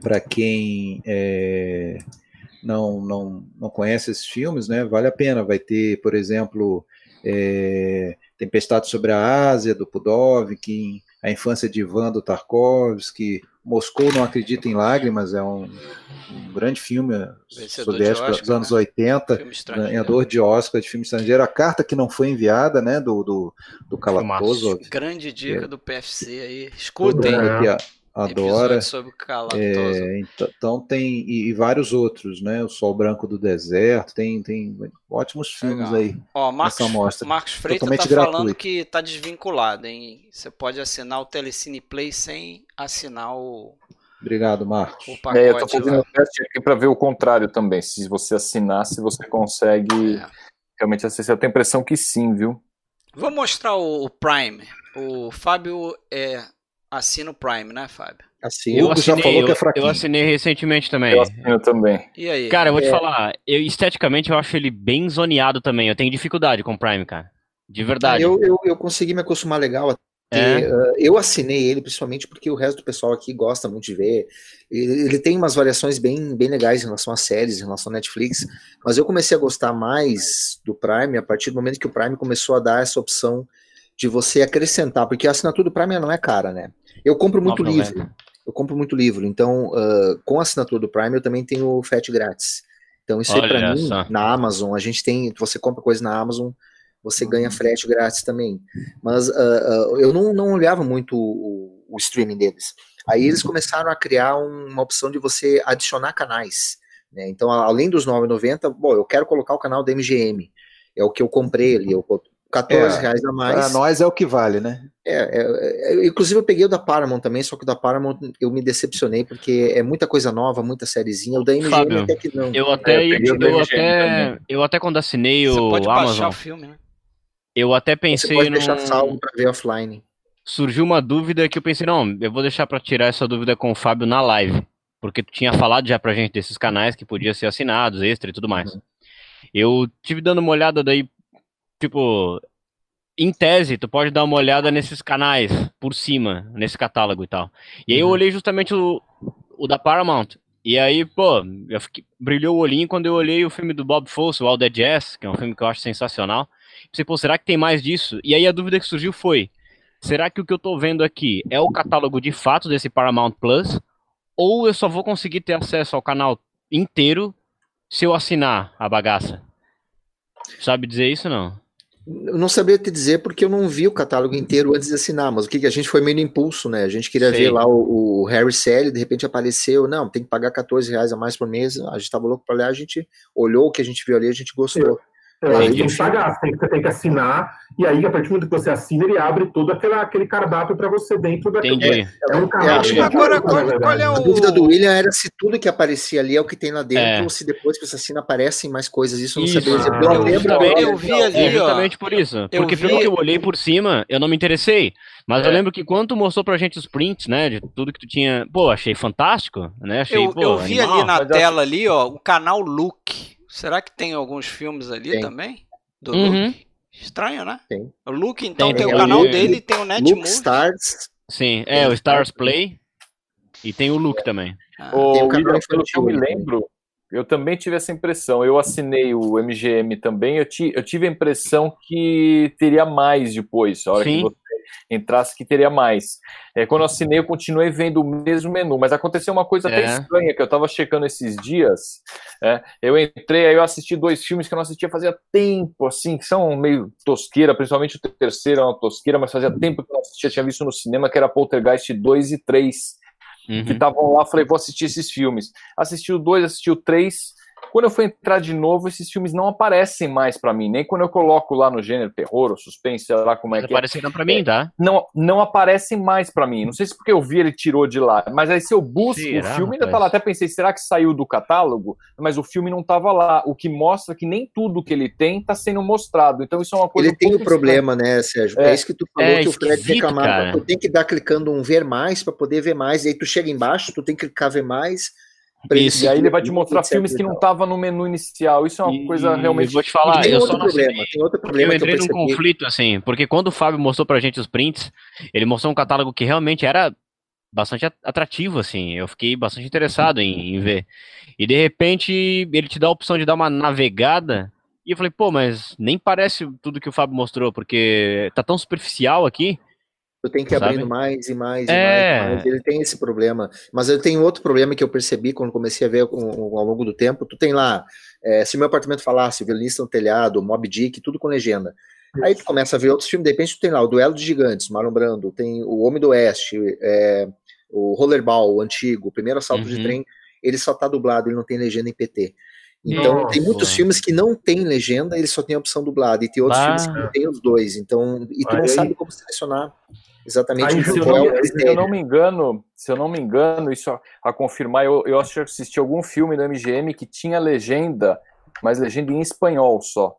para quem é, não, não, não conhece esses filmes, né? Vale a pena. Vai ter, por exemplo, é, Tempestade sobre a Ásia, do Pudovkin, A Infância de Ivan, do Tarkovsky, Moscou Não Acredita em Lágrimas, é um, um grande filme soviético dos anos né? 80, ganhador de Oscar de filme estrangeiro. A carta que não foi enviada, né, do, do, do Kalatozov. Grande dica é. do PFC aí. Escutem. É adora. É, então tem e, e, vários outros, né? O Sol Branco do Deserto, tem, tem ótimos filmes Legal. aí. Ó, Marcos, nessa Marcos Freitas tá gratuito. falando que tá desvinculado, hein? Você pode assinar o Telecine Play sem assinar o Obrigado, Marcos. O pacote, é, eu tô fazendo um teste aqui para ver o contrário também. Se você assinar, se você consegue é. realmente acessar. Eu tenho a impressão que sim, viu? Vou mostrar o, o Prime. O Fábio é, assina o Prime, né, Fábio? Assino. Eu assinei, já falou que é fraquinho. Eu assinei recentemente também. Eu assino também. E aí? Cara, eu vou é. te falar, eu, esteticamente eu acho ele bem zoneado também. Eu tenho dificuldade com o Prime, cara. De verdade. Eu, eu, eu consegui me acostumar legal. É. Uh, eu assinei ele principalmente porque o resto do pessoal aqui gosta muito de ver. Ele, ele, tem umas variações bem, bem legais em relação às séries, em relação à Netflix. Mas eu comecei a gostar mais do Prime a partir do momento que o Prime começou a dar essa opção de você acrescentar, porque a assinatura do Prime não é cara, né? Eu compro muito livro. Eu compro muito livro. Então, uh, com a assinatura do Prime, eu também tenho o FAT grátis. Então, isso Olha aí para mim, na Amazon, a gente tem. Você compra coisa na Amazon, você ganha uhum. frete grátis também. Mas uh, uh, eu não, não olhava muito o, o, streaming deles. Aí eles começaram a criar uma opção de você adicionar canais. Né? Então, além dos 9,90, bom, eu quero colocar o canal da MGM. É o que eu comprei ali. Eu 14 é, reais a mais. Para nós é o que vale, né? É, é, é, inclusive eu peguei o da Paramount também, só que o da Paramount eu me decepcionei, porque é muita coisa nova, muita sériezinha. O da MGM Fábio, até que não. Eu até, é, eu, eu, até eu até quando assinei Você o pode Amazon, o filme, né? Eu até pensei Você pode no... deixar salvo para ver offline. Surgiu uma dúvida que eu pensei, não, eu vou deixar para tirar essa dúvida com o Fábio na live, porque tu tinha falado já pra gente desses canais que podiam ser assinados, extra e tudo mais. Uhum. Eu tive dando uma olhada daí, tipo, em tese, tu pode dar uma olhada nesses canais por cima, nesse catálogo e tal. E aí eu uhum. olhei justamente o, o da Paramount. E aí, pô, eu fiquei, brilhou o olhinho quando eu olhei o filme do Bob Fosse, o All the Jazz, que é um filme que eu acho sensacional. Pensei, pô, será que tem mais disso? E aí a dúvida que surgiu foi: será que o que eu tô vendo aqui é o catálogo de fato desse Paramount Plus? Ou eu só vou conseguir ter acesso ao canal inteiro se eu assinar a bagaça? Sabe dizer isso não? Eu não sabia te dizer porque eu não vi o catálogo inteiro antes de assinar, mas o que, que a gente foi meio no impulso, né? A gente queria Sim. ver lá o, o, Harry Sally, de repente apareceu, não, tem que pagar 14 reais a mais por mês, a gente tava louco para ler, a gente olhou o que a gente viu ali, a gente gostou. É, aí tem que pagar, tem que, tem que assinar, e aí, a partir do momento que você assina, ele abre todo aquele, aquele cardápio para você dentro daquele. Entendi. É, um cardápio. Agora, qual, qual, é o... A dúvida do William era se tudo que aparecia ali é o que tem lá dentro, é. ou se depois que você assina aparecem mais coisas. Isso eu não sabia dizer. Ah, eu, lembro, eu, eu vi ali, é justamente por isso. Porque pelo que eu olhei por cima, eu não me interessei. Mas é. eu lembro que quando tu mostrou pra gente os prints, né, de tudo que tu tinha, pô, achei fantástico, né? Achei, eu, pô, eu vi animal, ali na tela ali, ó, o canal Look. Será que tem alguns filmes ali tem. também? do uhum. Luke. Estranho, né? Tem. O Luke, então, tem, tem, tem o canal dele e tem o Netmovie. Luke Stars. Sim, é, o Stars Play. E tem o Luke também. Ah, o, tem o William, pelo que eu me lembro, eu também tive essa impressão. Eu assinei o MGM também. Eu, ti, eu tive a impressão que teria mais depois. A hora Sim. que você entrasse que teria mais. É, quando eu assinei, eu continuei vendo o mesmo menu, mas aconteceu uma coisa é. até estranha, que eu estava checando esses dias. É, eu entrei, aí eu assisti dois filmes que eu não assistia fazia tempo, assim, que são meio tosqueira, principalmente o terceiro é uma tosqueira, mas fazia tempo que eu não assistia, tinha visto no cinema, que era Poltergeist 2 e 3. Uhum. Que estavam lá, falei, vou assistir esses filmes. Assisti o 2, assisti o 3, quando eu fui entrar de novo, esses filmes não aparecem mais para mim, nem quando eu coloco lá no gênero terror ou suspense, sei lá como é que apareceram é. para mim, tá? Não, não aparecem mais para mim. Não sei se porque eu vi ele tirou de lá, mas aí se eu busco, será, o filme ainda tá lá. Até pensei, será que saiu do catálogo? Mas o filme não tava lá, o que mostra que nem tudo que ele tem tá sendo mostrado. Então isso é uma coisa Ele um tem o um problema, né, Sérgio? É. é, isso que tu falou é, que o Fred reclamava. Tu tem que dar clicando um ver mais para poder ver mais, e aí tu chega embaixo, tu tem que clicar ver mais Isso. E aí ele vai te mostrar filmes que não estavam no menu inicial. Isso é uma e, coisa realmente. Vou te falar, eu só problema. Tem outro problema. Eu entrei num conflito, assim, porque quando o Fábio mostrou pra gente os prints, ele mostrou um catálogo que realmente era bastante atrativo, assim. Eu fiquei bastante interessado em, em ver. E de repente ele te dá a opção de dar uma navegada. E eu falei, pô, mas nem parece tudo que o Fábio mostrou, porque tá tão superficial aqui Tu tem que ir abrindo mais e mais e é. mais, mais, Ele tem esse problema. Mas eu tenho outro problema que eu percebi quando comecei a ver ao longo do tempo. Tu tem lá, é, se meu apartamento falasse, Violinista no Telhado, Mob Dick, tudo com legenda. Aí tu começa a ver outros filmes, de repente tu tem lá o Duelo de Gigantes, Marlon Brando, tem o Homem do Oeste, é, o Rollerball, o antigo, o Primeiro Assalto uhum. de Trem, ele só tá dublado, ele não tem legenda em PT. Então, Nossa, tem muitos filmes que não tem legenda, ele só tem a opção dublada, e tem outros filmes que não tem os dois. Então, e tu não sabe como selecionar. Exatamente. Aí, se, eu não, é se eu não me engano, se eu não me engano, isso a, a confirmar, eu, eu acho que assisti algum filme do MGM que tinha legenda, mas legenda em espanhol só.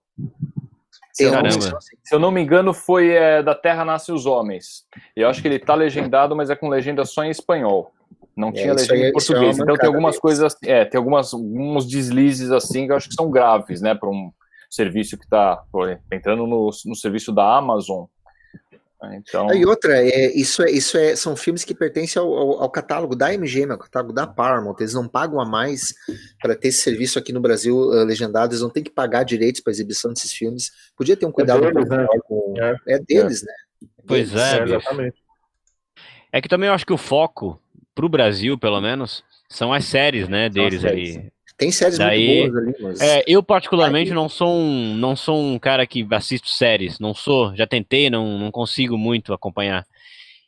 Se eu, não, se eu, não, me engano, foi é, Da Terra Nasce os Homens. Eu acho que ele tá legendado, mas é com legenda só em espanhol. Não é, tinha legenda em é, português. É então tem algumas coisas, é, tem algumas, alguns deslizes assim que eu acho que são graves, né, para um serviço que está entrando no, no serviço da Amazon então... E outra, é, isso, é, isso é, são filmes que pertencem ao, ao, ao, catálogo da MGM, ao catálogo da Paramount. Eles não pagam a mais para ter esse serviço aqui no Brasil uh, legendado, eles não têm que pagar direitos para exibição desses filmes. Podia ter um cuidado é deles, né? com. É, é deles, né? Pois é, é exatamente. É que também eu acho que o foco, para o Brasil, pelo menos, são as séries, né, deles ali. Tem séries Daí, muito boas ali, mas... É, eu particularmente Aí... não sou um não sou um cara que assisto séries, não sou, já tentei, não, não consigo muito acompanhar.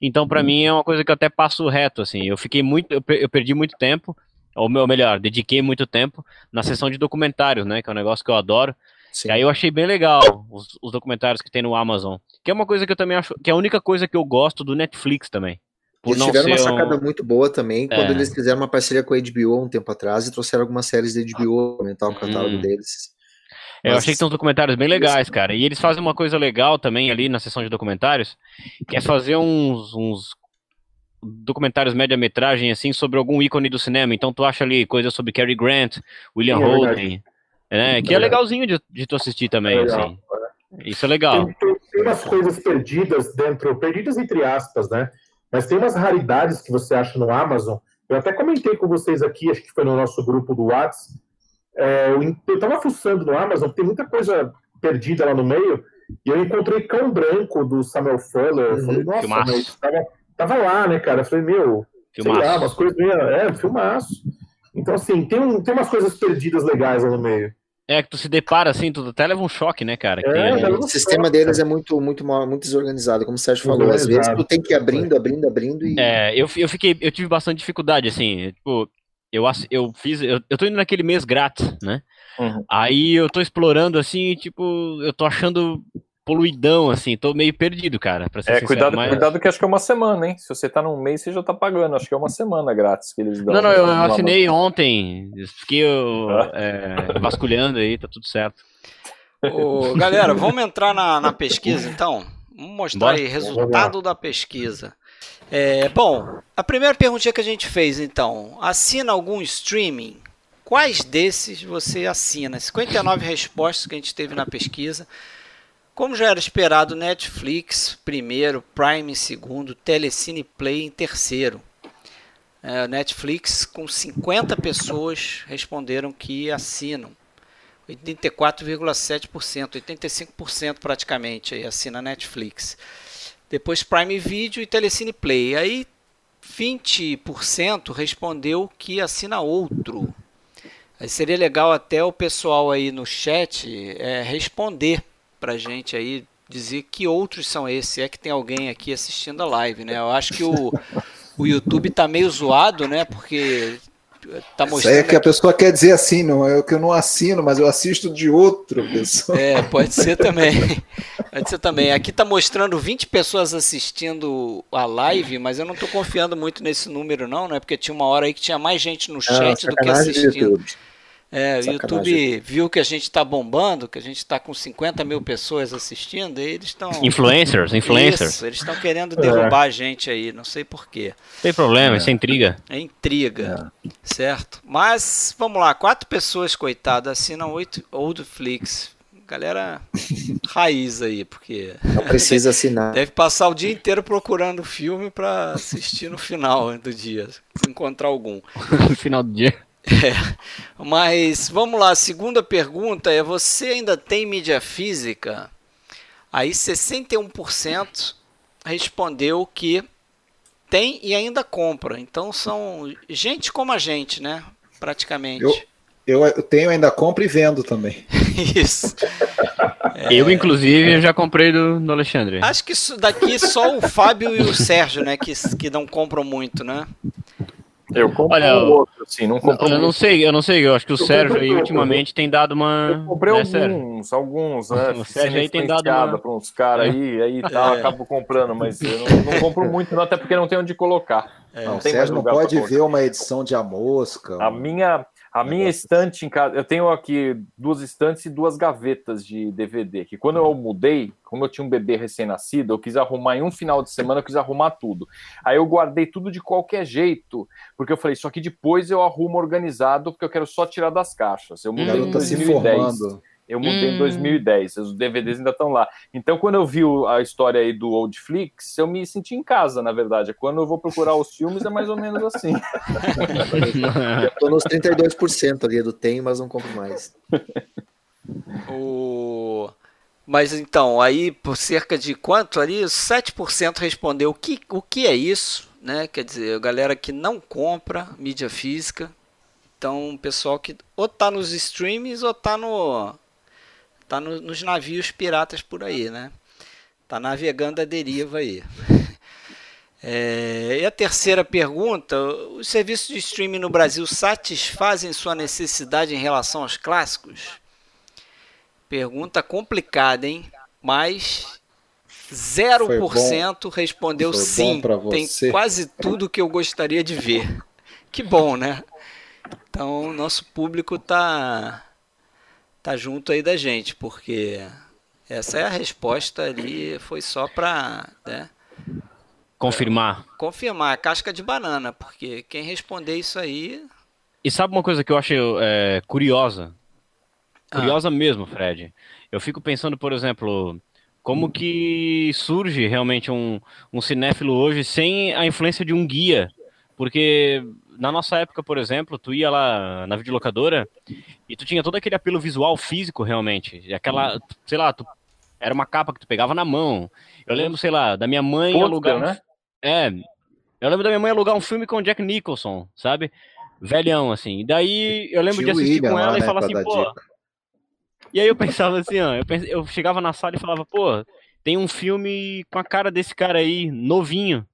Então, para hum. mim é uma coisa que eu até passo reto, assim. Eu fiquei muito, eu, eu perdi muito tempo, ou melhor, dediquei muito tempo na sessão de documentários, né, que é um negócio que eu adoro. Sim. E aí eu achei bem legal os, os documentários que tem no Amazon, que é uma coisa que eu também acho, que é a única coisa que eu gosto do Netflix também. Eles tiveram uma sacada um... muito boa também quando é. eles fizeram uma parceria com a HBO um tempo atrás e trouxeram algumas séries da HBO aumentar o catálogo hum. deles. Mas... Eu achei que tem uns documentários bem legais, cara. E eles fazem uma coisa legal também ali na sessão de documentários, que é fazer uns, uns documentários média-metragem assim sobre algum ícone do cinema. Então tu acha ali coisas sobre Cary Grant, William é Holden, né? Que é, é legalzinho de, de tu assistir também, é assim. Isso é legal. Tem, tem, tem umas coisas perdidas dentro, perdidas entre aspas, né? Mas tem umas raridades que você acha no Amazon. Eu até comentei com vocês aqui, acho que foi no nosso grupo do WhatsApp. É, eu estava fuçando no Amazon, tem muita coisa perdida lá no meio. E eu encontrei Cão Branco do Samuel Fuller. Eu falei, nossa, mas tava, tava lá, né, cara? Eu falei, meu, filmaço. sei lá, umas coisas meio. É, filmaço. Então, assim, tem, um, tem umas coisas perdidas legais lá no meio. É, que tu se depara assim, tu até leva um choque, né, cara? É, o sistema deles é muito, muito, muito desorganizado, como o Sérgio falou. Às vezes tu tem que ir abrindo, abrindo, abrindo e. É, eu, eu fiquei, eu tive bastante dificuldade, assim, tipo, eu, eu fiz, eu, eu tô indo naquele mês grátis, né? Uhum. Aí eu tô explorando assim, tipo, eu tô achando poluidão, assim, tô meio perdido, cara. Pra ser é, sincero, cuidado, mas... cuidado que acho que é uma semana, hein? Se você tá num mês, você já tá pagando. Acho que é uma semana grátis que eles dão. Não, não, eu, eu assinei ontem. Fiquei ah. é, vasculhando aí, tá tudo certo. Ô, galera, vamos entrar na, na pesquisa então? Vamos mostrar Bora. aí resultado da pesquisa. É, bom, a primeira perguntinha que a gente fez então, assina algum streaming? Quais desses você assina? 59 respostas que a gente teve na pesquisa. Como já era esperado, Netflix primeiro, Prime em segundo, Telecine Play em terceiro. É, Netflix com 50 pessoas responderam que assinam. 84,7%, 85% praticamente aí assina Netflix. Depois Prime Video e Telecine Play. Aí 20% respondeu que assina outro. Aí seria legal até o pessoal aí no chat é, responder pra gente aí dizer que outros são esses. É que tem alguém aqui assistindo a live, né? Eu acho que o, o YouTube tá meio zoado, né? Porque tá mostrando. Isso aí é que a pessoa quer dizer assim, não é que eu não assino, mas eu assisto de outra pessoa. É, pode ser também. Pode ser também. Aqui tá mostrando 20 pessoas assistindo a live, mas eu não tô confiando muito nesse número, não, né? Porque tinha uma hora aí que tinha mais gente no chat do que assistindo. É, o YouTube viu que a gente está bombando, que a gente está com 50 mil pessoas assistindo, e eles estão. Influencers, influencers. Isso, eles estão querendo derrubar é. a gente aí, não sei porquê. Tem problema, é. isso é intriga. É intriga, é. certo? Mas, vamos lá, quatro pessoas, coitadas, assinam oito Oldflix. Galera raiz aí, porque. Não precisa assinar. Deve passar o dia inteiro procurando filme para assistir no final do dia, se encontrar algum. no final do dia. É, mas vamos lá, a segunda pergunta é: você ainda tem mídia física? Aí 61% respondeu que tem e ainda compra. Então são gente como a gente, né? Praticamente. Eu, eu, tenho, ainda compro e vendo também. Isso. É, eu, inclusive, já comprei do, do Alexandre. Acho que isso daqui só o Fábio e o Sérgio, né? Que, que não compram muito, né? Eu compro Olha, um outro, assim, não compro Eu não sei, eu não sei, eu acho que o eu Sérgio aí ultimamente tem dado uma. Eu comprei né, alguns, alguns, né? O Sérgio aí tem dado uma. para uns caras aí, aí tal, é. acabo comprando, mas eu não, não, compro muito, não, até porque não tem onde colocar. É. Não, o Sérgio não pode ver uma edição de A Mosca. A minha, a minha estante em casa, eu tenho aqui duas estantes e duas gavetas de DVD. Que quando eu mudei, como eu tinha um bebê recém-nascido, eu quis arrumar em um final de semana, eu quis arrumar tudo. Aí eu guardei tudo de qualquer jeito, porque eu falei, isso aqui depois eu arrumo organizado, porque eu quero só tirar das caixas. Eu mudei hum, em 2010. Se eu mudei hum. em 2010, os DVDs ainda estão lá. Então, quando eu vi a história aí do Oldflix, eu me senti em casa, na verdade. Quando eu vou procurar os filmes, é mais ou menos assim. eu tô nos 32% ali do tem, mas não compro mais. o... Mas então, aí por cerca de quanto ali? 7% respondeu o que, o que é isso, né? Quer dizer, a galera que não compra mídia física. Então, o pessoal que ou tá nos streams ou tá no tá no, nos navios piratas por aí, né? Tá navegando a deriva aí. É, e a terceira pergunta: os serviços de streaming no Brasil satisfazem sua necessidade em relação aos clássicos? Pergunta complicada, hein? Mas 0% respondeu Foi sim. Tem quase tudo que eu gostaria de ver. Que bom, né? Então, nosso público tá tá junto aí da gente, porque essa é a resposta ali, foi só para né, confirmar. Confirmar a casca de banana, porque quem responder isso aí. E sabe uma coisa que eu acho é, curiosa? Ah. Curiosa ah. mesmo, Fred. Eu fico pensando, por exemplo, como que surge realmente um, um cinéfilo hoje sem a influência de um guia? Porque na nossa época, por exemplo, tu ia lá na videolocadora e tu tinha todo aquele apelo visual físico realmente. Aquela, sei lá, tu, era uma capa que tu pegava na mão. Eu lembro, sei lá, da minha mãe Puta, alugar. Né? É. Eu lembro da minha mãe alugar um filme com Jack Nicholson, sabe? Velhão, assim. E daí eu lembro Tio de assistir William, com ela lá, e né, falar assim, pô. Dica. E aí eu pensava assim, ó, eu, pense, eu chegava na sala e falava, pô, tem um filme com a cara desse cara aí, novinho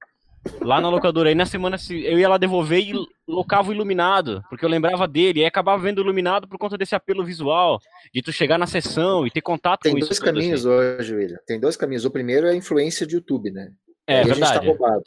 lá na locadora. Aí na semana eu ia lá devolver e locava o iluminado, porque eu lembrava dele. E aí acabava vendo o iluminado por conta desse apelo visual, de tu chegar na sessão e ter contato Tem com isso. Tem dois caminhos assim. hoje, William. Tem dois caminhos. O primeiro é a influência de YouTube, né? É, aí verdade. A gente tá roubado.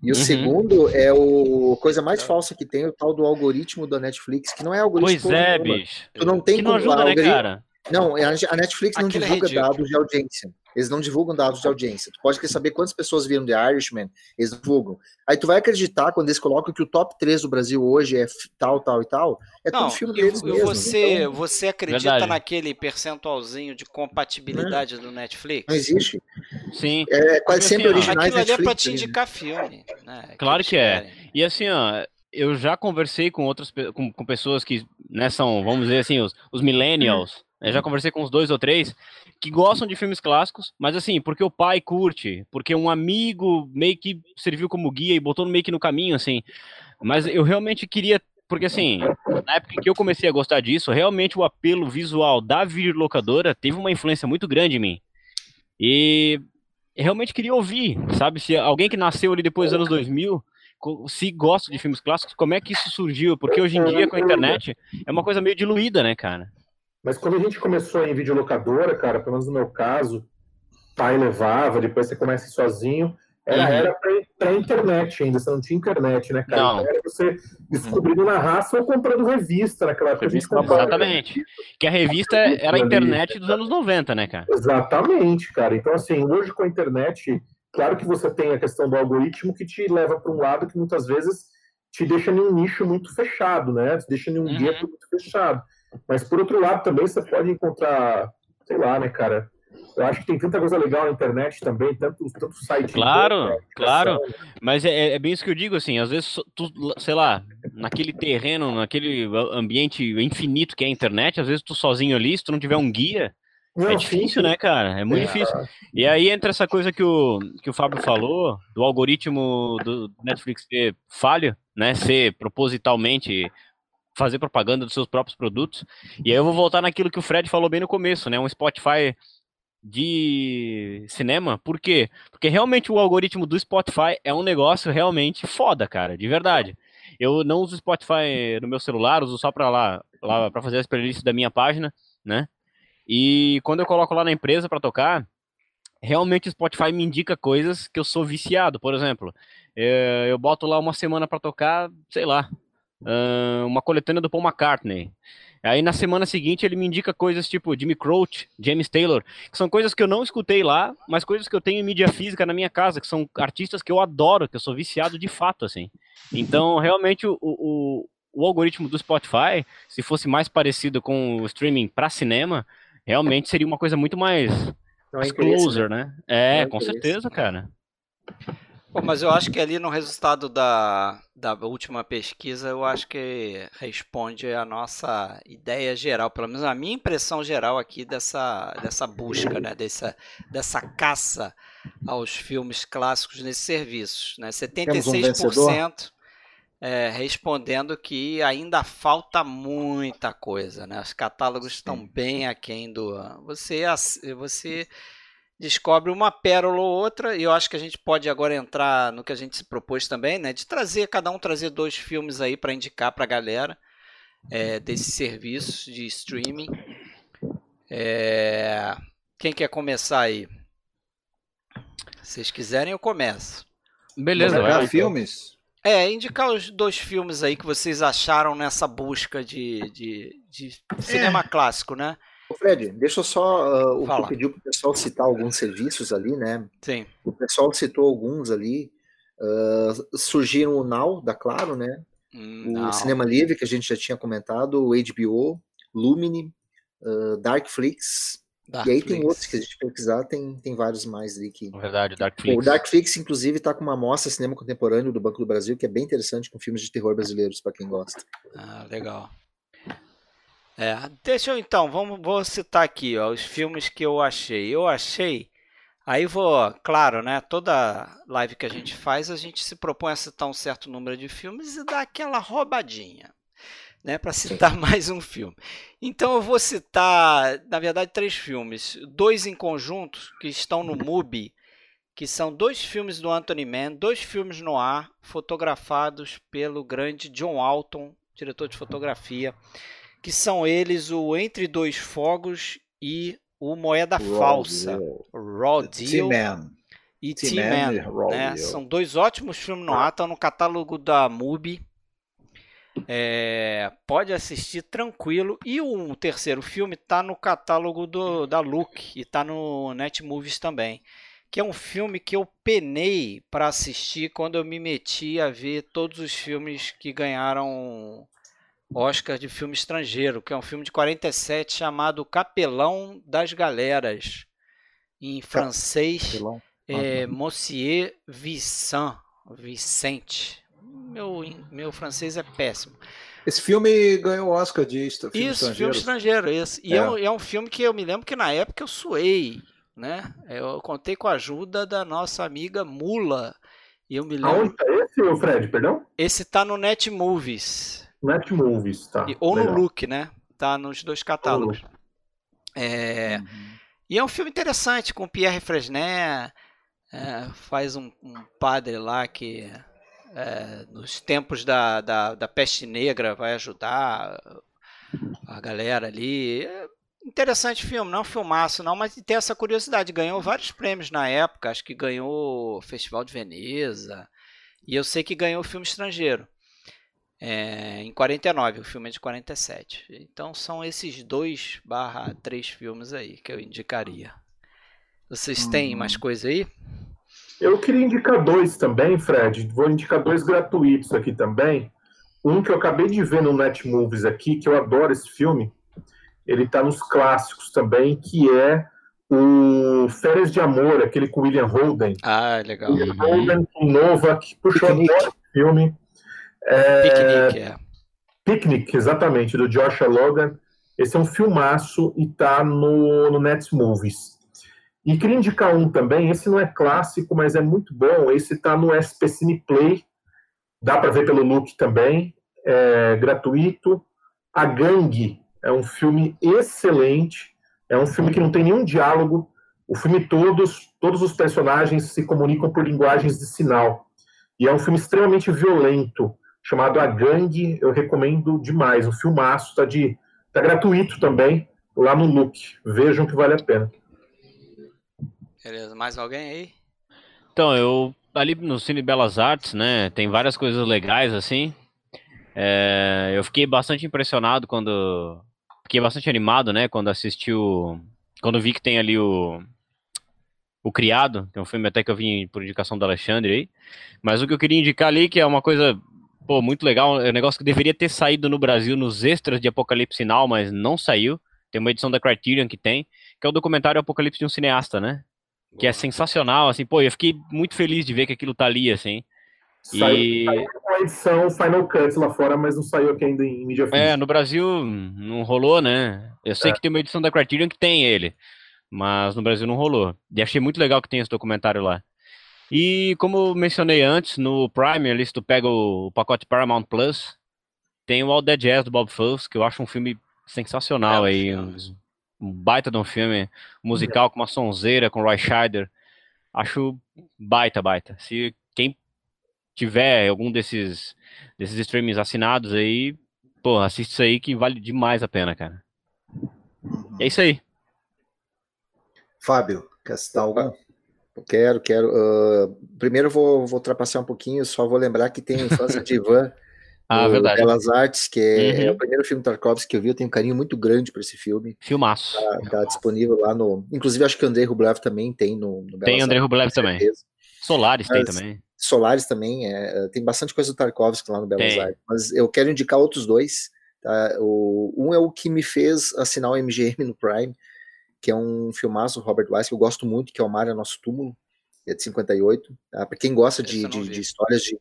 E o uhum. segundo é o coisa mais falsa que tem, o tal do algoritmo da Netflix, que não é algoritmo. Pois é, bicho. Tu não tem que não ajuda, né, cara? Não, a Netflix não Aquilo é divulga é dados de audiência. Eles não divulgam dados de audiência. Tu pode querer saber quantas pessoas viram The Irishman, eles divulgam. Aí tu vai acreditar quando eles colocam que o top 3 do Brasil hoje é tal, tal e tal. É não, tudo filme deles mesmo. Você, então... você acredita Verdade. naquele percentualzinho de compatibilidade é. do Netflix? Não existe. Sim. É quase assim, sempre originais Aquilo ali é pra te indicar filme. Né, claro que, que é. E assim, ó, eu já conversei com outras com, com pessoas que né, são, vamos dizer assim, os, os millennials. Eu já conversei com uns dois ou três que gostam de filmes clássicos, mas assim, porque o pai curte, porque um amigo meio que serviu como guia e botou meio que no caminho, assim. Mas eu realmente queria, porque assim, na época que eu comecei a gostar disso, realmente o apelo visual da videolocadora teve uma influência muito grande em mim. E realmente queria ouvir, sabe? Se alguém que nasceu ali depois dos anos 2000 se gosta de filmes clássicos, como é que isso surgiu? Porque hoje em dia, com a internet, é uma coisa meio diluída, né, cara? Mas quando a gente começou em videolocadora, cara, pelo menos no meu caso, pai levava, depois você começa sozinho, era, uhum. era pra, internet ainda, você não tinha internet, né, cara? Não. Então era você descobrindo na raça ou comprando revista naquela época. Revista, exatamente. Que a revista era a internet dos anos 90, né, cara? Exatamente, cara. Então, assim, hoje com a internet, claro que você tem a questão do algoritmo que te leva para um lado que muitas vezes te deixa em um nicho muito fechado, né? Te deixa em um uhum. gueto muito fechado. Mas, por outro lado, também você pode encontrar, sei lá, né, cara? Eu acho que tem tanta coisa legal na internet também, tanto, tanto site. Claro, de claro. Mas é, é, bem isso que eu digo, assim, às vezes, tu, sei lá, naquele terreno, naquele ambiente infinito que é a internet, às vezes tu sozinho ali, se tu não tiver um guia, não, é difícil, sim. né, cara? É muito é. difícil. E aí entra essa coisa que o, que o Fábio falou, do algoritmo do Netflix ser falho, né? Ser propositalmente fazer propaganda dos seus próprios produtos. E aí eu vou voltar naquilo que o Fred falou bem no começo, né? Um Spotify de cinema. Por quê? Porque realmente o algoritmo do Spotify é um negócio realmente foda, cara, de verdade. Eu não uso Spotify no meu celular, uso só para lá, lá para fazer as playlists da minha página, né? E quando eu coloco lá na empresa para tocar, realmente o Spotify me indica coisas que eu sou viciado. Por exemplo, eh, eu boto lá uma semana para tocar, sei lá, uma coletânea do Paul McCartney. Aí na semana seguinte ele me indica coisas tipo Jimmy Croce, James Taylor, que são coisas que eu não escutei lá, mas coisas que eu tenho em mídia física na minha casa, que são artistas que eu adoro, que eu sou viciado de fato, assim. Então, realmente, o, o, o algoritmo do Spotify, se fosse mais parecido com o streaming para cinema, realmente seria uma coisa muito mais, mais closer, né? É, com certeza, cara. Mas eu acho que ali no resultado da, da última pesquisa, eu acho que responde a nossa ideia geral, pelo menos a minha impressão geral aqui dessa, dessa busca, né? dessa, dessa caça aos filmes clássicos nesses serviços. Né? 76% é, respondendo que ainda falta muita coisa. Né? Os catálogos estão bem aquém do. Você, você descobre uma pérola ou outra, e eu acho que a gente pode agora entrar no que a gente se propôs também, né? De trazer, cada um trazer dois filmes aí para indicar para a galera é, desses serviços de streaming. É, quem quer começar aí? Se vocês quiserem, eu começo. Beleza, vai. filmes? É, indicar os dois filmes aí que vocês acharam nessa busca de, de, de cinema é. clássico, né? Fred, deixa eu só uh, o pedir para o pessoal citar alguns serviços ali, né? Sim. O pessoal citou alguns ali. Uh, surgiram o Now, da Claro, né? Hum, o. Cinema Livre, que a gente já tinha comentado, o HBO, Lumine, uh, Darkflix. Dark e aí Flix. tem outros que a gente pesquisar, tem, tem vários mais ali que. É verdade, Darkflix. O Darkflix, inclusive, está com uma mostra cinema contemporâneo do Banco do Brasil, que é bem interessante, com filmes de terror brasileiros, para quem gosta. Ah, legal. É, deixa eu então, vamos, vou citar aqui ó, os filmes que eu achei. Eu achei. Aí vou, claro, né? Toda live que a gente faz, a gente se propõe a citar um certo número de filmes e dar aquela roubadinha, né? Para citar mais um filme. Então eu vou citar, na verdade, três filmes. Dois em conjunto que estão no MUBI, que são dois filmes do Anthony Mann, dois filmes no ar, fotografados pelo grande John Alton, diretor de fotografia que são eles o Entre Dois Fogos e o Moeda Raw Falsa. Deal. Raw Deal e T-Man. Né? São dois ótimos filmes no ar, estão no catálogo da MUBI. É, pode assistir tranquilo. E o terceiro filme está no catálogo do, da Look e está no Netmovies também. Que é um filme que eu penei para assistir quando eu me meti a ver todos os filmes que ganharam Oscar de filme estrangeiro, que é um filme de 47 chamado Capelão das Galeras, em francês, é, Monsieur Vicent, Vicente. Meu, meu francês é péssimo. Esse filme ganhou o Oscar de filme Isso, estrangeiro. filme estrangeiro. Esse. E é. É, um, é um filme que eu me lembro que na época eu suei, né? Eu contei com a ajuda da nossa amiga Mula. E eu me lembro. Aonde tá esse, Fred, perdão? Esse tá no Netmovies. Netmovies, tá. E, ou Legal. no Look, né? Tá nos dois catálogos. É... Uhum. E é um filme interessante, com Pierre Fresnet, é, faz um, um, padre lá que é, nos tempos da, da, da, peste negra vai ajudar a galera ali. É interessante filme, não é um filmaço não, mas tem essa curiosidade. Ganhou vários prêmios na época, acho que ganhou o Festival de Veneza, e eu sei que ganhou o filme estrangeiro. É, em 49, o filme é de 47. Então são esses dois barra três filmes aí que eu indicaria. Vocês têm mais uhum. coisa aí? Eu queria indicar dois também, Fred. Vou indicar dois gratuitos aqui também. Um que eu acabei de ver no Netmovies aqui, que eu adoro esse filme. Ele está nos clássicos também, que é o Férias de Amor, aquele com William Holden. Ah, legal. William Holden com Novak. Eu adoro esse filme. Picnic, é. Picnic, exatamente, do Joshua Logan. Esse é um filmaço e tá no, no Netmovies. E queria indicar um também, esse não é clássico, mas é muito bom. Esse tá no SP Cine Play, dá para ver pelo look também, é gratuito. A Gangue é um filme excelente, é um filme que não tem nenhum diálogo. O filme todos, todos os personagens se comunicam por linguagens de sinal. E é um filme extremamente violento chamado A Gangue, eu recomendo demais. O filmaço está de tá gratuito também lá no Look. Vejam que vale a pena. Beleza, mais alguém aí? Então, eu ali no Cine Belas Artes, né, tem várias coisas legais assim. É, eu fiquei bastante impressionado quando fiquei bastante animado, né, quando assisti o quando vi que tem ali o o Criado, que é um filme até que eu vi por indicação do Alexandre aí. Mas o que eu queria indicar ali, que é uma coisa pô, muito legal, é um negócio que deveria ter saído no Brasil nos extras de Apocalipse Sinal, mas não saiu. Tem uma edição da Criterion que tem, que é o documentário Apocalipse de um Cineasta, né? Que é sensacional, assim, pô, eu fiquei muito feliz de ver que aquilo tá ali, assim. Saiu, e... saiu com a edição Final Cut lá fora, mas não saiu aqui ainda em mídia física. É, no Brasil não rolou, né? Eu sei é. que tem uma edição da Criterion que tem ele, mas no Brasil não rolou. E achei muito legal que tem esse documentário lá. E como mencionei antes, no Prime, ali se tu pega o pacote Paramount Plus, tem o All Dead Jazz do Bob Fosse, que eu acho um filme sensacional é, aí, um, um, baita de um filme musical com uma sonzeira, com Roy Scheider. Acho baita, baita. Se quem tiver algum desses desses streamings assinados aí, pô, assiste isso aí que vale demais a pena, cara. é isso aí. Fábio, quer citar algum? Quero, quero. Uh, primeiro vou, vou ultrapassar um pouquinho, só vou lembrar que tem a infância de Ivan ah, verdade. Belas Artes, que é, uhum. é, o primeiro filme Tarkovsky que eu vi, eu tenho um carinho muito grande por esse filme. Filmaço. Tá, tá disponível lá no. Inclusive, acho que o Andrei Rublev também tem no, no Tem Andrei Rublev também. Solares Mas, tem também. Solares também, é, é, tem bastante coisa do Tarkovsky lá no Belas tem. Artes. Mas eu quero indicar outros dois. Tá? O, um é o que me fez assinar o MGM no Prime, que é um filmaço, Robert Wise, que eu gosto muito, que é o Mar é Nosso Túmulo, é de 58. Tá? Para quem gosta de, de, de, histórias de,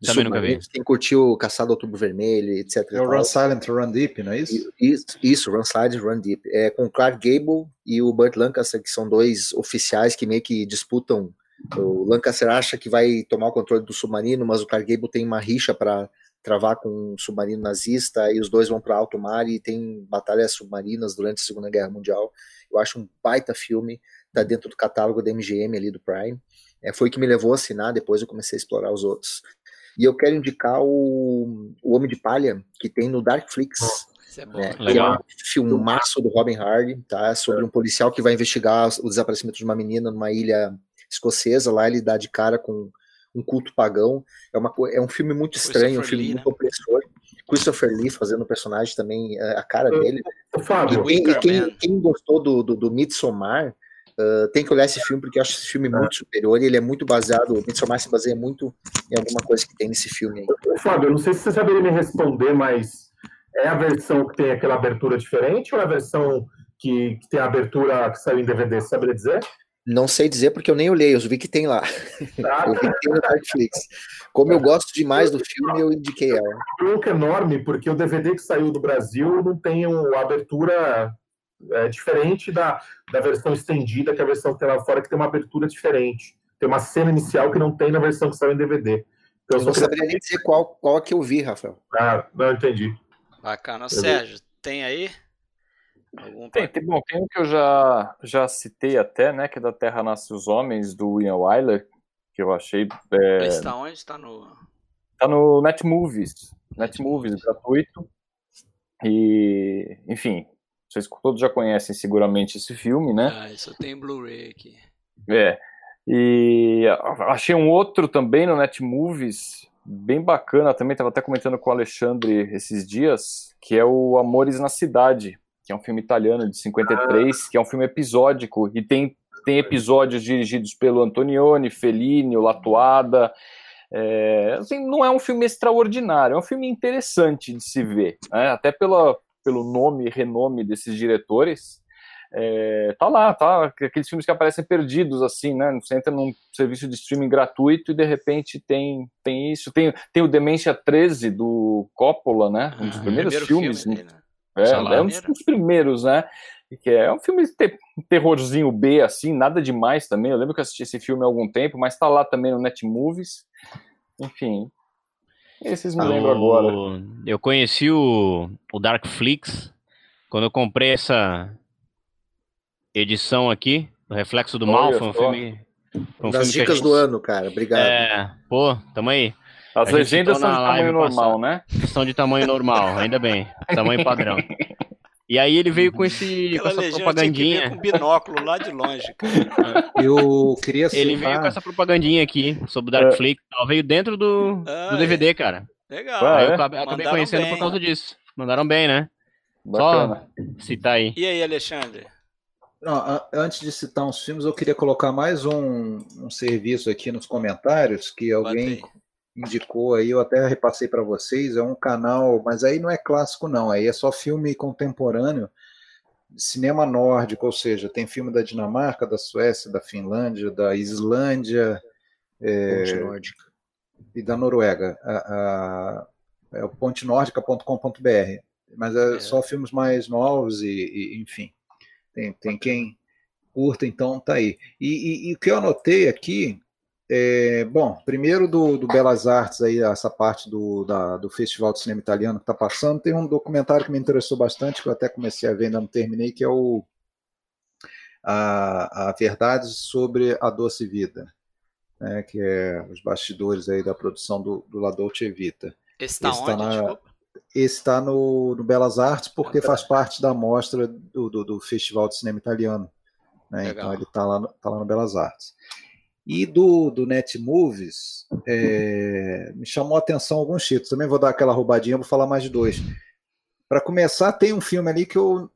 de submarinos, quem curtiu Caçado Outubro Vermelho, etc. É o Run Silent, Run Deep, não é isso? Isso, isso Run Silent, Run Deep. É com Clark Gable e o Burt Lancaster, que são dois oficiais que meio que disputam. O Lancaster acha que vai tomar o controle do submarino, mas o Clark Gable tem uma rixa para travar com um submarino nazista e os dois vão para alto mar e tem batalhas submarinas durante a Segunda Guerra Mundial. Eu acho um baita filme, tá dentro do catálogo da MGM ali do Prime. É, foi que me levou a assinar, depois eu comecei a explorar os outros. E eu quero indicar o, o Homem de Palha, que tem no Darkflix. Isso é bom. Né, que é um filmaço do Robin Hardy, tá? Sobre um policial que vai investigar o desaparecimento de uma menina numa ilha escocesa. Lá ele dá de cara com um culto pagão. É, uma, é um filme muito estranho, um filme Lee, muito né? opressor. Christopher Lee fazendo o personagem também, é, a cara dele. Fábio, e, e quem, quem, gostou do, do, do Midsommar uh, tem que olhar esse filme, porque eu acho esse filme muito superior e ele é muito baseado, o Midsommar se baseia muito em alguma coisa que tem nesse filme aí. Fábio, eu não sei se você saberia me responder, mas é a versão que tem aquela abertura diferente ou é a versão que, que tem a abertura que saiu em DVD, você saberia dizer? Não sei dizer porque eu nem olhei, eu vi que tem lá. Ah, eu vi que tem no Netflix. Como eu gosto demais do filme, eu indiquei ela. É um enorme, porque o DVD que saiu do Brasil não tem uma abertura é, diferente da, da versão estendida, que é a versão que tem lá fora, que tem uma abertura diferente. Tem uma cena inicial que não tem na versão que saiu em DVD. Então, eu não saberia nem dizer qual, qual é que eu vi, Rafael. Ah, não entendi. Bacana. Sérgio, tem aí? Algum tem, tem, bom, tem um que eu já, já citei até, né, que é da Terra Nasce os Homens, do William Wyler, que eu achei... É... Está onde? Está no... Está no Netmovies, Netmovies, gratuito. E, enfim, Vocês todos já conhecem seguramente esse filme, né? Ah, isso tem Blu-ray aqui. É. E achei um outro também no Netmovies, bem bacana também, estava até comentando com o Alexandre esses dias, que é o Amores na Cidade, que é um filme italiano de 53, que é um filme episódico, e tem, tem episódios dirigidos pelo Antonioni, Fellini, o Latuada, é, assim, não é um filme extraordinário, é um filme interessante de se ver, né? até pela, pelo nome e renome desses diretores, é, tá lá, tá? Aqueles filmes que aparecem perdidos, assim, né? Você entra num serviço de streaming gratuito e de repente tem, tem isso. Tem, tem o Demência 13 do Coppola, né? Um dos ah, primeiros filmes. Filme dele, né? É, é um dos, dos, primeiros, né? Que é um filme de ter, terrorzinho B, assim, nada demais também. Eu lembro que eu assisti esse filme há algum tempo, mas tá lá também no Netmovies. Enfim. Esses me lembro agora. Eu conheci o, o Darkflix quando eu comprei essa edição aqui, do Reflexo do Mal. Foi um filme. Foi um das filme dicas gente... do ano, cara. Obrigado. É, pô, tamo aí. As legendas são de tamanho normal, né? São de tamanho normal, ainda bem. Tamanho padrão. E aí ele veio com esse com essa propagandinha. com binóculo lá de longe, cara. Eu queria citar... Ele veio com essa propagandinha aqui sobre o Darkflix. É. Veio dentro do, ah, do DVD, é. cara. Legal. Aí eu acabei, acabei conhecendo bem. por causa disso. Mandaram bem, né? Bacana. Só citar aí. E aí, Alexandre? Não, antes de citar uns filmes, eu queria colocar mais um, um serviço aqui nos comentários que alguém indicou aí, eu até repassei para vocês. É um canal, mas aí não é clássico, não, aí é só filme contemporâneo, cinema nórdico, ou seja, tem filme da Dinamarca, da Suécia, da Finlândia, da Islândia é, e da Noruega. A, a, é o pontenordica.com.br, mas é, é, só filmes mais novos e, e enfim. Tem, tem quem curta, então tá aí. E, e, e o que eu anotei aqui, é, bom, primeiro do, do, Belas Artes, aí, essa parte do, da, do Festival de Cinema Italiano que está passando, tem um documentário que me interessou bastante, que eu até comecei a ver, ainda não terminei, que é o A, a Verdade sobre a Doce Vida, né, que é os bastidores aí da produção do, do La Dolce Vita. Esse está onde, tá na, desculpa? Esse está no, no, Belas Artes porque faz parte da mostra do, do, do Festival de Cinema Italiano. Né? Então ele está lá, tá lá no Belas Artes. E do, do Netmovies, é, me chamou a atenção alguns títulos. Também vou dar aquela roubadinha, vou falar mais de dois. Para começar, tem um filme ali que eu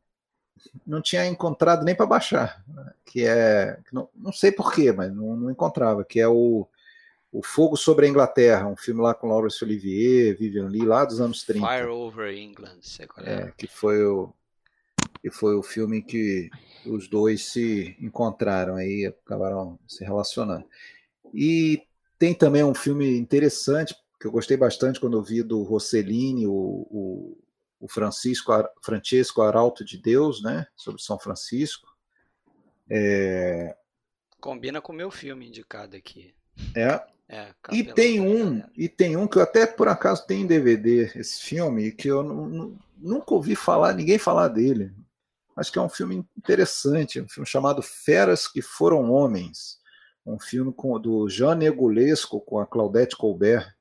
não tinha encontrado nem para baixar, né? que é, não, não sei porquê, mas não, não encontrava, que é o o Fogo sobre a Inglaterra, um filme lá com Laurence Olivier, Vivian Lee, lá dos anos 30. Fire Over England, sei qual é. é que foi o que foi o filme que os dois se encontraram aí, acabaram se relacionando. E tem também um filme interessante que eu gostei bastante quando eu vi do Rossellini, o, o, o Francisco Francesco Arauto de Deus, né, sobre São Francisco. É... Combina com o meu filme indicado aqui. É, é, e tem um, e tem um que eu até por acaso tenho em DVD, esse filme, que eu nunca ouvi falar, ninguém falar dele. Acho que é um filme interessante, um filme chamado Feras que Foram Homens, um filme com, do Jean Negulesco com a Claudette Colbert.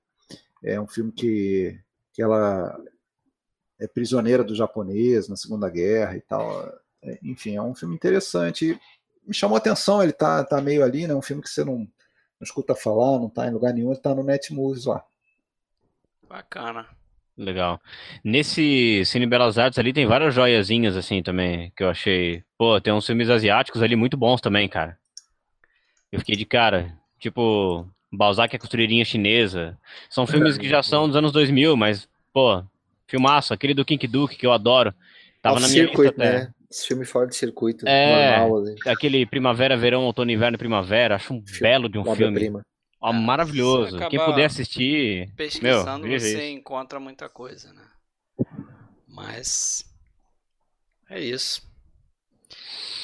É um filme que, que ela é prisioneira do japonês na Segunda Guerra e tal. É, enfim, é um filme interessante. Me chamou a atenção, ele tá, tá meio ali, né? Um filme que você não não escuta falar, não está em lugar nenhum, ele está no Netmovies lá. Bacana. Legal. Nesse Cine Belas Artes ali tem várias joiazinhas assim também, que eu achei. Pô, tem uns filmes asiáticos ali muito bons também, cara. Eu fiquei de cara. Tipo, Balzac é costureirinha chinesa. São filmes que já são dos anos 2000, mas, pô, filmaço. Aquele do Kink Duke que eu adoro. Tava na minha lista até. Né? Esse filme fora de circuito, é, normal. Assim. Aquele Primavera, Verão, Outono, Inverno, Primavera. Acho um filme, belo de um filme. Prima. Ó, maravilhoso. Quem puder assistir. Pesquisando meu, você encontra muita coisa, né? Mas. É isso.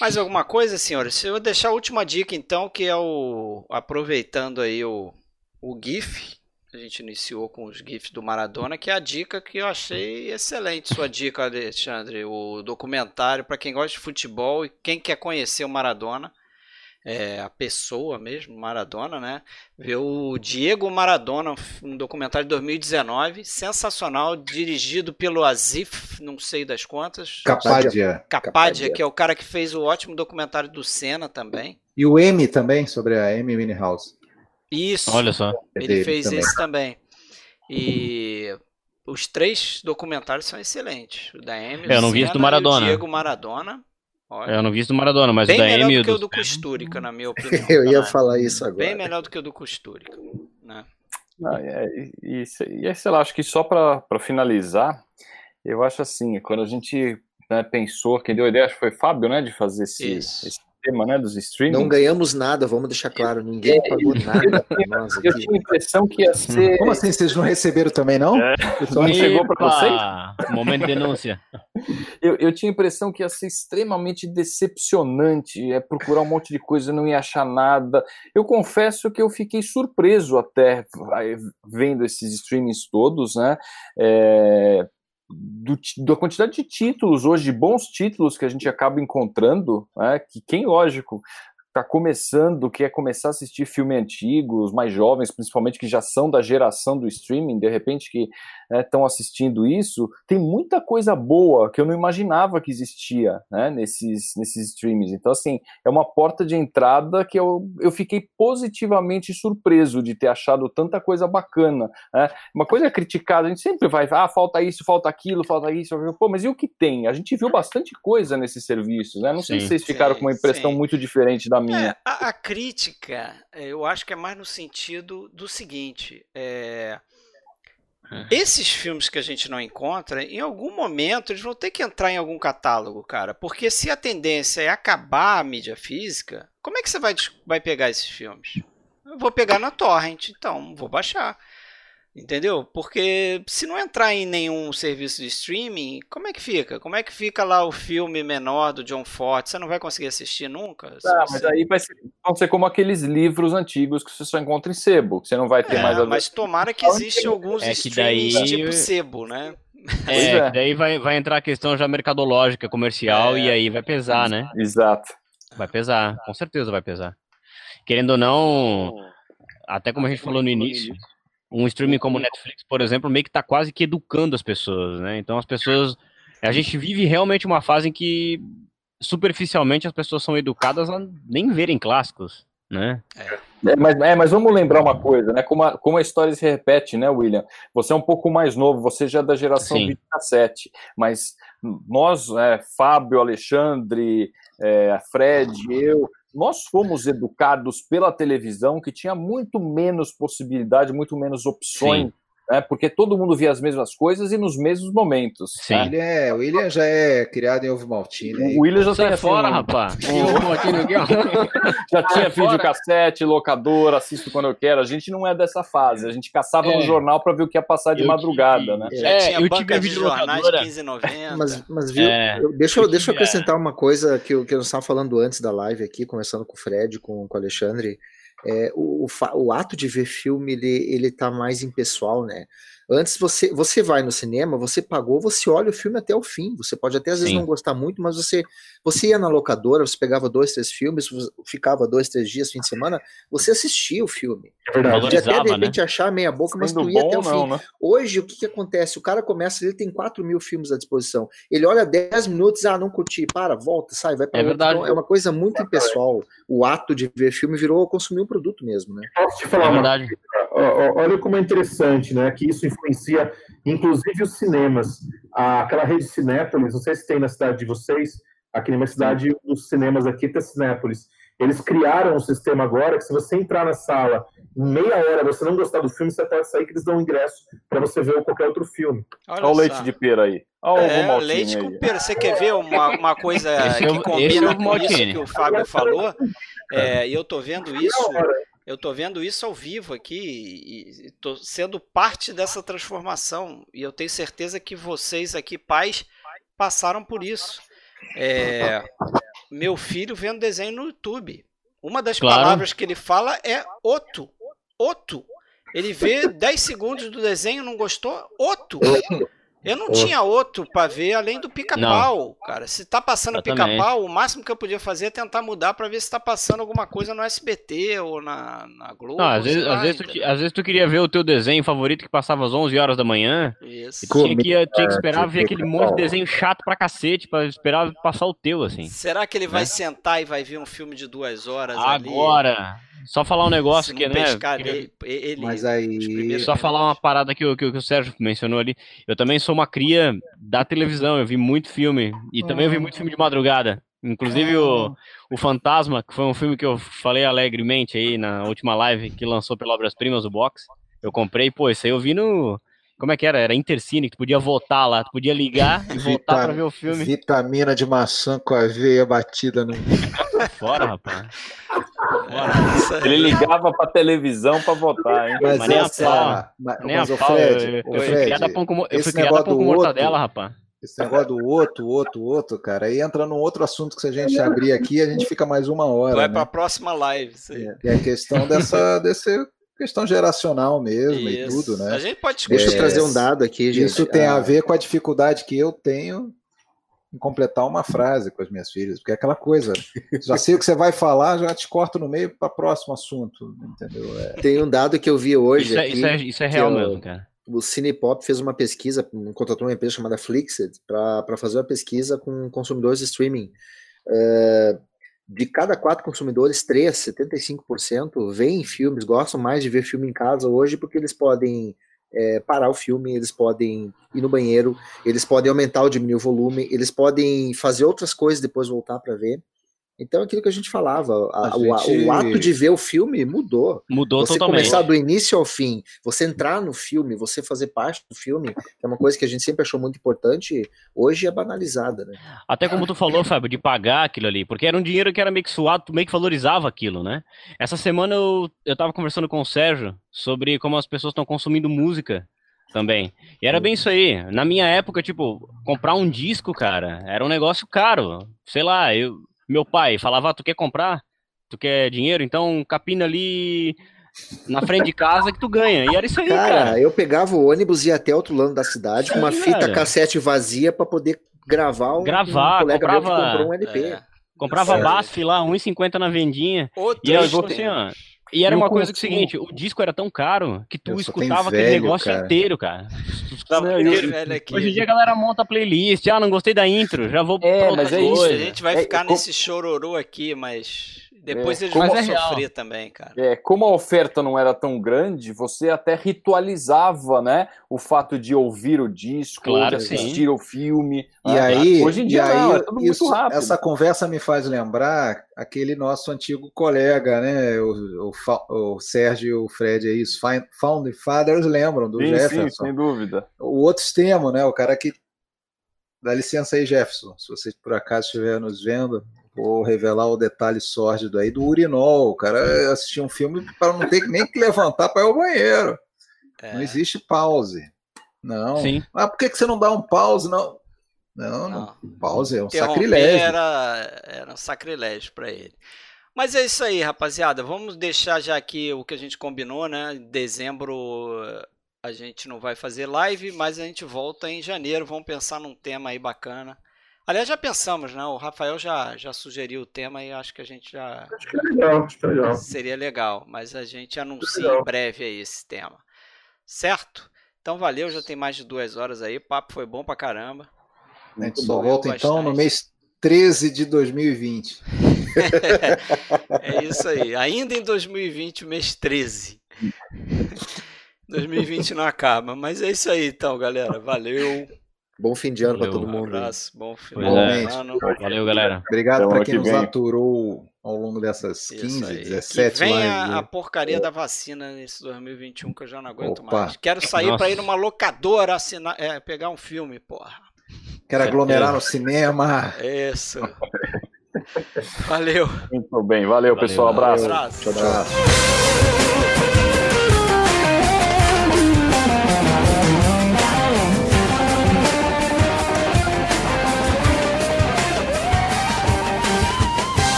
Mais alguma coisa, senhores? Eu vou deixar a última dica, então, que é o. Aproveitando aí o, o GIF a gente iniciou com os GIFs do Maradona, que é a dica que eu achei excelente. Sua dica, Alexandre, o documentário para quem gosta de futebol e quem quer conhecer o Maradona. É, a pessoa mesmo, Maradona, né? Ver o Diego Maradona, um documentário de 2019, sensacional, dirigido pelo Azif, não sei das contas. Capadia. Capadia, que é o cara que fez o ótimo documentário do Senna também. E o M também, sobre a M Winehouse. Isso. Olha só. Ele fez também. esse também. E os três documentários são excelentes. O da Amy, é, eu não vi do Maradona. Diego Maradona. Olha, eu não vi do Maradona, mas bem o da melhor Amy do que o do Costúrica, na minha opinião. eu ia falar isso agora. Bem melhor do que o do Costúrica, né? Ah, é, e, e, sei lá, acho que só para finalizar, eu acho assim, quando a gente né, pensou, quem deu a ideia, acho que foi Fábio, né, de fazer esse, esse sistema né, dos streaming. Não ganhamos nada, vamos deixar claro, ninguém é, pagou nada para nós aqui. Eu tinha a impressão que ia ser. Como assim? Vocês não receberam também, não? É. Não chegou para vocês? Momento de denúncia. Eu, eu tinha a impressão que ia ser extremamente decepcionante, é procurar um monte de coisa e não ia achar nada. Eu confesso que eu fiquei surpreso até vendo esses streamings todos, né? É, do, da quantidade de títulos hoje, de bons títulos que a gente acaba encontrando, né, que quem, lógico, está começando, quer começar a assistir filme antigo, os mais jovens, principalmente que já são da geração do streaming, de repente que estão né, assistindo isso, tem muita coisa boa que eu não imaginava que existia né, nesses, nesses streamings. Então, assim, é uma porta de entrada que eu, eu fiquei positivamente surpreso de ter achado tanta coisa bacana. Né? Uma coisa criticada, a gente sempre vai, ah, falta isso, falta aquilo, falta isso, pô, mas e o que tem? A gente viu bastante coisa nesses serviços, né? Não sim, sei se vocês ficaram sim, com uma impressão sim. muito diferente da minha. É, a, a, crítica, é, eu acho que é mais no sentido do seguinte: é, é, esses filmes que a gente não encontra, em algum momento eles vão ter que entrar em algum catálogo, cara. Porque se a tendência é acabar a mídia física, como é que você vai, vai pegar esses filmes? Eu vou pegar na torrent, então, vou baixar. Entendeu? Porque se não entrar em nenhum serviço de streaming, como é que fica? Como é que fica lá o filme menor do John Ford? Você não vai conseguir assistir nunca? Ah, você... mas aí vai ser, vão ser como aqueles livros antigos que você só encontra em sebo, que você não vai ter é, mais a Mas tomara que existe alguns é que daí... tipo sebo, né? É, é. daí vai, vai entrar a questão já mercadológica, comercial, é. e aí vai pesar, né? Exato. Vai pesar, com certeza vai pesar. Querendo ou não, até como a gente falou no início, um streaming como Netflix, por exemplo, meio que está quase que educando as pessoas, né? Então as pessoas. A gente vive realmente uma fase em que superficialmente as pessoas são educadas a nem verem clássicos, né? É, mas, é, mas vamos lembrar uma coisa, né? Como a, como a história se repete, né, William? Você é um pouco mais novo, você já é da geração Sim. 27, mas nós, é, Fábio, Alexandre, é, Fred, eu, nós fomos educados pela televisão que tinha muito menos possibilidade, muito menos opções. Sim né? Porque todo mundo via as mesmas coisas e nos mesmos momentos. Sim. Tá? é, o William já é criado em ovo maltine. O William já sai fora, assim, rapaz. já tinha vídeo cassete, locador, assisto quando eu quero. A gente não é dessa fase. A gente caçava é. no jornal para ver o que ia passar de eu madrugada, tive, né? Já é, tinha eu tive vídeo jornais 15,90. Mas, mas viu, é. deixa, eu, deixa eu acrescentar uma coisa que, eu, que eu estava falando antes da live aqui, começando com o Fred, com, com o Alexandre é, o, o, o, ato de ver filme ele, ele tá mais impessoal, né? Antes você, você vai no cinema, você pagou, você olha o filme até o fim. Você pode até às vezes Sim. não gostar muito, mas você você ia na locadora, você pegava dois, três filmes, ficava dois, três dias, fim de semana, você assistia o filme. É Podia até de repente né? achar meia boca, mas tu ia bom, até o fim. Não, né? Hoje, o que, que acontece? O cara começa, ele tem 4 mil filmes à disposição. Ele olha 10 minutos, ah, não curti, para, volta, sai, vai para é Verdade. Então, é uma coisa muito impessoal. O ato de ver filme virou consumir um produto mesmo, né? Posso te falar é verdade. Olha como é interessante, né? Que isso influencia, inclusive, os cinemas. Aquela rede Cinépolis, não sei se tem na cidade de vocês, aqui na minha cidade, os cinemas aqui tem Cinépolis. Eles criaram um sistema agora que se você entrar na sala em meia hora, você não gostar do filme, você pode sair que eles dão um ingresso para você ver qualquer outro filme. Olha, Olha o leite de pera aí. Olha é, leite com pera. Você quer ver uma, uma coisa que é combina é com isso que o Fábio falou? É, e eu tô vendo isso eu estou vendo isso ao vivo aqui e estou sendo parte dessa transformação. E eu tenho certeza que vocês aqui, pais, passaram por isso. É, meu filho vendo desenho no YouTube. Uma das claro. palavras que ele fala é oto. Oto. Ele vê 10 segundos do desenho, não gostou? Oto. Eu não tinha outro para ver além do pica-pau, cara. Se tá passando pica-pau, o máximo que eu podia fazer é tentar mudar para ver se tá passando alguma coisa no SBT ou na, na Globo. Não, às, vezes, lá, às, vezes tu, às vezes tu queria ver o teu desenho favorito que passava às 11 horas da manhã. Isso. tinha que, tinha que esperar ver aquele monte de desenho chato pra cacete pra esperar passar o teu, assim. Será que ele vai né? sentar e vai ver um filme de duas horas Agora! Ali? Só falar um negócio que, né? Ele, ele, Mas aí. Só falar uma parada que, que, que, o Sérgio mencionou ali. Eu também sou uma cria da televisão, eu vi muito filme. E também eu vi muito filme de madrugada. Inclusive o, o Fantasma, que foi um filme que eu falei alegremente aí na última live que lançou pela Obras Primas, o Box. Eu comprei, pô, isso aí eu vi no. Como é que era? Era Intercine, que tu podia votar lá, tu podia ligar e votar pra ver o filme. Vitamina de maçã com aveia batida no. Fora, rapaz. Ele ligava pra televisão pra votar, hein? Mas, mas nem essa, a pau. Mas, nem mas a pau. Fred, eu, eu, fui criada pão com, eu fui criada pão com mortadela, rapaz. Esse negócio do outro, outro, outro, cara, aí entra num outro assunto que se a gente abrir aqui, a gente fica mais uma hora. Vai né? pra próxima live, isso aí. É, é a questão dessa, desse questão geracional mesmo isso. e tudo, né? A gente pode Deixa eu trazer um dado aqui, gente. Isso tem a ah. ver com a dificuldade que eu tenho em completar uma frase com as minhas filhas, porque é aquela coisa, já sei o que você vai falar, já te corto no meio para próximo assunto, entendeu? É... Tem um dado que eu vi hoje. Isso é, aqui, isso é, isso é real mesmo, cara. O Cinepop fez uma pesquisa, contratou uma empresa chamada Flixed para fazer uma pesquisa com consumidores de streaming. Uh, de cada quatro consumidores, três, 75%, veem filmes, gostam mais de ver filme em casa hoje porque eles podem é, parar o filme, eles podem ir no banheiro, eles podem aumentar ou diminuir o volume, eles podem fazer outras coisas depois voltar para ver. Então, aquilo que a gente falava, a, a gente... O, o, ato de ver o filme mudou. Mudou você totalmente. começar do início ao fim, você entrar no filme, você fazer parte do filme, que é uma coisa que a gente sempre achou muito importante, hoje é banalizada, né? Até como tu falou, Fábio, de pagar aquilo ali, porque era um dinheiro que era meio que suado, tu meio que valorizava aquilo, né? Essa semana eu, eu tava conversando com o Sérgio sobre como as pessoas estão consumindo música também. E era bem isso aí. Na minha época, tipo, comprar um disco, cara, era um negócio caro. Sei lá, eu meu pai falava, ah, tu quer comprar? Tu quer dinheiro? Então capina ali na frente de casa que tu ganha. E era isso aí, cara. cara. eu pegava o ônibus e ia até outro lado da cidade Sim, com uma fita cara. cassete vazia para poder gravar gravar, um colega comprava, meu que comprou um LP. É. Comprava BASF lá, 1,50 na vendinha. Outro e eu vou assim, ó, e era uma coisa que é o seguinte, o disco era tão caro que tu escutava aquele negócio cara. inteiro, cara. Não, inteiro, velho, aqui. Hoje em dia a galera monta playlist, ah, não gostei da intro, já vou é, mas é isso. A gente vai é, ficar nesse chororô aqui, mas depois é, eles vão é sofrer também, cara. É, como a oferta não era tão grande, você até ritualizava, né, o fato de ouvir o disco, claro, de assistir sim. o filme. E ah, aí, hoje em dia não, aí, é tudo isso, muito rápido. Essa conversa me faz lembrar aquele nosso antigo colega, né, o, o, o Sérgio e o Fred aí, os Founding Fathers lembram do sim, Jefferson. Sim, sem dúvida. O outro extremo, né, o cara que Dá licença aí, Jefferson, se você por acaso estiver nos vendo, vou revelar o detalhe sórdido aí do urinol. O cara assistia um filme para não ter nem que levantar para ir ao banheiro. É. Não existe pause. Não. Sim. Ah, por que, que você não dá um pause? Não. Não, não. não. pause é um sacrilégio. Era, era um sacrilégio para ele. Mas é isso aí, rapaziada. Vamos deixar já aqui o que a gente combinou, né? Em dezembro a gente não vai fazer live, mas a gente volta em janeiro. Vamos pensar num tema aí bacana. Aliás, já pensamos, né? O Rafael já, já sugeriu o tema e acho que a gente já. Acho que é legal, acho que é legal. Seria legal, mas a gente anuncia em breve aí esse tema. Certo? Então valeu, já tem mais de duas horas aí. O papo foi bom pra caramba. A gente só volta então no mês 13 de 2020. é isso aí. Ainda em 2020, mês 13. 2020 não acaba, mas é isso aí então, galera. Valeu. Bom fim de ano para todo mundo. Um abraço, bom final é. de ano. Valeu, galera. Obrigado para quem nos vem. aturou ao longo dessas 15, 17 que vem a, a, porcaria da vacina nesse 2021 que eu já não aguento Opa. mais. Quero sair para ir numa locadora assinar, é, pegar um filme, porra. Quero aglomerar no cinema. Isso. Valeu. Muito bem, valeu, valeu pessoal. Abraço. Abraço. Tchau, tchau.